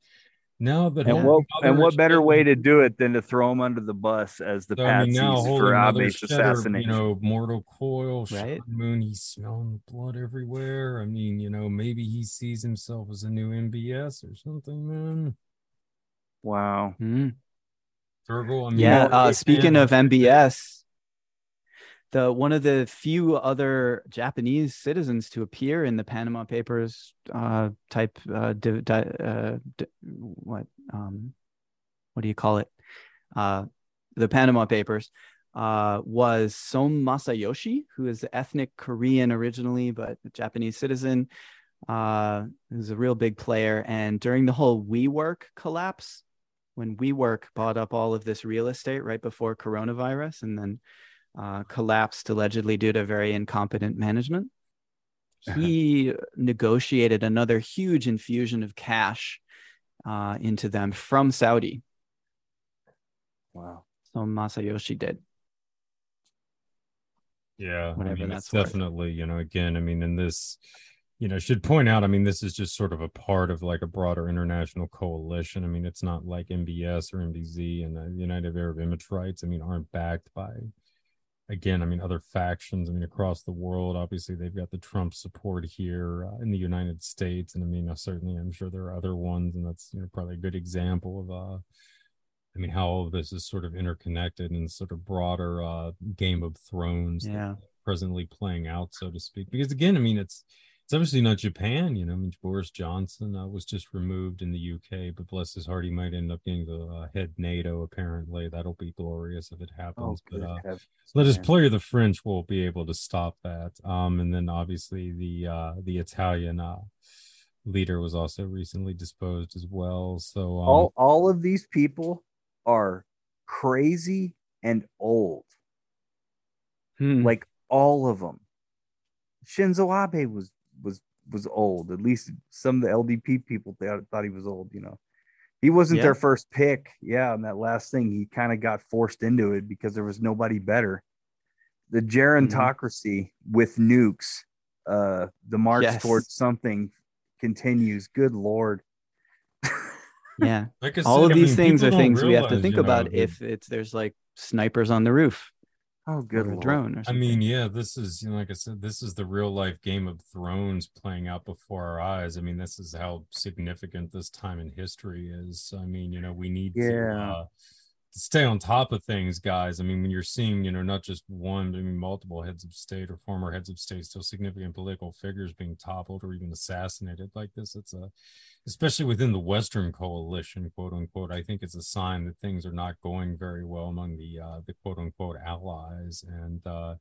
now that And what and what better way to do it than to throw him under the bus as the so, I mean, now for another Abe's Cheddar, you know, mortal coil, Right. Sean Moon, he's smelling the blood everywhere. I mean, you know, maybe he sees himself as a new MBS or something, man. wow. Mm. Fergal, I mean, yeah uh speaking of mbs the one of the few other japanese citizens to appear in the panama papers uh type uh, di- di- uh di- what um what do you call it? Uh the panama papers uh was Son masayoshi who is ethnic korean originally but a japanese citizen uh who's a real big player. And during the whole WeWork collapse when WeWork bought up all of this real estate right before coronavirus and then uh, collapsed allegedly due to very incompetent management. He negotiated another huge infusion of cash uh, into them from Saudi. Wow. So Masayoshi did. Yeah, I mean, that's worth. definitely, you know, again, I mean, in this, you know, should point out, I mean, this is just sort of a part of like a broader international coalition. I mean, it's not like MBS or MBZ and the United Arab Emirates, I mean, aren't backed by, again, I mean, other factions. I mean, across the world, obviously, they've got the Trump support here uh, in the United States. And I mean, uh, certainly, I'm sure there are other ones, and that's, you know, probably a good example of, uh, I mean, how all of this is sort of interconnected and sort of broader uh, Game of Thrones Yeah. presently playing out, so to speak. Because again, I mean, it's it's obviously not Japan. You know, I mean, Boris Johnson uh, was just removed in the UK, but bless his heart, he might end up being the uh, head NATO. Apparently, that'll be glorious if it Oh, happens. but uh, let us man. play the French will be able to stop that. Um, and then obviously the uh, the Italian uh, leader was also recently disposed as well. So um, all all of these people are crazy and old Hmm. like all of them shinzo abe was was was old. At least some of the ldp people thought, thought he was old you know. He wasn't Yeah. their first pick. Yeah and that last thing he kind of got forced into it because there was nobody better. The gerontocracy with nukes uh the march Yes. towards something continues. Good lord. Yeah. like All said, of I these mean, things are don't things we have to think you know, about if it's there's like snipers on the roof oh good or a lord drone or I mean, yeah, this is you know, like I said, this is the real life Game of Thrones playing out before our eyes. I mean, this is how significant this time in history is. I mean, you know, we need to Yeah. uh, to stay on top of things, guys. I mean, when you're seeing, you know, not just one, but I mean, multiple heads of state or former heads of state, still significant political figures being toppled or even assassinated like this, it's a, especially within the Western coalition, quote unquote. I think it's a sign that things are not going very well among the uh, the quote unquote allies, and uh,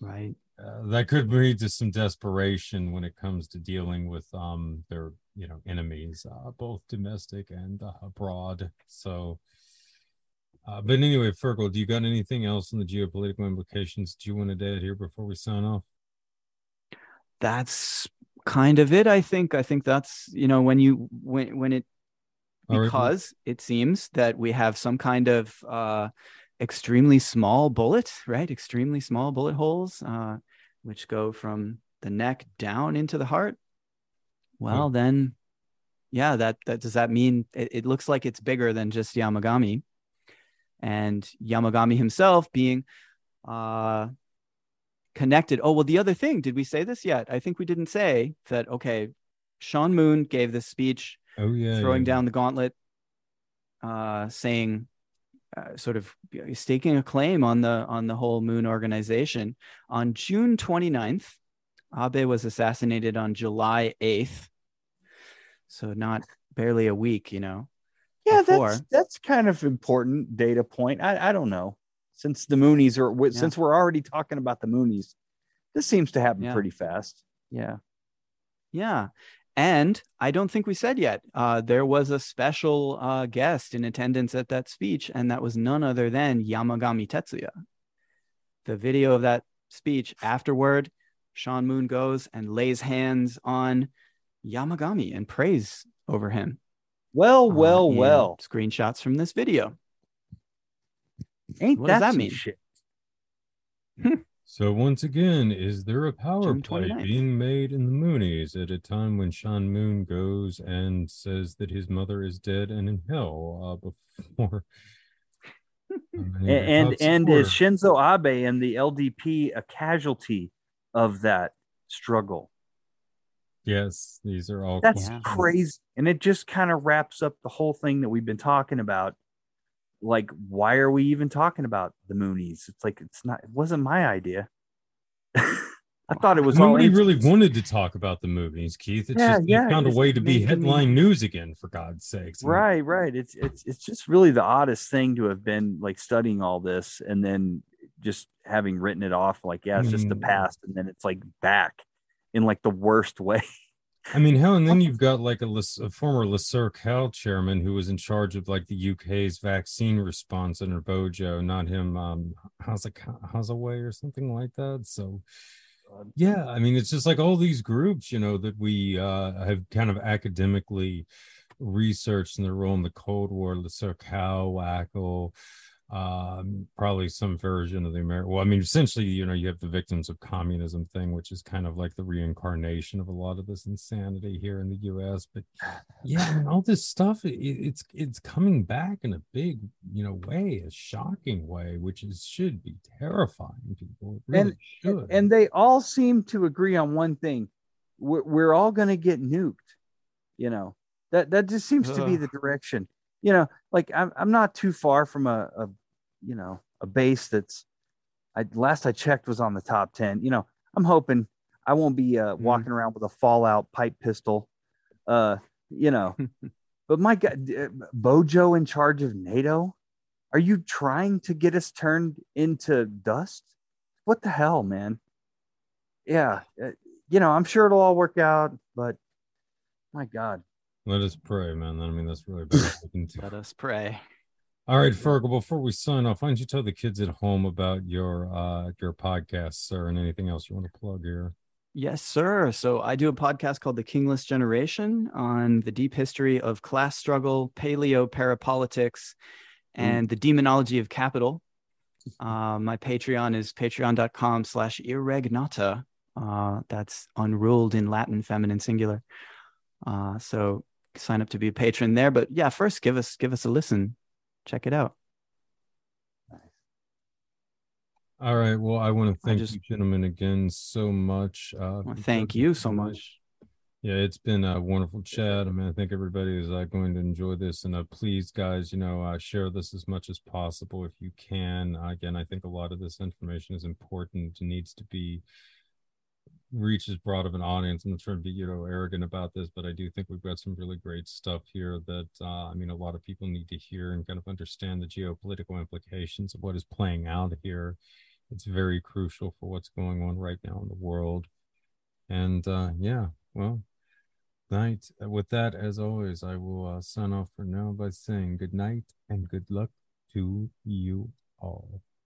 right, uh, that could lead to some desperation when it comes to dealing with um their you know enemies, uh, both domestic and uh, abroad. So. Uh, but anyway, Fergal, do you got anything else on the geopolitical implications do you want to add here before we sign off? That's kind of it. I think. I think that's you know when you when when it because right. it seems that we have some kind of uh, extremely small bullet, right? Extremely small bullet holes, uh, which go from the neck down into the heart. Well, then, yeah, that that does that mean it, it looks like it's bigger than just Yamagami and Yamagami himself being uh, connected. Oh, well, the other thing, did we say this yet? I think we didn't say that, okay, Sean Moon gave this speech, oh, yeah, throwing yeah. down the gauntlet, uh, saying, uh, sort of staking a claim on the on the whole moon organization on june 29th abe was assassinated on july 8th so not barely a week you know yeah, before. that's that's kind of important data point. I, I don't know. Since the Moonies are yeah. since we're already talking about the Moonies, this seems to happen yeah. pretty fast. Yeah. Yeah. And I don't think we said yet. Uh, there was a special uh, guest in attendance at that speech, and that was none other than Yamagami Tetsuya. The video of that speech afterward, Sean Moon goes and lays hands on Yamagami and prays over him. Well, uh, well, uh, well. Screenshots from this video. Ain't what that, does that mean? Shit? so once again, is there a power play being made in the Moonies at a time when Sean Moon goes and says that his mother is dead and in hell uh, before? and and, and is Shinzo Abe and the LDP a casualty of that struggle? Yes, these are all that's crazy. And it just kind of wraps up the whole thing that we've been talking about. Like, why are we even talking about the Moonies? It's like it's not it wasn't my idea. I thought it was nobody really wanted to talk about the Moonies, Keith. It's yeah, just yeah, found a way to be headline news again, for God's sakes. Right, right. It's it's it's just really the oddest thing to have been like studying all this and then just having written it off like, yeah, it's just the mm. past, and then it's like back in like the worst way. I mean, hell, and then you've got like a, a former Le Cercle chairman who was in charge of like the UK's vaccine response under Bojo, not him. Um, how's a how's or something like that. So, yeah, I mean, it's just like all these groups, you know, that we uh, have kind of academically researched in their role in the Cold War, Le Cercle, WACL, um, probably some version of the American. Well, I mean, essentially, you know, you have the victims of communism thing, which is kind of like the reincarnation of a lot of this insanity here in the U.S. But yeah, I mean, all this stuff, it, it's it's coming back in a big, you know, way, a shocking way, which is should be terrifying people. Really and should. and they all seem to agree on one thing: we're, we're all going to get nuked. You know, that that just seems Ugh. to be the direction. You know, like I'm I'm not too far from a, a you know a base that's I last I checked was on the top 10 you know I'm hoping I won't be uh, mm-hmm. walking around with a fallout pipe pistol uh you know. But my god uh, Bojo in charge of NATO? Are you trying to get us turned into dust? What the hell man? Yeah uh, you know I'm sure it'll all work out but my god. Let us pray man. I mean that's really bad. Let us pray all right, Fergal, before we sign off, why don't you tell the kids at home about your uh your podcast, sir, and anything else you want to plug here? Yes, sir. So I do a podcast called The Kingless Generation on the deep history of class struggle, paleo parapolitics, and mm. the demonology of capital. Uh, my Patreon is patreon.com slash irregnata. Uh, that's unruled in Latin, feminine singular. Uh, so sign up to be a patron there. But yeah, first give us give us a listen check it out. All right. Well, I want to thank just, you, gentlemen, again so much. Uh, well, thank you so much. Yeah, it's been a wonderful chat. I mean, I think everybody is uh, going to enjoy this. And uh, please, guys, you know, uh, share this as much as possible if you can. again, I think a lot of this information is important and needs to be reach as broad of an audience. I'm not trying to be, you know, arrogant about this, but I do think we've got some really great stuff here that, uh, I mean, a lot of people need to hear and kind of understand the geopolitical implications of what is playing out here. It's very crucial for what's going on right now in the world. And uh, yeah, well, night. With that, as always, I will uh, sign off for now by saying good night and good luck to you all.